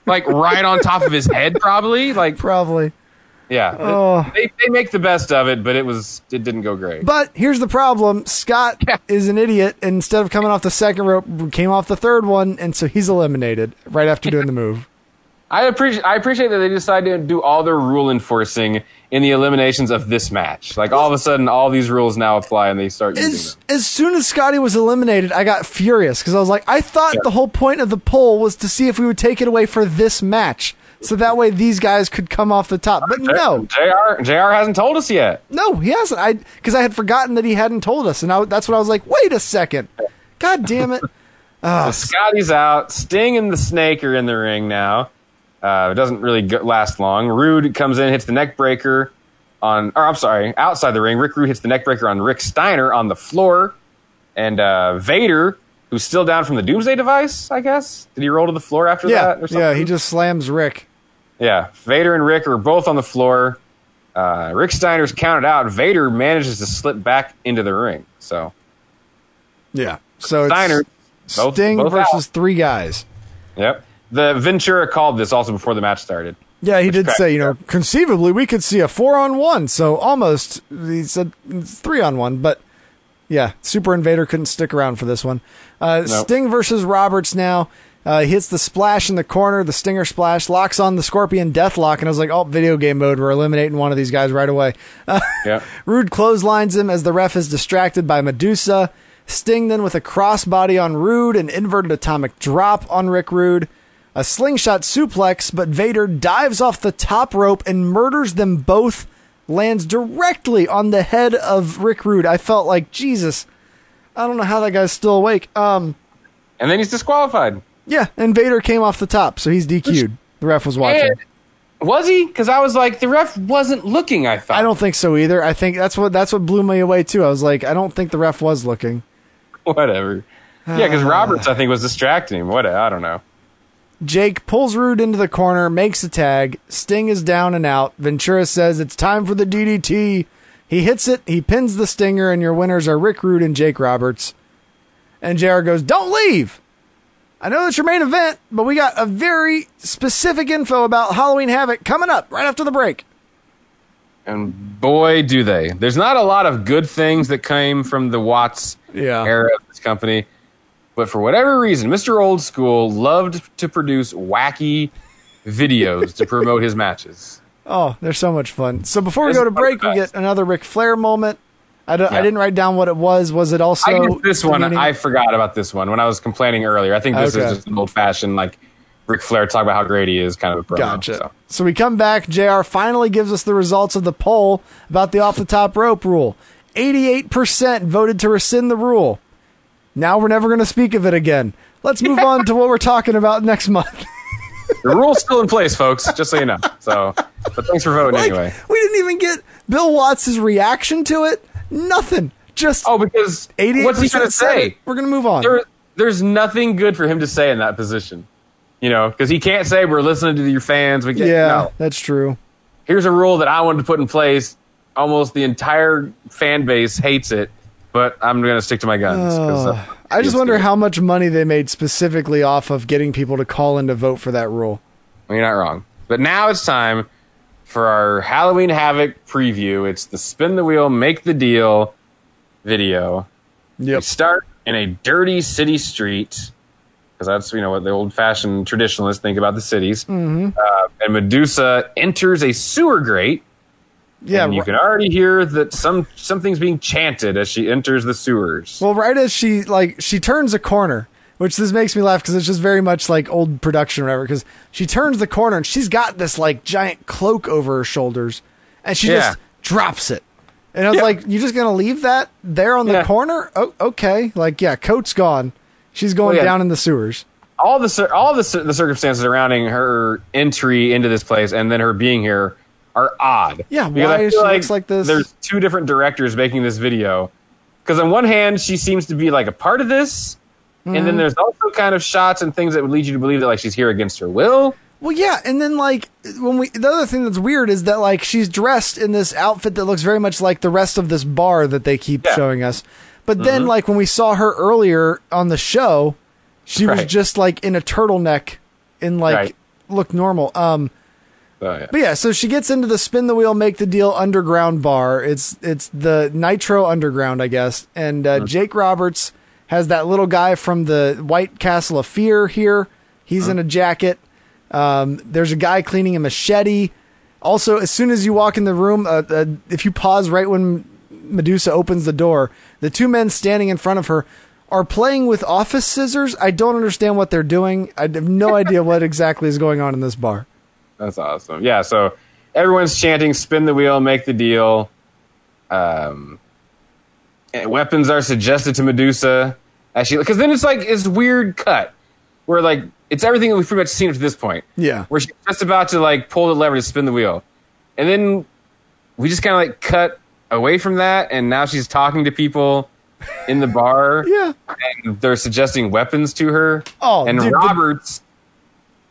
Like right on top of his head, probably. Like Probably. Yeah, Oh. they they make the best of it, but it was it didn't go great. But here's the problem Scott is an idiot. And instead of coming off the second rope, came off the third one, and so he's eliminated right after doing the move. I appreciate I appreciate that they decided to do all their rule enforcing in the eliminations of this match. Like all of a sudden, all these rules now apply, and they start using As, them. as soon as Scotty was eliminated, I got furious because I was like, I thought the whole point of the poll was to see if we would take it away for this match. So that way these guys could come off the top. But no, Jr. Jr. hasn't told us yet. no, he hasn't. I because I had forgotten that he hadn't told us, and I, that's what I was like. Wait a second, God damn it! So Scotty's out. Sting and the Snake are in the ring now. Uh, it doesn't really go- last long. Rude comes in, hits the neck breaker on, or I'm sorry, outside the ring. Rick Rude hits the neck breaker on Rick Steiner on the floor, and uh, Vader, who's still down from the Doomsday device, I guess. Did he roll to the floor after Yeah, that? Or something? yeah, he just slams Rick. Yeah, Vader and Rick are both on the floor. Uh, Rick Steiner's counted out. Vader manages to slip back into the ring. So Yeah, so it's Steiner, both- Sting both versus out. three guys. Yep. The Ventura called this also before the match started. Yeah, he did say, you know, up. conceivably we could see a four on one. So almost, he said three on one. But yeah, Super Invader couldn't stick around for this one. Uh, Nope. Sting versus Roberts now. Uh, he hits the splash in the corner, the Stinger splash, locks on the Scorpion Deathlock, and I was like, oh, video game mode. We're eliminating one of these guys right away. Uh, Yeah. Rude clotheslines him as the ref is distracted by Medusa. Sting then with a crossbody on Rude, an inverted atomic drop on Rick Rude, a slingshot suplex, but Vader dives off the top rope and murders them both, lands directly on the head of Rick Rude. I felt like, Jesus, I don't know how that guy's still awake. Um, And then he's disqualified. Yeah, and Vader came off the top, so he's DQ'd. The ref was watching. And- was he? Because I was like, the ref wasn't looking. I thought. I don't think so either. I think that's what that's what blew me away too. I was like, I don't think the ref was looking. Whatever. Yeah, because Ah. Roberts, I think, was distracting him. What? I don't know. Jake pulls Rude into the corner, makes a tag. Sting is down and out. Ventura says it's time for the DDT. He hits it, he pins the stinger, and your winners are Rick Rude and Jake Roberts. And JR goes, Don't leave! I know that's your main event, but we got a very specific info about Halloween Havoc coming up right after the break. And boy, do they. There's not a lot of good things that came from the Watts Yeah. era of this company. But for whatever reason, Mr. Old School loved to produce wacky videos to promote his matches. Oh, they're so much fun. So before we go to break, we get another Ric Flair moment. I, don't, I didn't write down what it was. Was it also I this one, meaning- I forgot about this one when I was complaining earlier. I think this Okay. is just an old fashioned, like, Ric Flair talk about how great he is kind of a promo. Gotcha. So. So we come back. JR finally gives us the results of the poll about the off the top rope rule. 88% voted to rescind the rule. Now we're never going to speak of it again. Let's move on to what we're talking about next month. The rule's still in place, folks, just so you know. So, but thanks for voting Like, anyway. we didn't even get Bill Watts' reaction to it. Nothing. Just oh, because 88% what's he gonna say? it. We're going to move on. There, there's nothing good for him to say in that position. You know, because he can't say we're listening to your fans. We get yeah, no. that's true. Here's a rule that I wanted to put in place. Almost the entire fan base hates it, but I'm going to stick to my guns. uh, I just wonder how much money they made specifically off of getting people to call in to vote for that rule. Well, You're not wrong. But now it's time for our Halloween Havoc preview. It's the spin the wheel, make the deal video. Yep. We start in a dirty city street because that's you know what the old fashioned traditionalists think about the cities. Mm-hmm. Uh, and Medusa enters a sewer grate. Yeah, and you can already hear that some something's being chanted as she enters the sewers. Well, right as she like she turns a corner, which this makes me laugh because it's just very much like old production or whatever. Because she turns the corner and she's got this like giant cloak over her shoulders, and she Yeah. just drops it. And I was like, "You're just gonna leave that there on the Yeah. corner? Oh, okay. Like, yeah, coat's gone. She's going Well, yeah. down in the sewers. all the all the, the circumstances surrounding her entry into this place and then her being here are odd. Yeah, Because why I is feel she looks like this? There's two different directors making this video. Because on one hand, she seems to be like a part of this, and then Mhm. there's also kind of shots and things that would lead you to believe that like she's here against her will. Well, yeah, and then like when we the other thing that's weird is that like she's dressed in this outfit that looks very much like the rest of this bar that they keep showing us. But then Mhm. like when we saw her earlier on the show, she was just like in a turtleneck and like Right. looked normal. Um Oh, yeah. but yeah, so she gets into the spin the wheel, make the deal underground bar. It's it's the Nitro Underground, I guess. And uh, Jake Roberts has that little guy from the White Castle of Fear here. He's in a jacket. Um, there's a guy cleaning a machete. Also, as soon as you walk in the room, uh, uh, if you pause right when Medusa opens the door, the two men standing in front of her are playing with office scissors. I don't understand what they're doing. I have no idea what exactly is going on in this bar. That's awesome. Yeah, so everyone's chanting "spin the wheel, make the deal." Um, weapons are suggested to Medusa as she because then it's like it's weird cut where like it's everything that we've pretty much seen up to this point. Yeah. Where she's just about to like pull the lever to spin the wheel, and then we just kind of like cut away from that, and now she's talking to people in the bar. yeah, and they're suggesting weapons to her. Oh, and dude, the- Roberts,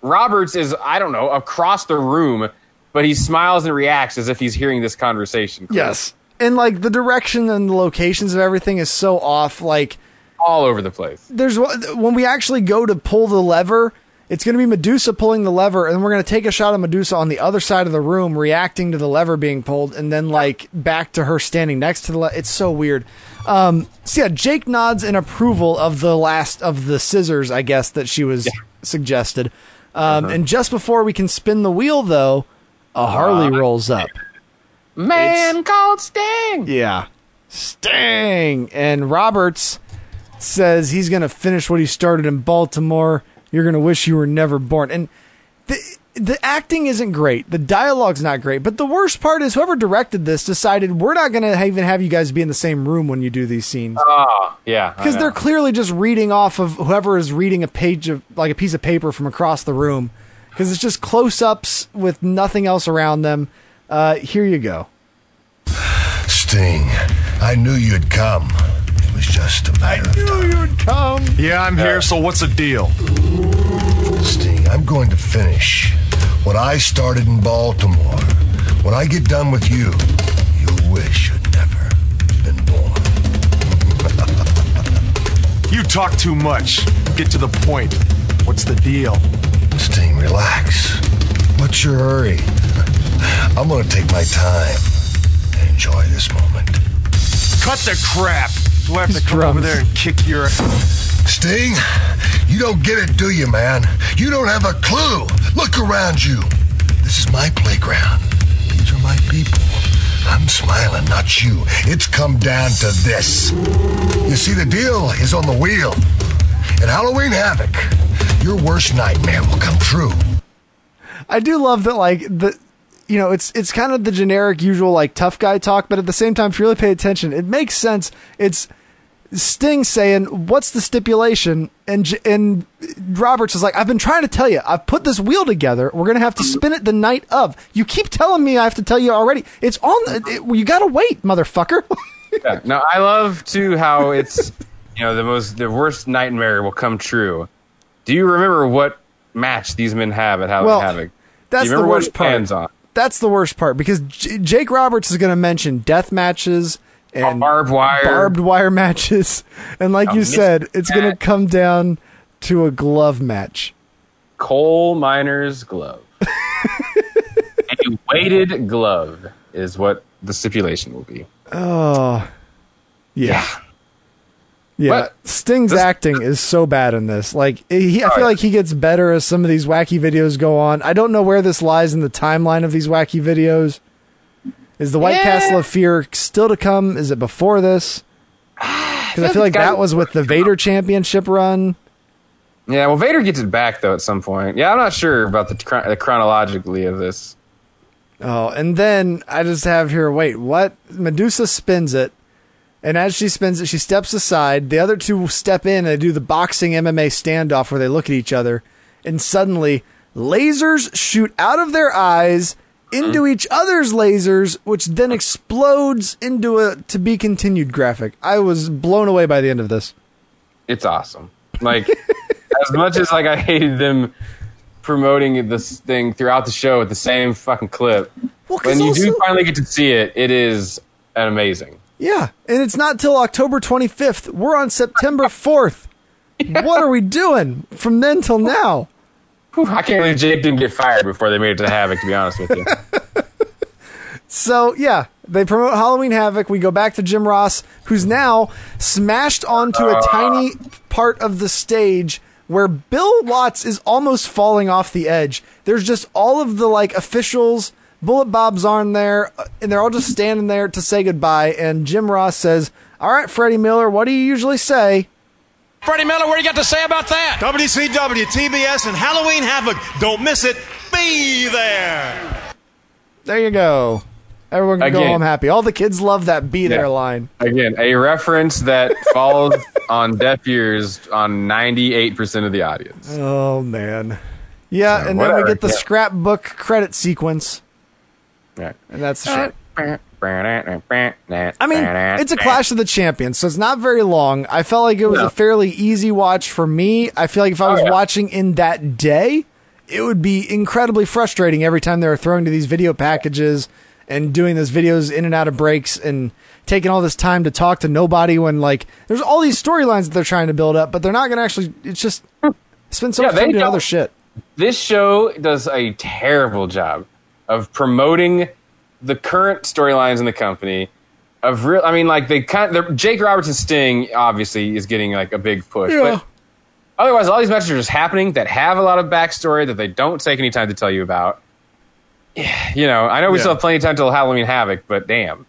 Roberts is I don't know across the room, but he smiles and reacts as if he's hearing this conversation. Yes. And like the direction and the locations of everything is so off. Like all over the place. there's when we actually go to pull the lever, it's going to be Medusa pulling the lever, and we're going to take a shot of Medusa on the other side of the room, reacting to the lever being pulled, and then like back to her standing next to the. Le- it's so weird. Um, so yeah, Jake nods in approval of the last of the scissors, I guess that she was suggested. Um, And just before we can spin the wheel, though, a Harley rolls up. Man called Sting. Yeah. Sting. And Roberts says he's going to finish what he started in Baltimore. You're going to wish you were never born. And the the acting isn't great. The dialogue's not great. But the worst part is whoever directed this decided we're not going to even have you guys be in the same room when you do these scenes. Oh yeah, Because they're clearly just reading off of whoever is reading a page of like a piece of paper from across the room. Because it's just close ups with nothing else around them. Uh, here you go. Sting, I knew you'd come. It was just a matter of I knew you'd come. Yeah, I'm here, so what's the deal? Sting, I'm going to finish what I started in Baltimore. When I get done with you, you'll wish you'd never been born. You talk too much. Get to the point. What's the deal? Sting, relax. What's your hurry? I'm going to take my time and enjoy this moment. Cut the crap. Do I have to come over there and kick your. Sting, you don't get it, do you, man? You don't have a clue. Look around you. This is my playground. These are my people. I'm smiling, not you. It's come down to this. You see, the deal is on the wheel. At Halloween Havoc, your worst nightmare will come true. I do love that, like the, you know, it's it's kind of the generic, usual like tough guy talk, but at the same time, if you really pay attention, it makes sense. It's Sting saying, "What's the stipulation?" and and Roberts is like, "I've been trying to tell you. I've put this wheel together. We're gonna have to spin it the night of. You keep telling me I have to tell you already. It's on. The, it, you gotta wait, motherfucker." yeah. No, I love too how it's you know the most the worst nightmare will come true. Do you remember what match these men have at Halloween Well, Havoc? that's Do you remember what worst it part. stands on? That's the worst part because J- Jake Roberts is going to mention death matches and barbed wire. barbed wire matches, and like A you said, it's going to come down to a glove match. Coal miner's glove. a weighted glove is what the stipulation will be. Oh, yeah. Yeah, What? Sting's acting is so bad in this. Like, he, I feel like he gets better as some of these wacky videos go on. I don't know where this lies in the timeline of these wacky videos. Is the White Yeah. Castle of Fear still to come? Is it before this? Because I feel like that was with the Vader Championship run. Yeah, well, Vader gets it back though at some point. Yeah, I'm not sure about the, chron- the chronologically of this. Oh, and then I just have here. Wait, what? Medusa spins it, and as she spins it, she steps aside. The other two step in and they do the boxing MMA standoff where they look at each other, and suddenly lasers shoot out of their eyes, into mm. each other's lasers, which then explodes into a to be continued graphic. I was blown away by the end of this. It's awesome. Like as much as like I hated them promoting this thing throughout the show with the same fucking clip. 'cause when you do finally get to see it, it is amazing. Yeah, and it's not till October 25th. We're on September 4th. What are we doing from then till now? I can't believe Jake didn't get fired before they made it to Havoc. To be honest with you. So yeah, they promote Halloween Havoc. We go back to Jim Ross, who's now smashed onto a tiny part of the stage where Bill Watts is almost falling off the edge. There's just all of the like officials, Bullet Bob's on there, uh, and they're all just standing there to say goodbye. And Jim Ross says, "All right, Freddie Miller, what do you usually say?" Freddie Miller, what do you got to say about that? WCW, TBS, and Halloween Havoc. Don't miss it. Be there. There you go. Everyone can go Again. home happy. All the kids love that "Be There" line. Again, a reference that falls on deaf ears on ninety-eight percent of the audience. Oh man. Yeah, So, and then we get the yeah. scrapbook credit sequence, And that's the uh, show. I mean, it's a Clash of the Champions, so it's not very long. I felt like it was No. a fairly easy watch for me. I feel like if I Oh, was yeah. watching in that day, it would be incredibly frustrating every time they were throwing to these video packages and doing those videos in and out of breaks and taking all this time to talk to nobody when like there's all these storylines that they're trying to build up, but they're not going to actually. It's just spend so Yeah, much time doing other shit. This show does a terrible job of promoting the current storylines in the company. Of real, I mean, like they kind of Jake Roberts and Sting obviously is getting like a big push, Yeah. but otherwise, all these matches are just happening that have a lot of backstory that they don't take any time to tell you about. You know, I know we Yeah. still have plenty of time till Halloween Havoc, but damn,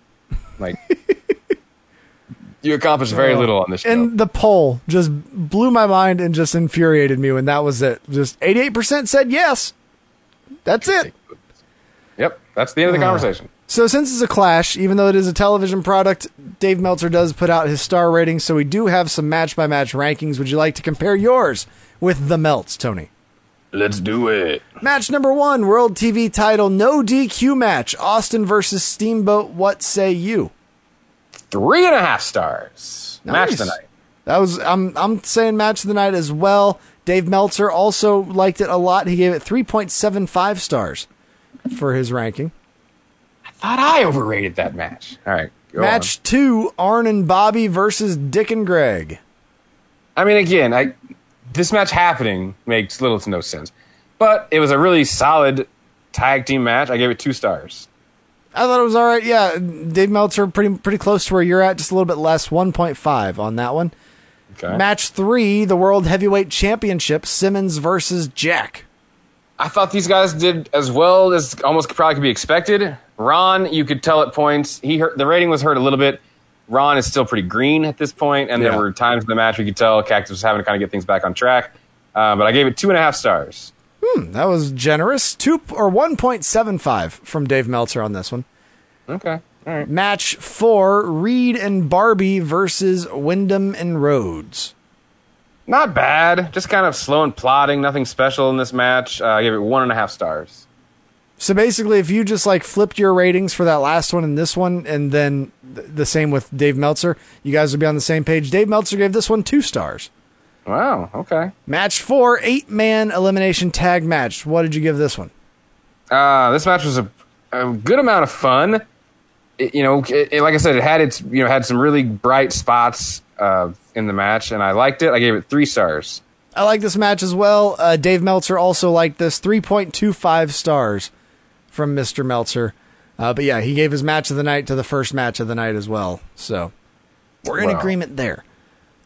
like you accomplished very little on this show. And the poll just blew my mind and just infuriated me when that was it. Just 88% said yes. That's it. Yep, that's the end of the Oh. conversation. So since it's a clash, even though it is a television product, Dave Meltzer does put out his star ratings, so we do have some match by match rankings. Would you like to compare yours with the Melts, Tony? Let's do it. Match number one, World TV title, no DQ match, Austin versus Steamboat. What say you? Three and a half stars. Match Nice. tonight. That was I'm I'm saying match of the night as well. Dave Meltzer also liked it a lot. He gave it 3.75 stars for his ranking. I thought I overrated that match. All right. match two, Arn and Bobby versus Dick and Greg. I mean, again, I this match happening makes little to no sense, but it was a really solid tag team match. I gave it two stars. I thought it was all right. Yeah, Dave Meltzer pretty pretty close to where you're at, just a little bit less, 1.5 on that one. Okay. Match three, the World Heavyweight Championship, Simmons versus Jack. I thought these guys did as well as almost probably could be expected. Ron, you could tell at points he hurt, the rating was hurt a little bit. Ron is still pretty green at this point, and Yeah. there were times in the match we could tell Cactus was having to kind of get things back on track. Uh, but I gave it two and a half stars. Hmm, that was generous. Two or 1.75 from Dave Meltzer on this one. Okay. All right. Match four, Reed and Barbie versus Windham and Rhodes. Not bad. Just kind of slow and plodding. Nothing special in this match. Uh, I gave it one and a half stars. So basically, if you just like flipped your ratings for that last one and this one, and then th- the same with Dave Meltzer, you guys would be on the same page. Dave Meltzer gave this one two stars. Wow. Okay. Match four, eight man elimination tag match. What did you give this one? Uh, this match was a, a good amount of fun. It- you know, it, it- like I said, it had its you know had some really bright spots uh, in the match, and I liked it. I gave it three stars. I like this match as well. Uh, Dave Meltzer also liked this. 3.25 stars from Mr. Meltzer. Uh, but yeah, he gave his match of the night to the first match of the night as well. So we're in Wow. agreement there.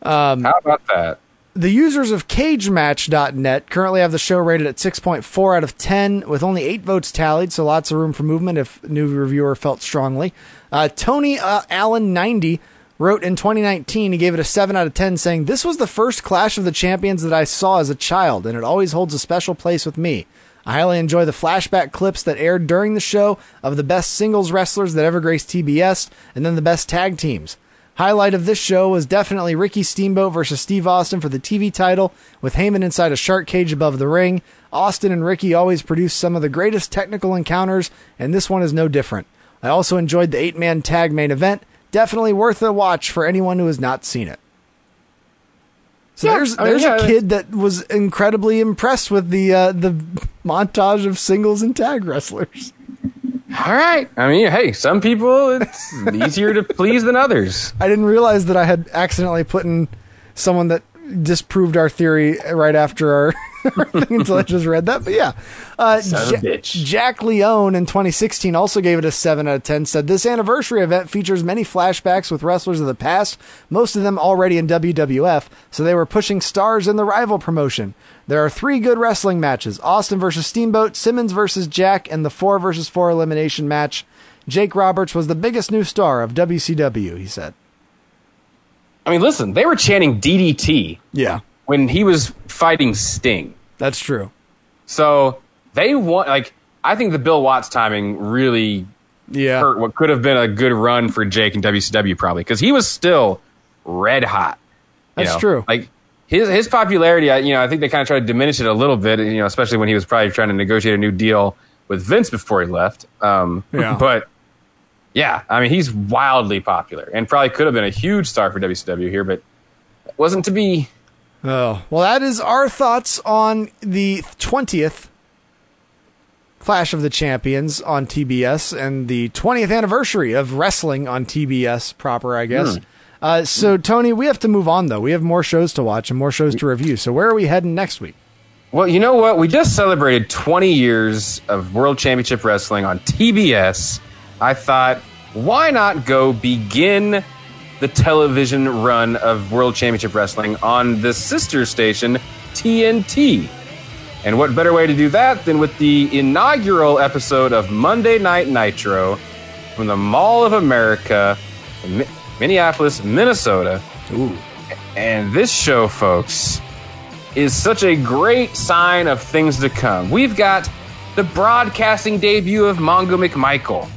Um, How about that? The users of CageMatch.net currently have the show rated at 6.4 out of 10, with only 8 votes tallied, so lots of room for movement if new reviewer felt strongly. Uh, Tony uh, Allen 90 wrote in 2019, he gave it a 7 out of 10, saying, This was the first Clash of the Champions that I saw as a child, and it always holds a special place with me. I highly enjoy the flashback clips that aired during the show of the best singles wrestlers that ever graced TBS, and then the best tag teams. Highlight of this show was definitely Ricky Steamboat versus Steve Austin for the TV title, with Heyman inside a shark cage above the ring. Austin and Ricky always produce some of the greatest technical encounters, and this one is no different. I also enjoyed the eight man tag main event. Definitely worth a watch for anyone who has not seen it. So Yeah, there's I mean, there's yeah. a kid that was incredibly impressed with the uh, the montage of singles and tag wrestlers. All right. I mean, hey, some people it's easier to please than others. I didn't realize that I had accidentally put in someone that disproved our theory right after our, until I just read that. But yeah, uh, Son of a bitch. Jack Leone in 2016 also gave it a 7 out of 10. Said this anniversary event features many flashbacks with wrestlers of the past, most of them already in WWF, so they were pushing stars in the rival promotion. There are three good wrestling matches Austin versus Steamboat, Simmons versus Jack, and the 4 versus 4 elimination match. Jake Roberts was the biggest new star of WCW, he said. I mean, listen, they were chanting DDT. Yeah. When he was fighting Sting. That's true. So they want like I think the Bill Watts timing really yeah. hurt what could have been a good run for Jake in WCW probably because he was still red hot. That's know? true. Like his his popularity, I- you know, I think they kind of tried to diminish it a little bit. You know, especially when he was probably trying to negotiate a new deal with Vince before he left. Um, Yeah. but yeah, I mean, he's wildly popular and probably could have been a huge star for WCW here, but wasn't to be. Oh, well, that is our thoughts on the 20th Clash of the Champions on TBS and the 20th anniversary of wrestling on TBS proper, I guess. Hmm. Uh, so, Tony, we have to move on, though. We have more shows to watch and more shows to review. So, where are we heading next week? Well, you know what? We just celebrated 20 years of World Championship Wrestling on TBS. I thought, why not go begin the television run of World Championship Wrestling on the sister station, TNT? And what better way to do that than with the inaugural episode of Monday Night Nitro from the Mall of America, in Mi- Minneapolis, Minnesota. Ooh. And this show, folks, is such a great sign of things to come. We've got the broadcasting debut of Mongo McMichael.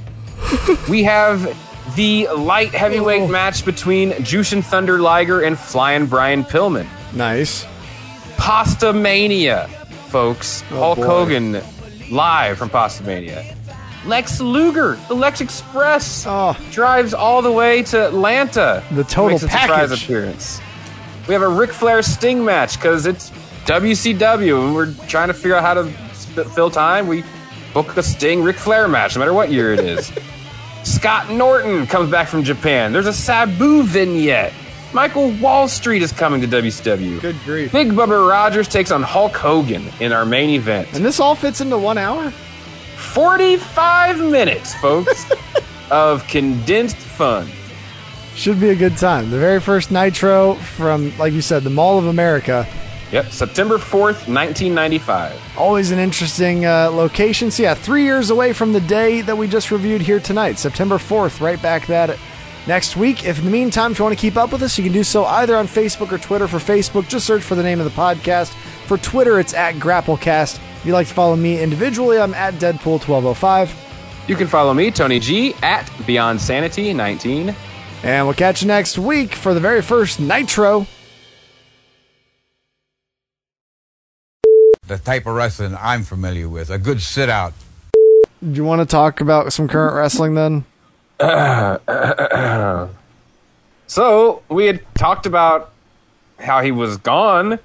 we have the light heavyweight oh. match between Jushin Thunder Liger and Flying Brian Pillman. Nice. Pastamania, folks. Oh, Hulk boy. Hogan live from Pastamania. Lex Luger, the Lex Express, oh. drives all the way to Atlanta. The total makes a surprise appearance. We have a Ric Flair Sting match because it's WCW and we're trying to figure out how to fill time. We book a Sting Ric Flair match, no matter what year it is. Scott Norton comes back from Japan. There's a Sabu vignette. Michael Wallstreet is coming to WCW. Good grief. Big Bubba Rogers takes on Hulk Hogan in our main event. And this all fits into one hour? 45 minutes, folks, of condensed fun. Should be a good time. The very first Nitro from, like you said, the Mall of America. Yep, September 4th, 1995. Always an interesting uh, location. So, yeah, three years away from the day that we just reviewed here tonight, September 4th, right back at it next week. If in the meantime, if you want to keep up with us, you can do so either on Facebook or Twitter. For Facebook, just search for the name of the podcast. For Twitter, it's at Grapplecast. If you'd like to follow me individually, I'm at Deadpool1205. You can follow me, Tony G, at Beyond Sanity 19. And we'll catch you next week for the very first Nitro. The type of wrestling I'm familiar with. A good sit out. Do you want to talk about some current wrestling then? so we had talked about how he was gone,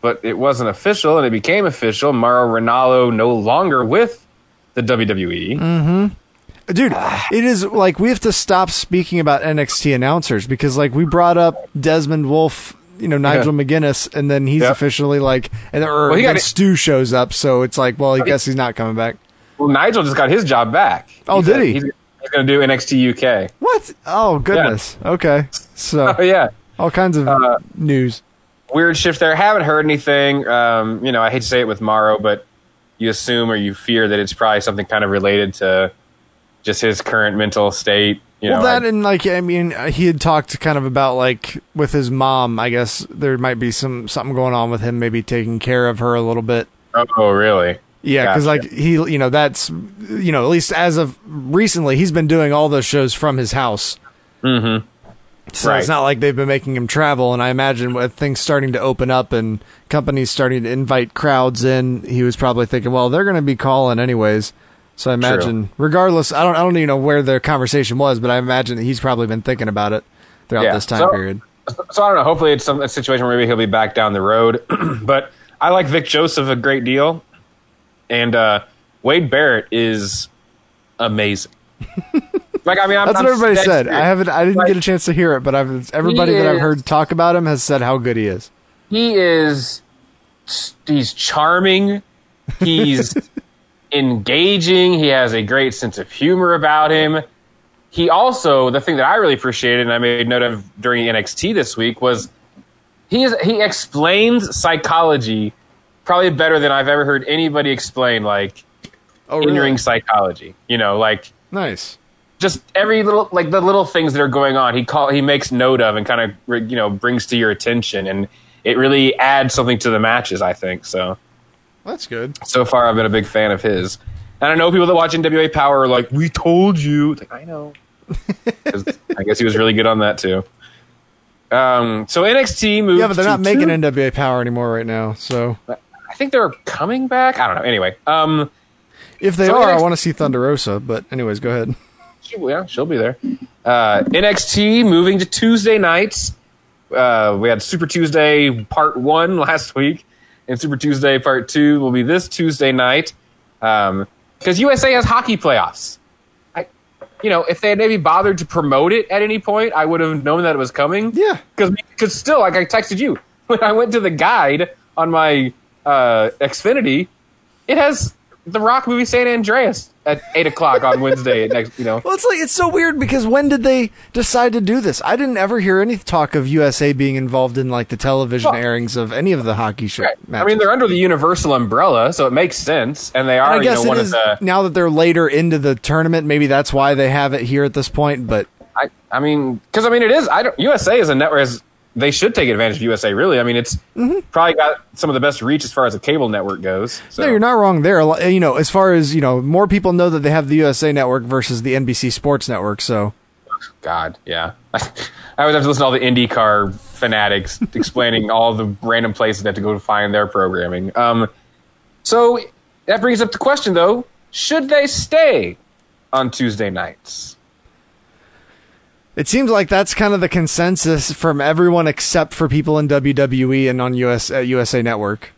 but it wasn't official, and it became official. Mauro Ranallo no longer with the WWE. Mm-hmm. Dude, it is like we have to stop speaking about NXT announcers because like we brought up Desmond Wolfe, you know, Nigel McGuinness, and then he's Yeah. officially like and or Well, he then Stu shows up, so it's like, well, I guess he's not coming back. Well, Nigel just got his job back. Oh, He's did a- he? He's, he's going to do NXT UK. What? Oh goodness. Okay. So Oh yeah, all kinds of Uh, news. weird shift there. Haven't heard anything. Um, you know, I hate to say it with Mauro, but you assume or you fear that it's probably something kind of related to just his current mental state. You well, know, that like- and like I mean, uh, he had talked kind of about like with his mom. I guess there might be some something going on with him, maybe taking care of her a little bit. oh, really? Yeah, because Gotcha. like he, you know, that's you know, at least as of recently, he's been doing all those shows from his house. Mm-hmm. So Right. it's not like they've been making him travel. And I imagine with things starting to open up and companies starting to invite crowds in, he was probably thinking, well, they're going to be calling anyways. So I imagine, regardless, I don't, I don't even know where the conversation was, but I imagine that he's probably been thinking about it throughout Yeah, this time so- period. So I don't know. Hopefully, it's some a situation where maybe he'll be back down the road. but I like Vic Joseph a great deal, and uh, Wade Barrett is amazing. like I mean, I'm, That's I'm what everybody said. I haven't, I didn't Like, get a chance to hear it, but I've everybody that I've heard talk about him has said how good he is. he is he's charming he's engaging he has a great sense of humor about him he also the thing that i really appreciated and i made note of during nxt this week was he is he explains psychology probably better than i've ever heard anybody explain like Oh, really? in-ring psychology you know like Nice. just every little like the little things that are going on he call he makes note of and kind of you know brings to your attention and it really adds something to the matches i think so That's good. so far i've been a big fan of his and i know people that watch nwa power are like we told you It's like i know. i guess he was really good on that too um so nxt moved Yeah, but they're not making two- NWA Power anymore right now. So i think they're coming back i don't know anyway um if they So are, I want to see Thunder Rosa. But anyways, go ahead. She, yeah, she'll be there. Uh, NXT moving to Tuesday nights. Uh, we had Super Tuesday Part One last week, and Super Tuesday Part Two will be this Tuesday night. Because USA has hockey playoffs. I, you know, if they had maybe bothered to promote it at any point, I would have known that it was coming. Yeah. Because still, like I texted you when I went to the guide on my uh, Xfinity, it has the Rock movie San Andreas at eight o'clock on Wednesday. Next, you know. Well, it's like it's so weird because when did they decide to do this? I didn't ever hear any talk of USA being involved in like the television Well- airings of any of the hockey show. I mean, they're under the Universal umbrella, so it makes sense, and they And are, I you guess know, one it of the. now that they're later into the tournament. Maybe that's why they have it here at this point. But I, I mean, because I mean, it is. I don't. USA is a network. Is, they should take advantage of USA. Really, I mean, it's probably got some of the best reach as far as a cable network goes. So. no, you're not wrong there. You know, as far as you know, more people know that they have the USA Network versus the NBC Sports Network. So God, yeah. I always have to listen to all the IndyCar fanatics explaining all the random places they have to go to find their programming. Um, so that brings up the question, though: Should they stay on Tuesday nights? It seems like that's kind of the consensus from everyone except for people in WWE and on US uh, USA Network.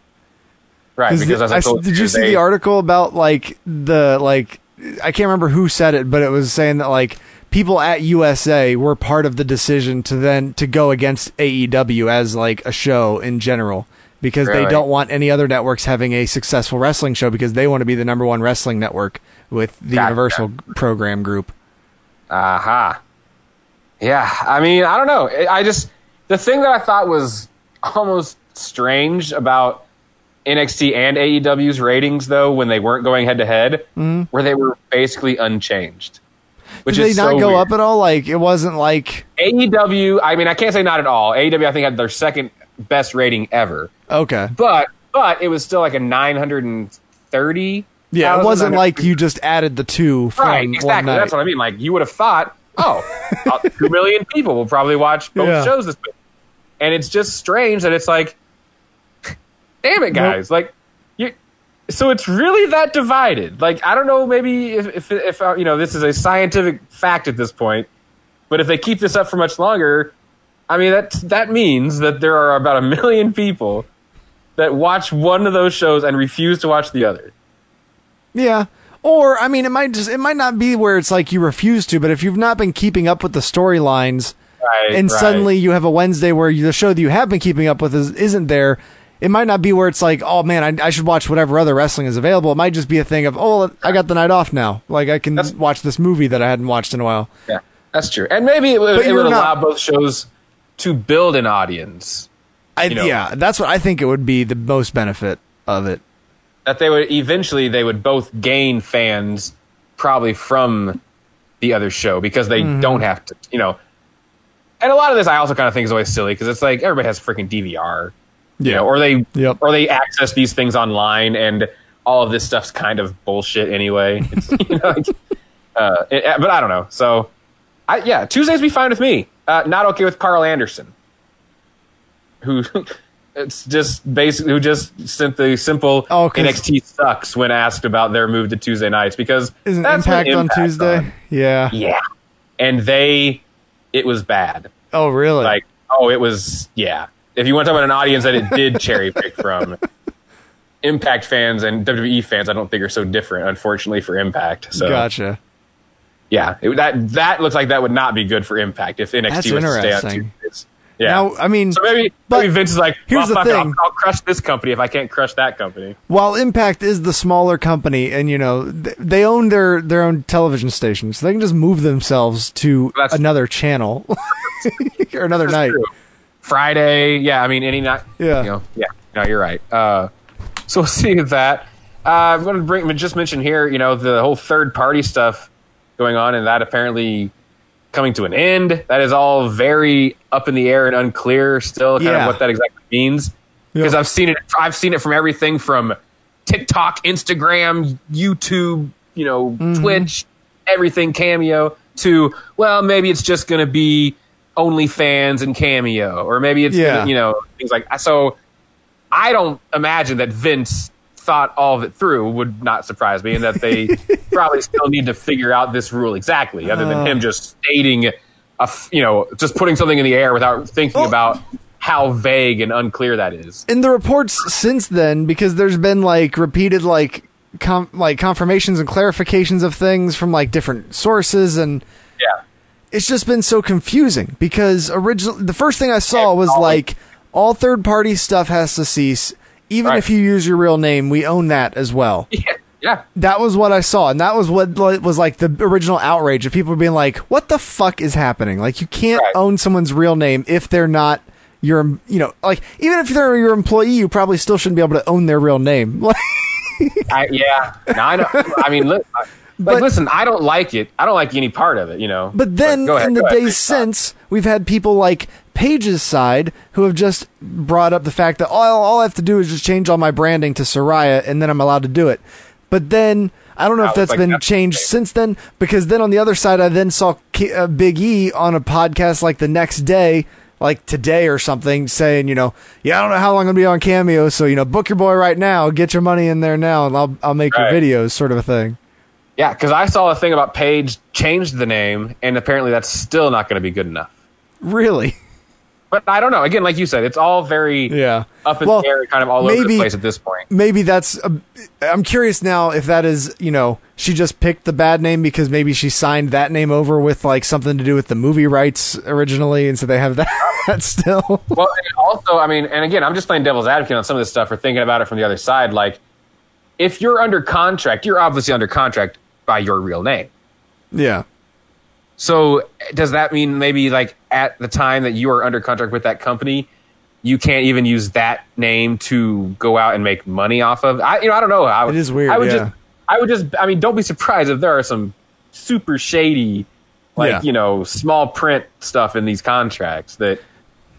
Right, because the- as I did you see they- the article about like the like I can't remember who said it, but it was saying that like people at USA were part of the decision to then to go against AEW as like a show in general because they don't want any other networks having a successful wrestling show because they want to be the number one wrestling network with the Gotcha. Universal program group. Aha. Yeah, I mean, I don't know. I just the thing that I thought was almost strange about NXT and AEW's ratings, though, when they weren't going head to head, Mhm. where they were basically unchanged. Which Did they is not so go weird. up at all? Like it wasn't like AEW, I mean, I can't say not at all. AEW, I think, had their second best rating ever, okay. but but it was still like a nine hundred and thirty. Yeah, it wasn't like you just added the two from Right, one exactly. night. That's what I mean. Like you would have thought, oh, about two million people will probably watch both Yeah. shows this week, and it's just strange that it's like, damn it, guys, like you. So it's really that divided. Like I don't know, maybe if if, if uh, you know this is a scientific fact at this point, but if they keep this up for much longer, I mean that that means that there are about a million people that watch one of those shows and refuse to watch the other. Yeah. Or I mean, it might just it might not be where it's like you refuse to, but if you've not been keeping up with the storylines, Right, and right. suddenly you have a Wednesday where you, the show that you have been keeping up with is, isn't there, it might not be where it's like, oh man, I, I should watch whatever other wrestling is available. It might just be a thing of, oh, I got the night off now, like I can watch this movie that I hadn't watched in a while. Yeah, that's true. And maybe it would, it would allow not- both shows to build an audience. I, You know. yeah, that's what I think it would be the most benefit of it. That they would eventually they would both gain fans probably from the other show because they Mhm. don't have to, you know. And a lot of this I also kind of think is always silly because it's like everybody has freaking DVR, you Yeah. know, or they Yep. or they access these things online and all of this stuff's kind of bullshit anyway. You know, like, uh, it- but I don't know. So, I yeah, Tuesdays be fine with me. Uh, not okay with Karl Anderson, who it's just basically who just sent the simple Oh, NXT sucks when asked about their move to Tuesday nights because Isn't that's when Impact on Tuesday? on. Yeah. Yeah, and they it was bad. Oh, really? Like oh, it was yeah. If you want to talk about an audience that it did cherry pick from. Impact fans and WWE fans, I don't think are so different. Unfortunately for Impact, so gotcha. yeah, it, that that looks like that would not be good for Impact if NXT That's was to stay on. Tuesdays. Yeah. Now, I mean, so maybe, maybe Vince is like, here's well, the it, I'll, thing. I'll crush this company if I can't crush that company. While Impact is the smaller company, and you know th- they own their their own television station, so they can just move themselves to another channel or another night. Friday, yeah. I mean, any night. Yeah. You know, yeah. No, you're right. Uh, so we'll see that. Uh, I'm going to bring just mention here, you know, the whole third party stuff going on, and that apparently coming to an end. That is all very up in the air and unclear still, kind Yeah. of what that exactly means. Because I've seen it. I've seen it from everything from TikTok, Instagram, YouTube, you know, Mm-hmm. Twitch, everything Cameo. To well, maybe it's just going to be OnlyFans and Cameo, or maybe it's Yeah. gonna, you know things like so. I don't imagine that Vince thought all of it through. Would not surprise me, and that they probably still need to figure out this rule exactly, other than him oh. just stating, a f- you know, just putting something in the air without thinking about how vague and unclear that is. in the reports since then because there's been like repeated like com- like confirmations and clarifications of things from like different sources and yeah it's just been so confusing because originally the first thing i saw was like all third party stuff has to cease even Right. if you use your real name we own that as well Yeah, yeah. that was what I saw, and that was what was like the original outrage of people being like, "What the fuck is happening? Like, you can't own someone's real name if they're not your, you know, like even if they're your employee, you probably still shouldn't be able to own their real name." I, yeah, no, I know. I mean, li- like, listen, I don't like it. I don't like any part of it. You know. But then ahead, in the days since, we've had people like Paige's side who have just brought up the fact that all, all I have to do is just change all my branding to Saraya and then I'm allowed to do it. But then I don't know if That was that's like been that's changed since then because then on the other side, I then saw K- uh, Big E on a podcast like the next day. Like today or something, saying, you know, yeah, I don't know how long I'm gonna be on Cameo, so you know, book your boy right now, get your money in there now, and I'll I'll make Right. your videos, sort of a thing. Yeah, because I saw a thing about Paige changed the name, and apparently that's still not going to be good enough. Really? But I don't know. Again, like you said, it's all very Yeah. up in Well, the air, kind of all over the place at this point. maybe that's a, i'm curious now if that is you know she just picked the bad name because maybe she signed that name over with like something to do with the movie rights originally and so they have that still well, and also, I mean, and again, I'm just playing devil's advocate on some of this stuff or thinking about it from the other side. Like, if you're under contract, you're obviously under contract by your real name. yeah So does that mean maybe like at the time that you are under contract with that company, you can't even use that name to go out and make money off of? I you know I don't know. I, It is weird, I would yeah. just I would just I mean don't be surprised if there are some super shady like Yeah. you know small print stuff in these contracts that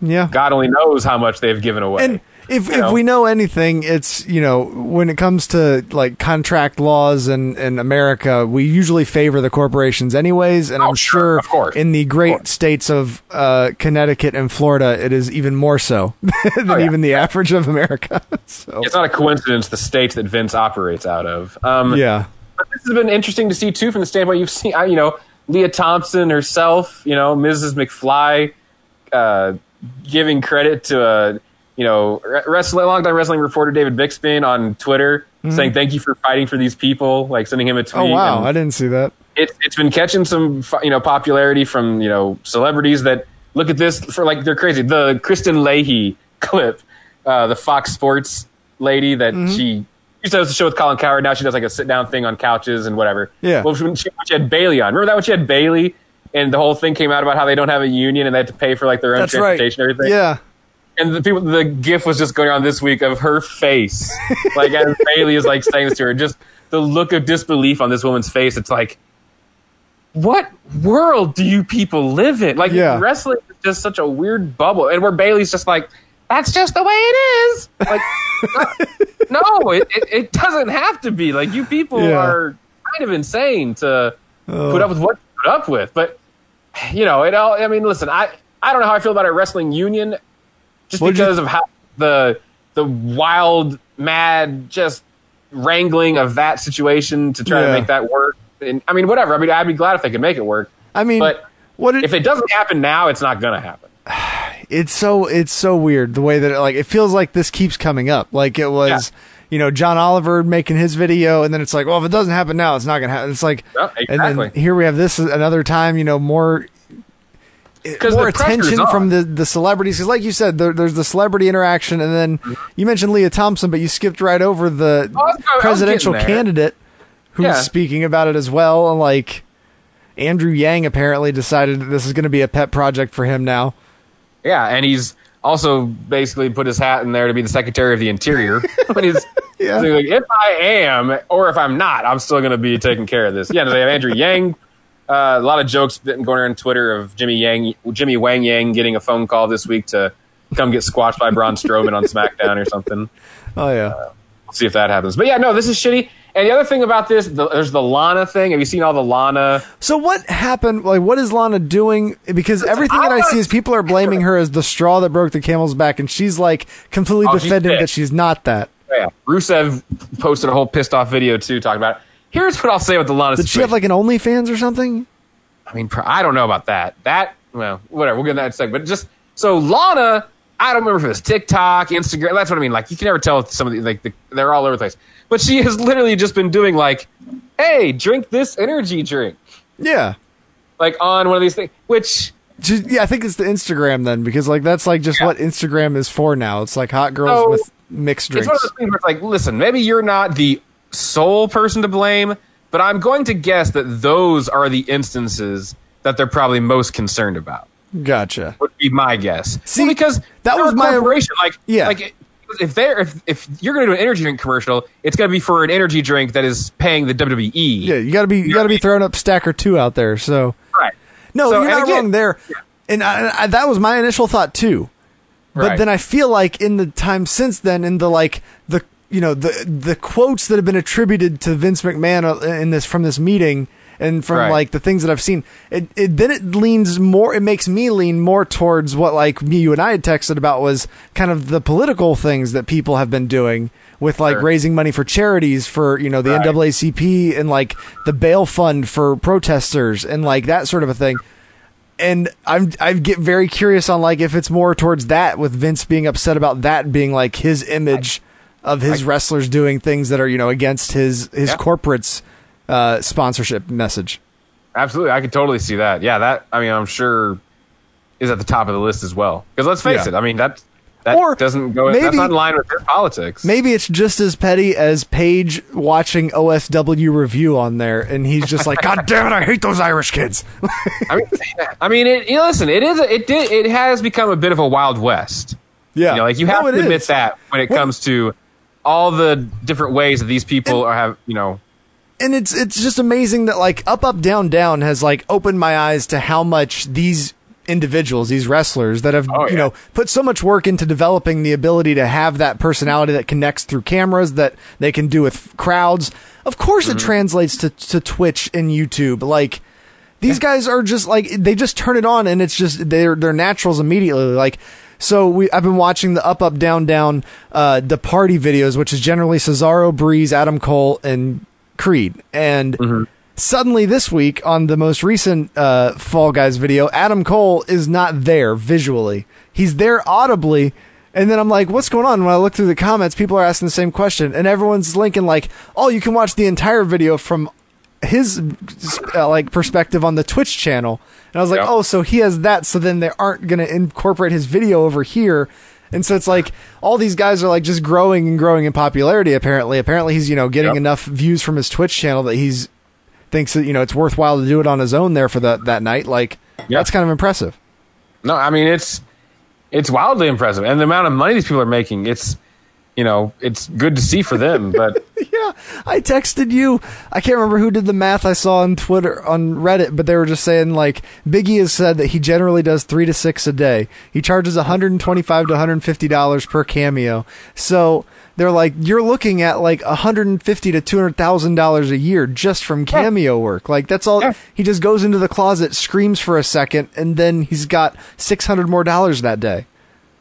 yeah God only knows how much they've given away. and if You if we know anything it's you know when it comes to like contract laws in in america we usually favor the corporations anyways and i'm sure in the great states of uh, connecticut and florida it is even more so than Oh, yeah. even the average of america so It's not a coincidence the states that Vince operates out of. Um, yeah But this has been interesting to see too, from the standpoint you've seen. I- You know, Lea Thompson herself. You know, Mrs. McFly, uh, giving credit to a you know re- wrestling longtime wrestling reporter David Bixby on Twitter, Mhm. saying thank you for fighting for these people, like sending him a tweet. oh wow and i didn't see that it's it's been catching some you know popularity from you know celebrities that look at this for like they're crazy. The Kristine Leahy clip, uh, the Fox Sports lady that Mhm. she used to have a show with Colin Cowherd. Now she does like a sit down thing on couches and whatever. Yeah. Well, when she, when she had Bayley on, remember that when she had Bayley and the whole thing came out about how they don't have a union and they have to pay for like their own That's right. transportation and everything. yeah And the people, the GIF was just going on this week of her face, like as Bayley is like saying this to her, just the look of disbelief on this woman's face. It's like, what world do you people live in? Like Yeah. wrestling is just such a weird bubble, and where Bayley's just like, that's just the way it is. Like, no, it, it, it doesn't have to be. Like you people Yeah. are kind of insane to Oh. put up with what you put up with, but. you know, it all. I mean, listen, I I don't know how I feel about a wrestling union, just What'd you- because of how the the wild, mad, just wrangling of that situation to try Yeah. to make that work. And I mean, whatever. I mean, I'd be glad if they could make it work. I mean, but what if it doesn't happen now, it's not gonna happen. it's so it's so weird the way that it, like it feels like this keeps coming up like it was you know john oliver making his video and then it's like well if it doesn't happen now it's not gonna happen it's like Yeah, and then here we have this another time you know more more attention on. from the the celebrities because like you said there, there's the celebrity interaction and then Mm-hmm. you mentioned lea thompson but you skipped right over the Oh, I presidential candidate who's Yeah. speaking about it as well and like andrew yang apparently decided that this is going to be a pet project for him now Yeah, and he's also basically put his hat in there to be the Secretary of the Interior. he's, Yeah. like, if I am, or if I'm not, I'm still going to be taking care of this. Yeah, they have Andrew Yang. Uh, a lot of jokes been going around Twitter of Jimmy Yang, Jimmy Wang Yang getting a phone call this week to come get squashed by Braun Strowman on SmackDown or something. oh yeah We'll see if that happens. But yeah, no, this is shitty. And the other thing about this, the, there's the Lana thing. Have you seen all the Lana? So what happened? Like, what is Lana doing? Because everything that I see is people are blaming her as the straw that broke the camel's back, and she's like completely Oh, defending pissed. that she's not that. Yeah, Rusev posted a whole pissed off video too, talking about it. Here's what I'll say with the Lana Did she have like an OnlyFans or something? I mean, I don't know about that. That well, whatever. We'll get that in a second. But just so Lana, I don't remember if it was TikTok, Instagram. That's what I mean. Like you can never tell some of the like the, they're all over the place. But she has literally just been doing like, "Hey, drink this energy drink," Yeah. like on one of these things. Which Just, yeah, I think it's the Instagram then, because like that's like just what Instagram is for now. It's like hot girls So, with mixed it's drinks. one of those things where it's like, listen, maybe you're not the sole person to blame, but I'm going to guess that those are the instances that they're probably most concerned about. Gotcha. would be my guess. See, because that was my- corporation. Like, Yeah. like if they're if if you're going to do an energy drink commercial, it's going to be for an energy drink that is paying the WWE. Yeah, you got to be you got to be throwing up stack or two out there. So Right. no, So, you're not again- wrong there. And I, I, that was my initial thought too. But Right. then I feel like in the time since then, in the like the you know the the quotes that have been attributed to Vince McMahon in this from this meeting and from Right. like the things that I've seen, it, it then it leans more. It makes me lean more towards what like me, you and I had texted about was kind of the political things that people have been doing with like Sure. raising money for charities for you know the Right. NAACP and like the bail fund for protesters and like that sort of a thing and I'm I get very curious on like if it's more towards that with Vince being upset about that being like his image of his wrestlers doing things that are you know against his his Yeah. corporate's uh, sponsorship message. Absolutely, I could totally see that. Yeah, that I mean, I'm sure is at the top of the list as well. Because let's face Yeah. it, I mean that that Or doesn't go. maybe- that's not in line with their politics. Maybe it's just as petty as Paige watching OSW review on there, and he's just like, "God damn it, I hate those Irish kids." I mean, I mean, it, you know, listen, it is. It did. It has become a bit of a wild west. Yeah, You know, like you have it to admit is. that when it Well- comes to all the different ways that these people are have. You know, and it's it's just amazing that like up up down down has like opened my eyes to how much these individuals these wrestlers that have Oh, you yeah. know put so much work into developing the ability to have that personality that connects through cameras that they can do with crowds of course Mm-hmm. it translates to to Twitch and YouTube like these guys are just like they just turn it on and it's just they're they're naturals immediately like so we I've been watching the up up down down uh the party videos which is generally Cesaro Breeze Adam Cole and Creed and Mm-hmm. suddenly this week on the most recent uh Fall Guys video Adam Cole is not there visually he's there audibly and then I'm like, what's going on? When I look through the comments, people are asking the same question, and everyone's linking like, oh, you can watch the entire video from his uh, like perspective on the Twitch channel. And I was like, Yeah. oh, so he has that. So then they aren't going to incorporate his video over here. And so it's like all these guys are like just growing and growing in popularity. Apparently, apparently he's you know getting Yep. enough views from his Twitch channel that he's thinks that you know it's worthwhile to do it on his own there for that that night. Like Yeah. that's kind of impressive. no, I mean it's it's wildly impressive, and the amount of money these people are making. It's you know, it's good to see for them, but yeah, I texted you. I can't remember who did the math I saw on Twitter on Reddit, but they were just saying like Biggie has said that he generally does three to six a day. He charges 125 to 150 dollars per cameo. So they're like, you're looking at like 150 to 200 thousand dollars a year just from cameo work. Like that's all. He just goes into the closet, screams for a second, and then he's got 600 more dollars that day.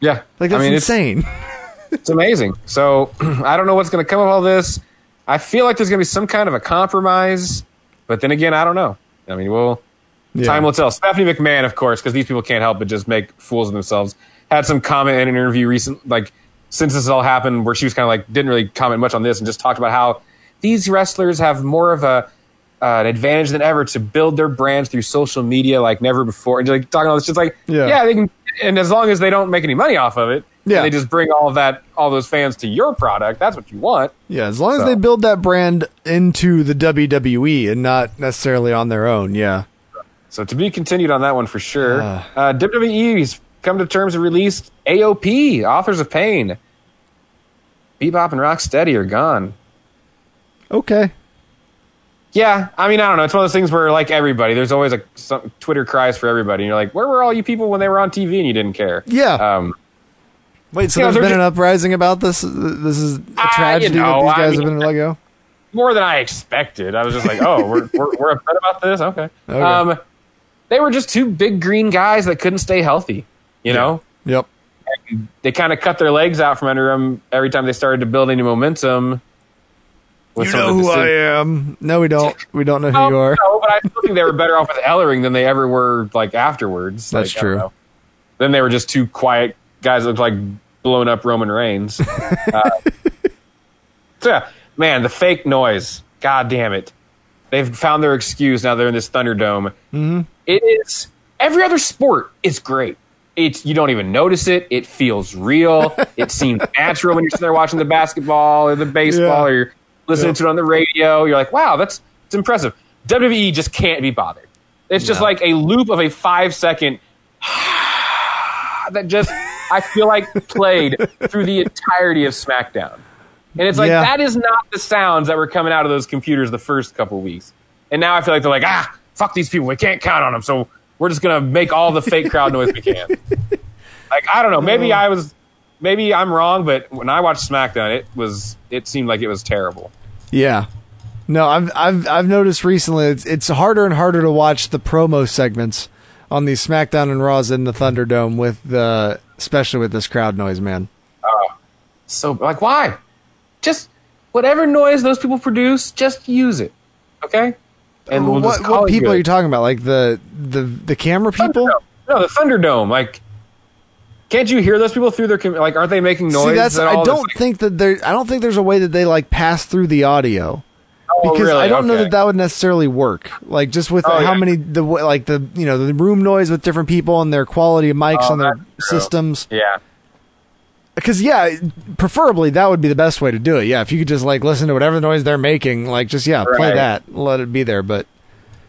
Yeah, Like that's I mean, insane. It's amazing. So I don't know what's going to come of all this. I feel like there's going to be some kind of a compromise, but then again, I don't know. I mean, well, Yeah. time will tell. Stephanie McMahon, of course, because these people can't help but just make fools of themselves, had some comment in an interview recent, like since this all happened, where she was kind of like didn't really comment much on this and just talked about how these wrestlers have more of a uh, an advantage than ever to build their brands through social media like never before, and like talking all this, just like Yeah. yeah, they can, and as long as they don't make any money off of it, Yeah. they just bring all of that, all those fans to your product. That's what you want. Yeah, as long as they build that brand into the WWE and not necessarily on their own. Yeah. So to be continued on that one for sure. Uh, WWE's come to terms to release AOP, Authors of Pain. Bebop and Rocksteady are gone. Okay. Yeah, I mean, I don't know. It's one of those things where, like everybody, there's always a some Twitter cries for everybody. And you're like, where were all you people when they were on TV and you didn't care? Yeah. Um, Wait, so you know, there's they're been just- an uprising about this? This is a Ah, you tragedy know, that these I guys have been let go? more than I expected. I was just like, oh, we're, we're, we're upset about this? Okay. Okay. Um, they were just two big green guys that couldn't stay healthy, you know? Yep. And they kind of cut their legs out from under them every time they started to build any momentum. You know who I am. No, we don't. We don't know who Oh, you are. No, but I still think they were better off with Ellering than they ever were like afterwards. That's Like, true. Then they were just two quiet guys that looked like blown up Roman Reigns. uh, so yeah, man, the fake noise. God damn it. They've found their excuse. Now they're in this Thunderdome. Mm-hmm. It is every other sport is great. It's you don't even notice it. It feels real. it seems natural when you're sitting there watching the basketball or the baseball Yeah. or you're listening Yeah. to it on the radio. You're like, wow, that's it's impressive. WWE just can't be bothered. It's just No. like a loop of a five second that just I feel like played through the entirety of SmackDown. And it's like Yeah. that is not the sounds that were coming out of those computers the first couple weeks. And now I feel like they're like, ah, fuck these people. We can't count on them. So we're just gonna make all the fake crowd noise we can. Like I don't know. Maybe I was, maybe I'm wrong. But when I watched SmackDown, it was it seemed like it was terrible. Yeah. No, I've I've I've noticed recently it's it's harder and harder to watch the promo segments on these SmackDown and Raws in the Thunderdome with the especially with this crowd noise, man. Oh, so like, why? Just whatever noise those people produce, just use it. Okay. And we'll what what people good. are you talking about? Like the the the camera people? No, the Thunderdome. Like, can't you hear those people through their com- like? Aren't they making noise? See, that's at I don't think that there. I don't think there's a way that they like pass through the audio. Oh, because really? I don't know that that would necessarily work. Like just with Oh, how yeah. many the like the you know the room noise with different people and their quality of mics Oh, on their systems. Yeah. Because yeah, preferably that would be the best way to do it. Yeah, if you could just like listen to whatever noise they're making, like just yeah, play that, let it be there. But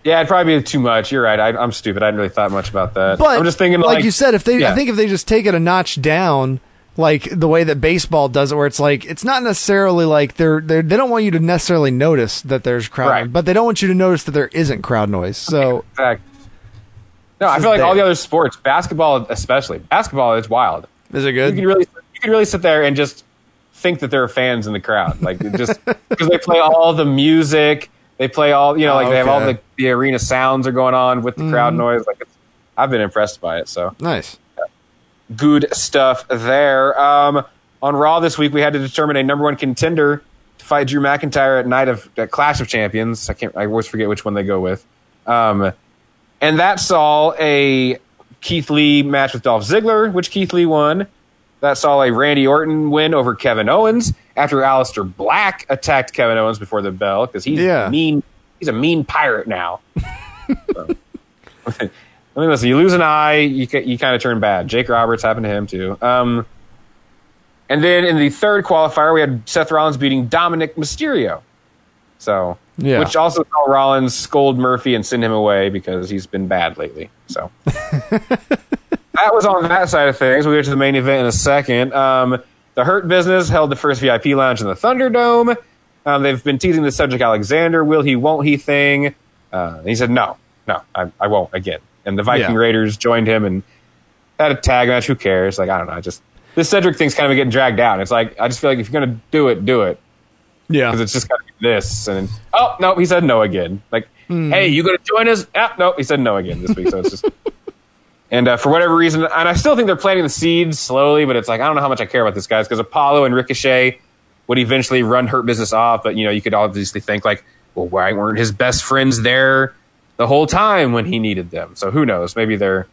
Yeah, it'd probably be too much. You're right. I, I'm stupid. I hadn't really thought much about that. but I'm just thinking, like, like, you said, if they, yeah. I think if they just take it a notch down, like the way that baseball does it, where it's like it's not necessarily like they're, they're they don't want you to necessarily notice that there's crowd, Right. noise, but they don't want you to notice that there isn't crowd noise. So Exact- No, I feel like all the other sports, basketball especially, basketball is wild. is it good? You can really, you can really sit there and just think that there are fans in the crowd, like just because they play all the music, they play all, you know, like Oh, they have all the, the arena sounds are going on with the crowd Mhm. noise. Like, it's, I've been impressed by it. So Nice. Good stuff there. Um, on Raw this week, we had to determine a number one contender to fight Drew McIntyre at night of at Clash of Champions. I can't. I always forget which one they go with. Um, and that saw a Keith Lee match with Dolph Ziggler, which Keith Lee won. That saw a Randy Orton win over Kevin Owens after Aleister Black attacked Kevin Owens before the bell because he's Yeah. mean. He's a mean pirate now. So. I mean, listen, you lose an eye, you, you kind of turn bad. Jake Roberts happened to him too. Um, and then in the third qualifier, we had Seth Rollins beating Dominik Mysterio. So, Yeah. which also saw Rollins scold Murphy and send him away because he's been bad lately. So, that was on that side of things. We'll get to the main event in a second. Um, the Hurt Business held the first VIP lounge in the Thunderdome. Um, they've been teasing the Cedric Alexander, will he, won't he thing. Uh, he said, no, no, I, I won't again. And the Viking Yeah. Raiders joined him and had a tag match. Who cares? Like, I don't know. I just, this Cedric thing's kind of getting dragged down. It's like, I just feel like if you're going to do it, do it. Yeah. Because it's just got to be this. And oh, no, he said no again. Like, Hmm. hey, you going to join us? Ah, no, he said no again this week. So it's just. And uh, for whatever reason, and I still think they're planting the seeds slowly, but it's like I don't know how much I care about this guys because Apollo and Ricochet would eventually run Hurt Business off, but you know you could obviously think like, well, why weren't his best friends there the whole time when he needed them? So who knows? Maybe they're,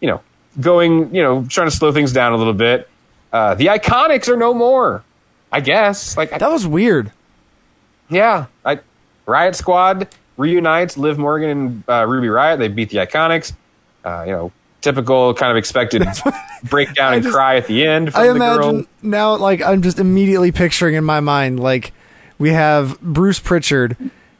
you know, going, you know, trying to slow things down a little bit. Uh, the Iconics are no more, I guess. Like that was weird. Yeah, I, Riot Squad reunites Liv Morgan and uh, Ruby Riott. They beat the Iconics. Uh, you know, typical kind of expected breakdown and just- cry at the end. From I the imagine now, like I'm just immediately picturing in my mind, like we have Bruce Pritchard,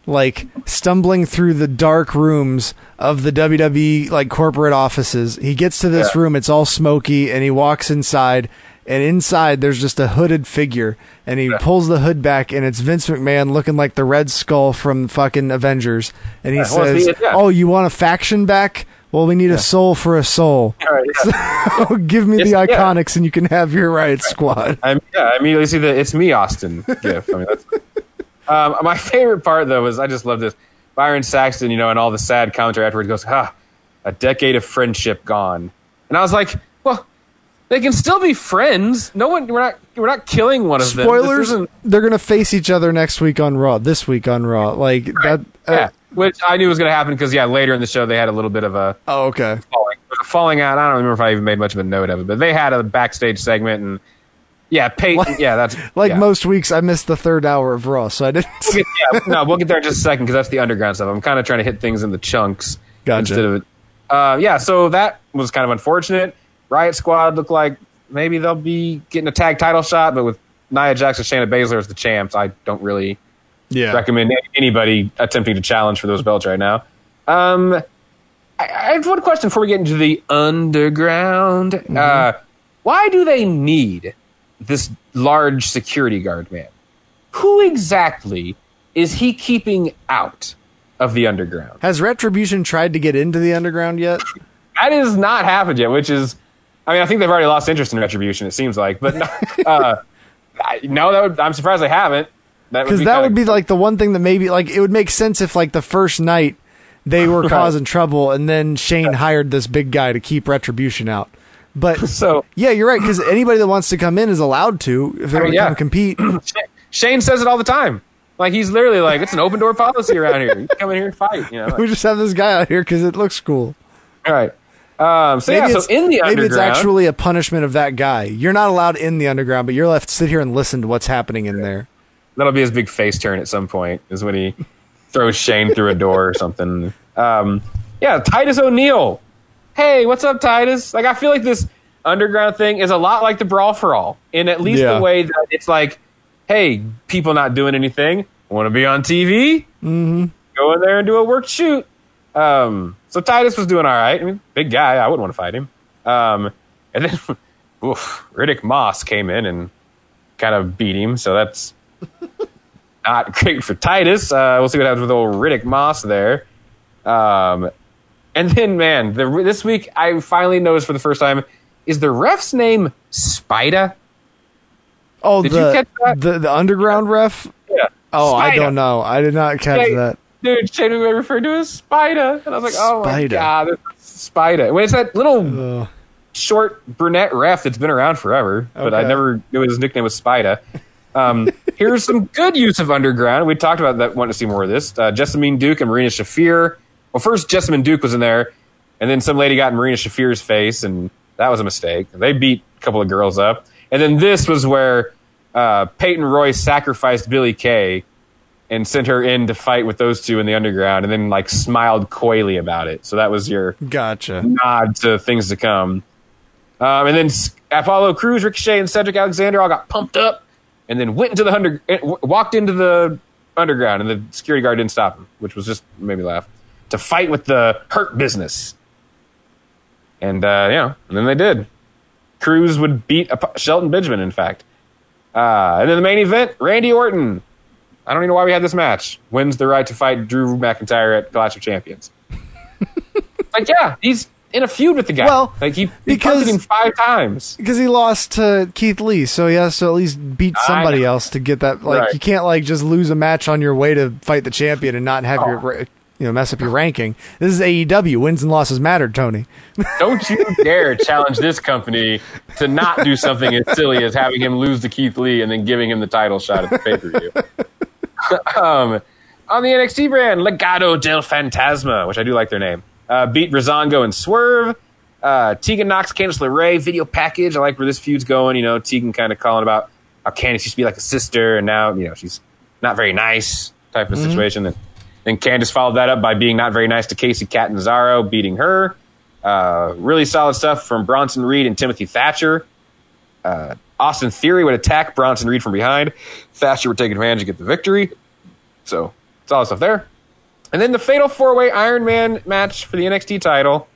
like stumbling through the dark rooms of the WWE like corporate offices. He gets to this Yeah. room, it's all smoky, and he walks inside. And inside, there's just a hooded figure, and he pulls the hood back, and it's Vince McMahon looking like the Red Skull from fucking Avengers. And he Yeah, says, yeah. "Oh, you want a faction back? Well, we need a soul for a soul. Right, yeah. So give me the yeah. Iconics, and you can have your Riot Squad." I yeah, I immediately see the "It's me, Austin" gif. I mean, that's, um, my favorite part though is I just love this Byron Saxton, you know, and all the sad commentary afterwards goes, "Ah, a decade of friendship gone," and I was like, "Well, they can still be friends. No one, we're not, we're not killing one of them." Spoilers: They're gonna face each other next week on Raw. This week on Raw, like that. uh, yeah, which I knew was going to happen because yeah, later in the show they had a little bit of a oh, okay. falling, falling out. I don't remember if I even made much of a note of it, but they had a backstage segment and yeah, Peyton. yeah, that's Like yeah. most weeks, I missed the third hour of Raw, so I didn't. We'll get, yeah, no, we'll get there in just a second because that's the underground stuff. I'm kind of trying to hit things in the chunks Gotcha. instead of it. Uh, yeah, so that was kind of unfortunate. Riot Squad looked like maybe they'll be getting a tag title shot, but with Nia Jax and Shayna Baszler as the champs, I don't really Yeah. recommend anybody attempting to challenge for those belts right now. Um, I, I have one question before we get into the underground. Mm-hmm. Uh, why do they need this large security guard man? Who exactly is he keeping out of the underground? Has Retribution tried to get into the underground yet? That has not happened yet, which is, I mean, I think they've already lost interest in Retribution. It seems like, but no, uh, I, no, that would, I'm surprised they haven't. That Because be that would be like the one thing that maybe like it would make sense if like the first night they were Right. causing trouble, and then Shane hired this big guy to keep Retribution out. But so yeah, you're right because anybody that wants to come in is allowed to if they want to yeah. come compete. Shane says it all the time. Like he's literally like, it's an open door policy around here. You come in here and fight. You know. like- we just have this guy out here because it looks cool. all right. Um, so yeah, so it's, in the maybe it's actually a punishment of that guy. You're not allowed in the underground, but you're left to sit here and listen to what's happening in there. that'll be his big face turn at some point. Is when he throws Shane through a door or something. Um, yeah, Titus O'Neil. Hey, what's up, Titus? Like I feel like this underground thing is a lot like the Brawl for All in at least Yeah. the way that it's like, hey, people not doing anything want to be on TV. Mm-hmm. go in there and do a work shoot. Um, so Titus was doing all right. I mean, big guy. I wouldn't want to fight him. Um, and then oof, Riddick Moss came in and kind of beat him. So that's not great for Titus. Uh, we'll see what happens with old Riddick Moss there. Um, and then, man, the, this week I finally noticed for the first time is the ref's name Spida? Oh, Did you the, catch that? the the underground ref. Yeah. Oh, I don't know. I did not catch Yeah, that. Dude, Shane McMahon referred to as Spida. And I was like, oh my Spida. god, it's Spida. When it's that little short brunette ref that's been around forever, but I never knew his nickname was Spida. Um, here's some good use of Underground. We talked about that, wanting to see more of this. Uh, Jessamyn Duke and Marina Shafir. Well, first Jessamyn Duke was in there, and then some lady got in Marina Shafir's face, and that was a mistake. They beat a couple of girls up. And then this was where uh, Peyton Royce sacrificed Billie Kay and sent her in to fight with those two in the underground, and then like smiled coyly about it. So that was your Gotcha. nod to things to come. Um, and then Apollo Crews, Ricochet, and Cedric Alexander all got pumped up, and then went into the under, eh, walked into the underground, and the security guard didn't stop him, which was just made me laugh. To fight with the Hurt Business, and uh, you know, and then they did. Crews would beat Shelton Benjamin, in fact. Uh, and then the main event, Randy Orton I don't even know why we had this match. Wins the right to fight Drew McIntyre at Clash of Champions. like, yeah, he's in a feud with the guy. Well, like he, he because- him five times. Because he lost to Keith Lee, so he has to at least beat somebody else to get that. Like Right. you can't like just lose a match on your way to fight the champion and not have Oh. your you know mess up your ranking. This is AEW. Wins and losses matter, Tony. Don't you dare challenge this company to not do something as silly as having him lose to Keith Lee and then giving him the title shot at the pay per view. um, on the NXT brand, Legado del Fantasma, which I do like their name, uh, beat Breezango and Swerve. Uh, Tegan Nox, Candice LeRae video package. I like where this feud's going. You know, Tegan kind of calling about how Candice used to be like a sister, and now you know she's not very nice type of Mhm. situation. And then Candice followed that up by being not very nice to Kacy Catanzaro, beating her. Uh, really solid stuff from Bronson Reed and Timothy Thatcher. Uh, Austin Theory would attack Bronson Reed from behind. Thatcher would take advantage and get the victory. So, solid stuff there. And then the Fatal Four Way Iron Man match for the NXT title.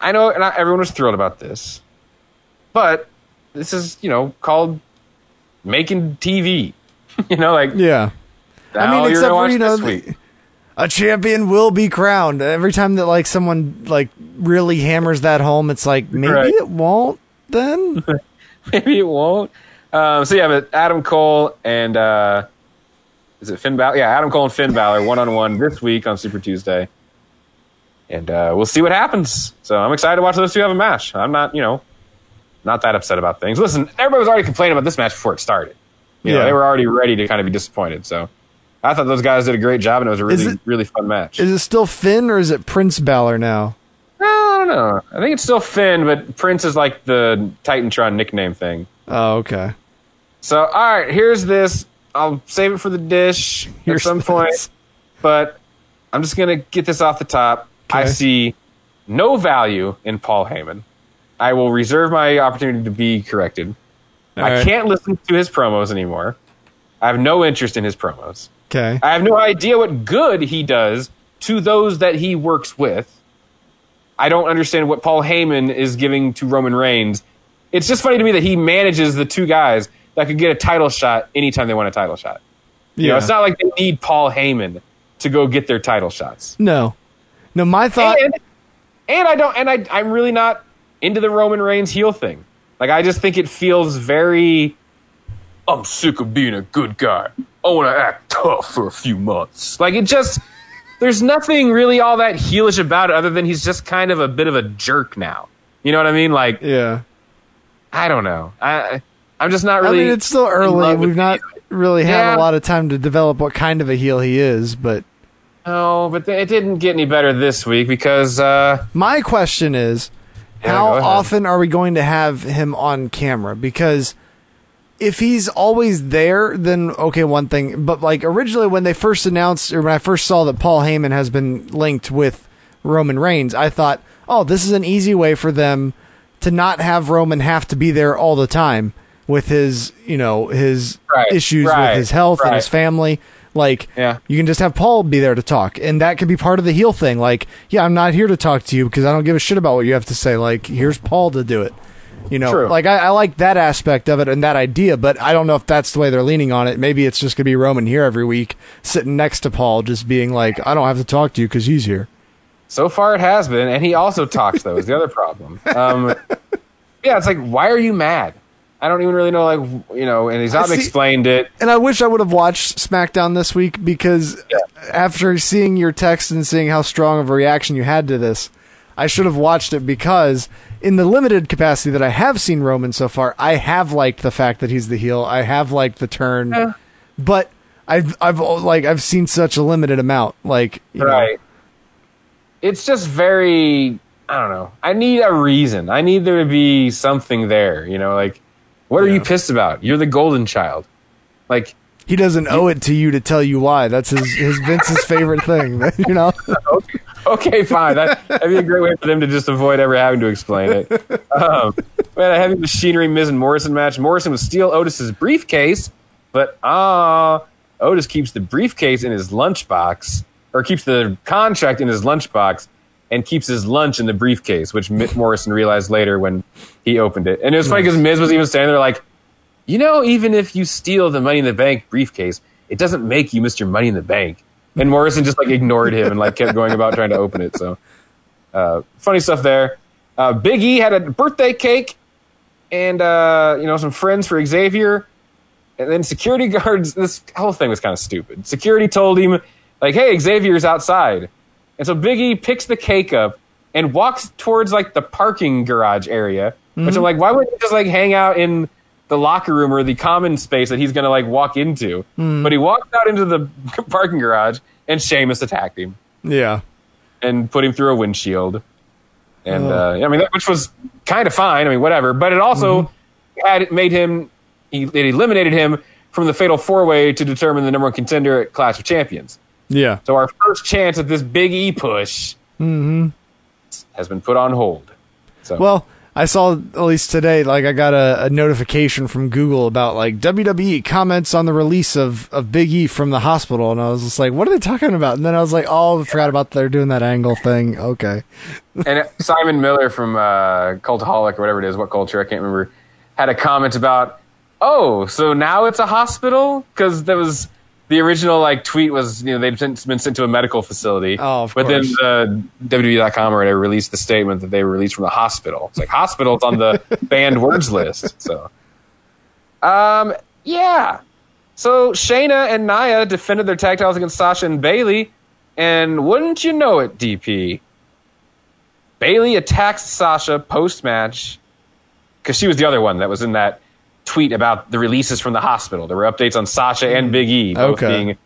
I know not everyone was thrilled about this, but this is, you know, called making TV. you know, like, Yeah. I mean, except for you know, week. a champion will be crowned. Every time that like someone like really hammers that home, it's like maybe Right. it won't. Then Maybe it won't. Um, so yeah, but Adam Cole and uh, is it Finn Balor? Yeah, Adam Cole and Finn Balor one on one this week on Super Tuesday, and uh, we'll see what happens. So I'm excited to watch those two have a match. I'm not, you know, not that upset about things. Listen, everybody was already complaining about this match before it started. You know, Yeah. they were already ready to kind of be disappointed. So I thought those guys did a great job, and it was a really, it- really fun match. is it still Finn or is it Prince Balor now? I don't know. I think it's still Finn, but Prince is like the Titantron nickname thing. Oh, okay. So, all right, here's this. I'll save it for the dish Here's at some this. point, but I'm just gonna get this off the top. I see no value in Paul Heyman. I will reserve my opportunity to be corrected. All I right. can't listen to his promos anymore. I have no interest in his promos. Okay. I have no idea what good he does to those that he works with. I don't understand what Paul Heyman is giving to Roman Reigns. It's just funny to me that he manages the two guys that could get a title shot anytime they want a title shot. You know, Yeah. it's not like they need Paul Heyman to go get their title shots. No, no. My thought. And, and I don't, and I, I'm really not into the Roman Reigns heel thing. Like, I just think it feels very. Oh, I'm sick of being a good guy. I want to act tough for a few months. Like, it just. There's nothing really all that heelish about it other than he's just kind of a bit of a jerk now. You know what I mean? Like, yeah. I don't know. I, I'm just not really. I mean, it's still early. We've not really had Yeah. a lot of time to develop what kind of a heel he is, but No, but it didn't get any better this week because uh, my question is Yeah, how often are we going to have him on camera? Because if he's always there, then okay, one thing. But like originally, when they first announced, or when I first saw that Paul Heyman has been linked with Roman Reigns, I thought, oh, this is an easy way for them to not have Roman have to be there all the time with his, you know, his Right, issues right, with his health and his family. Like, Yeah. you can just have Paul be there to talk, and that could be part of the heel thing. Like, yeah, I'm not here to talk to you because I don't give a shit about what you have to say. Like, here's Paul to do it. You know, True. like I, I like that aspect of it and that idea, but I don't know if that's the way they're leaning on it. Maybe it's just gonna be Roman here every week, sitting next to Paul, just being like, I don't have to talk to you because he's here. So far, it has been, and he also talks. Though is the other problem. Um, yeah, it's like, why are you mad? I don't even really know, like you know, and he's I not see- explained it. And I wish I would have watched SmackDown this week because after seeing your text and seeing how strong of a reaction you had to this, I should have watched it because in the limited capacity that I have seen Roman so far, I have liked the fact that he's the heel. I have liked the turn, oh. but I've I've like I've seen such a limited amount. Like you know, Right. It's just very. I don't know. I need a reason. I need there to be something there. You know, like what are you pissed about? You're the golden child. Like he doesn't owe it to you to tell you why. That's his his Vince's favorite thing. You know. okay, fine. That, that'd be a great way for them to just avoid ever having to explain it. Um, we had a heavy machinery Miz and Morrison match. Morrison would steal Otis's briefcase, but ah, Otis keeps the briefcase in his lunchbox, or keeps the contract in his lunchbox, and keeps his lunch in the briefcase, which Mitt Morrison realized later when he opened it. And it was funny because Miz was even standing there like, you know, even if you steal the Money in the Bank briefcase, it doesn't make you Mr. Money in the Bank. And Morrison just like ignored him and like kept going about trying to open it. So uh, funny stuff there. Uh, Big E had a birthday cake and uh, you know some friends for Xavier. And then security guards. This whole thing was kind of stupid. Security told him like, "Hey, Xavier's outside," and so Big E picks the cake up and walks towards like the parking garage area. Which I'm like, why wouldn't he just like hang out in the locker room or the common space that he's gonna like walk into? Hmm. But he walked out into the parking garage, and Sheamus attacked him Yeah. and put him through a windshield. And Oh. uh, I mean, that, which was kind of fine. I mean, whatever. But it also Mm-hmm. had made him. He, it eliminated him from the fatal four way to determine the number one contender at Clash of Champions. Yeah. So our first chance at this Big E push hmm has been put on hold. So Well, I saw at least today, like I got a, a notification from Google about like WWE comments on the release of, of Big E from the hospital, and I was just like, what are they talking about? And then I was like, oh, I forgot about they're doing that angle thing. Okay. and Simon Miller from uh, Cultaholic or whatever it is, WhatCulture I can't remember, had a comment about, oh, so now it's a hospital because there was the original like tweet was you know they'd been been sent to a medical facility. Oh, of but course. then uh, WWE.com or whatever released the statement that they were released from the hospital. It's like hospital's on the banned words list. So, um, yeah. So Shayna and Nia defended their tag titles against Sasha and Bayley, and wouldn't you know it, DP? Bayley attacks Sasha post match because she was the other one that was in that tweet about the releases from the hospital. There were updates on Sasha and Big E both Okay. being,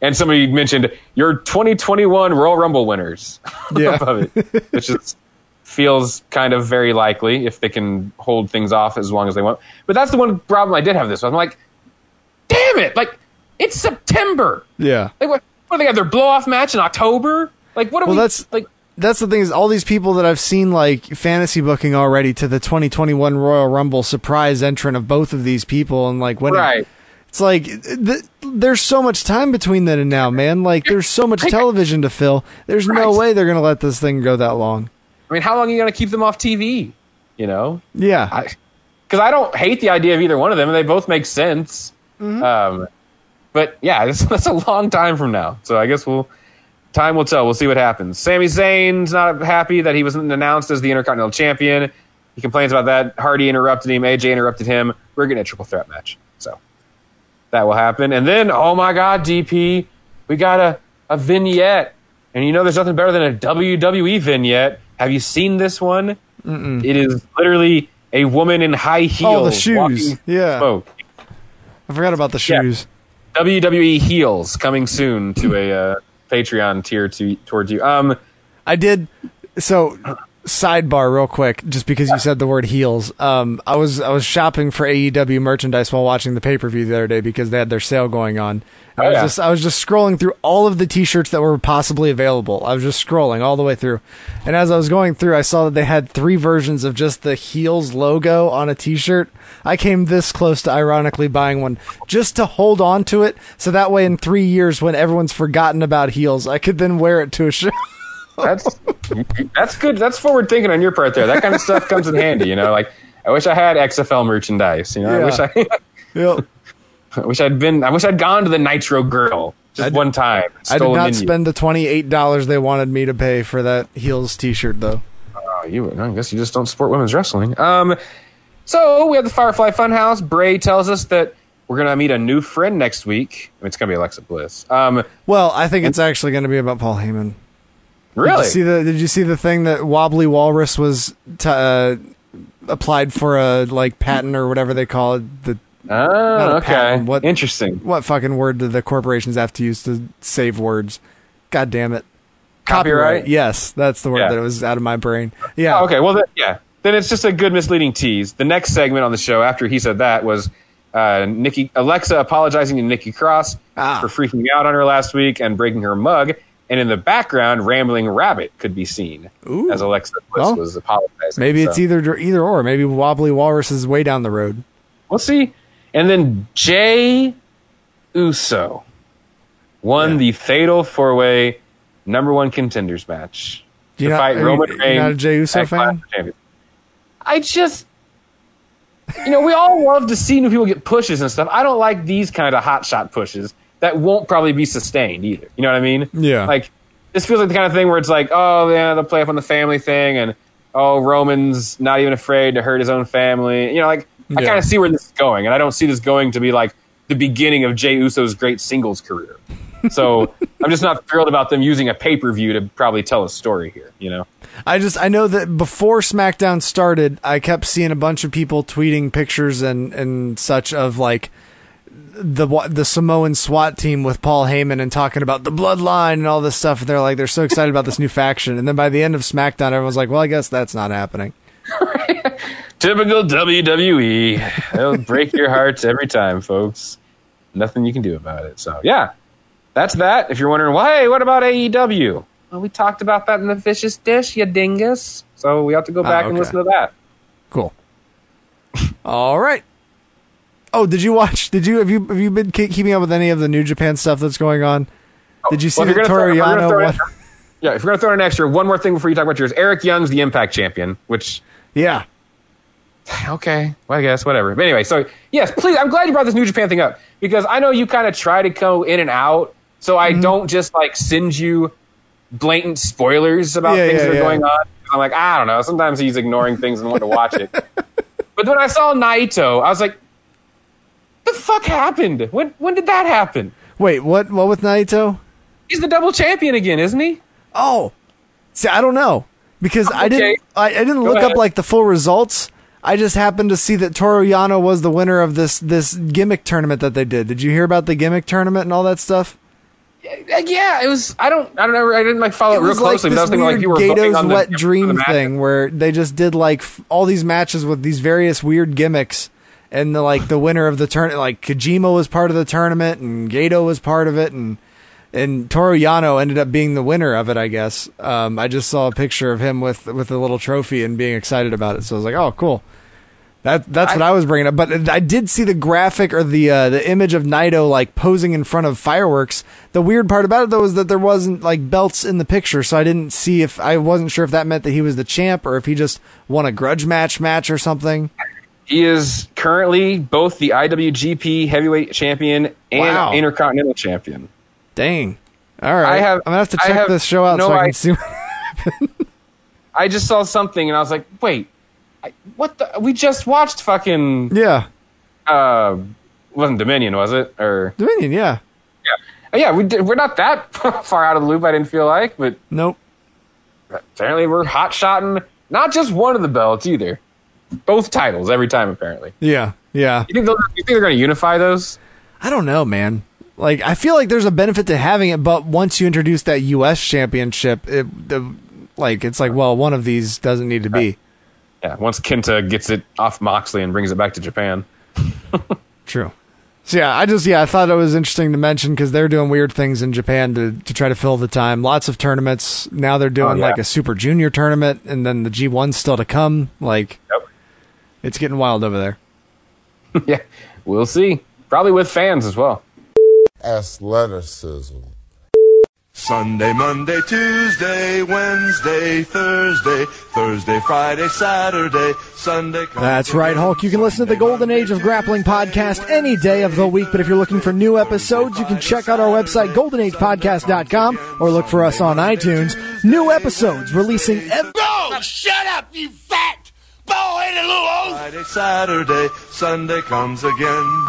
and somebody mentioned your 2021 Royal Rumble winners. Yeah. above it, which is feels kind of very likely if they can hold things off as long as they want. But that's the one problem I did have this. with. I'm like, damn it! Like it's September. Yeah. Like what? What do they have their blow off match in October? Like what are Well, we that's like? That's the thing is all these people that I've seen like fantasy booking already to the 2021 Royal Rumble surprise entrant of both of these people and like when it- Right. it's like th- there's so much time between then and now, man. Like there's so much television to fill. There's no way they're gonna let this thing go that long. I mean, how long are you going to keep them off TV? You know? Yeah. Because I, don't hate the idea of either one of them. and They both make sense. Um, but yeah, that's, that's a long time from now. So I guess we'll time will tell. We'll see what happens. Sami Zayn's not happy that he wasn't announced as the Intercontinental Champion. He complains about that. Hardy interrupted him. AJ interrupted him. We're getting a triple threat match. So that will happen. And then, oh my God, DP, we got a, a vignette. And you know there's nothing better than a WWE vignette. Have you seen this one? Mm-mm. It is literally a woman in high heels. Oh, the shoes. Yeah. smoke. I forgot about the Yeah. shoes. WWE heels coming soon to a uh, Patreon tier to towards you. Um, I did. So, sidebar, real quick, just because you said the word heels. Um, I was I was shopping for AEW merchandise while watching the pay per view the other day because they had their sale going on. And I Oh, was yeah. just I was just scrolling through all of the T-shirts that were possibly available. I was just scrolling all the way through, and as I was going through, I saw that they had three versions of just the heels logo on a T-shirt. I came this close to ironically buying one just to hold on to it, so that way in three years, when everyone's forgotten about heels, I could then wear it to a show. that's that's good. That's forward thinking on your part there. That kind of stuff comes in handy. You know, like I wish I had XFL merchandise. You know, I wish I. Yep. I wish I'd been. I wish I'd gone to the Nitro Grill just one time. I did not spend the twenty eight dollars they wanted me to pay for that heels t shirt though. Oh, you. I guess you just don't support women's wrestling. Um. So we have the Firefly Funhouse. Bray tells us that we're gonna meet a new friend next week. I mean, it's gonna be Alexa Bliss. Um. Well, I think it's actually going to be about Paul Heyman. Did Really? you see the Did you see the thing that Wobbly Walrus was t- uh, applied for a like patent or whatever they call it? The Oh, okay. patent, what Interesting. What fucking word do the corporations have to use to save words? God damn it! Copyright? Yes, that's the word Yeah. that was out of my brain. Yeah. Oh, okay. Well, then, yeah. Then it's just a good misleading tease. The next segment on the show after he said that was uh, Nikki Alexa apologizing to Nikki Cross Ah. for freaking out on her last week and breaking her mug. And in the background, Rambling Rabbit could be seen as Alexa Bliss Well, was apologizing. Maybe it's So, either either or. Maybe Wobbly Walrus is way down the road. We'll see. And then Jey Uso won the fatal four way number one contenders match Do you to not- fight Roman Reigns. not a Jey Uso fan? I just, you know, we all love to see new people get pushes and stuff. I don't like these kind of hot shot pushes. That won't probably be sustained either. You know what I mean? Yeah. Like this feels like the kind of thing where it's like, oh yeah, they'll play up on the family thing, and oh Roman's not even afraid to hurt his own family. You know, like I Yeah. kind of see where this is going, and I don't see this going to be like the beginning of Jey Uso's great singles career. So I'm just not thrilled about them using a pay per view to probably tell a story here. You know? I just I know that before SmackDown started, I kept seeing a bunch of people tweeting pictures and and such of like the the Samoan SWAT team with Paul Heyman and talking about the bloodline and all this stuff. And they're like they're so excited about this new faction. And then by the end of SmackDown, everyone's like, well, I guess that's not happening. Typical WWE. They'll break your hearts every time, folks. Nothing you can do about it. So yeah, that's that. If you're wondering, well, hey, what about AEW? Well, we talked about that in the vicious dish, you dingus. So we have to go Ah, back and okay. listen to that. Cool. All right. Oh, did you watch? Did you have you have you been keeping up with any of the New Japan stuff that's going on? Did you see Well, that you're gonna throw- if we're gonna Toriano throw in- Yeah, if we're gonna throw in an extra, one more thing before you talk about yours. Eric Young's the Impact champion, which Yeah. okay, well I guess whatever. But anyway, so yes, please. I'm glad you brought this New Japan thing up because I know you kind of try to go in and out, so Mm-hmm. I don't just like send you blatant spoilers about Yeah, things yeah, that are yeah. going on. I'm like, I don't know. Sometimes he's ignoring things and want to watch it. but when I saw Naito, I was like, the fuck happened? When when did that happen? Wait, what? What with Naito? He's the double champion again, isn't he? Oh, see, I don't know because I didn't. I, I didn't Go look ahead. up like the full results. I just happened to see that Toru Yano was the winner of this this gimmick tournament that they did. Did you hear about the gimmick tournament and all that stuff? Yeah, it was. I don't. I don't know. I didn't like follow it, It real was like closely. but I was thinking like you were Gato's on the, wet the dream matches. thing where they just did like f- all these matches with these various weird gimmicks, and the like the winner of the tournament, like Kojima was part of the tournament, and Gato was part of it, and and Toru Yano ended up being the winner of it. I guess. Um, I just saw a picture of him with with a little trophy and being excited about it. So I was like, oh, cool. That that's what I was bringing up, but I did see the graphic or the uh, the image of Naito like posing in front of fireworks. The weird part about it though is that there wasn't like belts in the picture, so I didn't see if I wasn't sure if that meant that he was the champ or if he just won a grudge match match or something. He is currently both the IWGP Heavyweight Champion and Wow. Intercontinental Champion. Dang. All right, I have- I'm gonna have to check have this show out no so I can idea. see. What, I just saw something and I was like, wait, I, what the? We just watched fucking. yeah, Uh, wasn't Dominion, was it? Or Dominion. Yeah. yeah, yeah. We did, we're not that far out of the loop. I didn't feel like, but Nope. apparently we're hot shotting not just one of the belts either. Both titles every time, apparently. Yeah. Yeah. You think, you think they're going to unify those? I don't know, man. Like I feel like there's a benefit to having it, but once you introduce that U.S. championship, it the like it's like well, one of these doesn't need to be. Yeah, once Kenta gets it off Moxley and brings it back to Japan. True. So yeah, I just yeah I thought it was interesting to mention because they're doing weird things in Japan to to try to fill the time. Lots of tournaments now. They're doing Oh, yeah. like a Super Junior tournament, and then the G one still to come. Like, it's getting wild over there. yeah, we'll see. Probably with fans as well. Athleticism. Sunday, Monday, Tuesday, Wednesday, Thursday, Thursday, Friday, Saturday, Sunday. That's right, Hulk. You can listen to the Golden Age of Grappling podcast any day of the week, but if you're looking for new episodes, you can check out our website, goldenagepodcast.com, or look for us on iTunes. New episodes releasing every. No! Shut up, you fat, bald-headed little oaf! Friday, Saturday, Sunday comes again.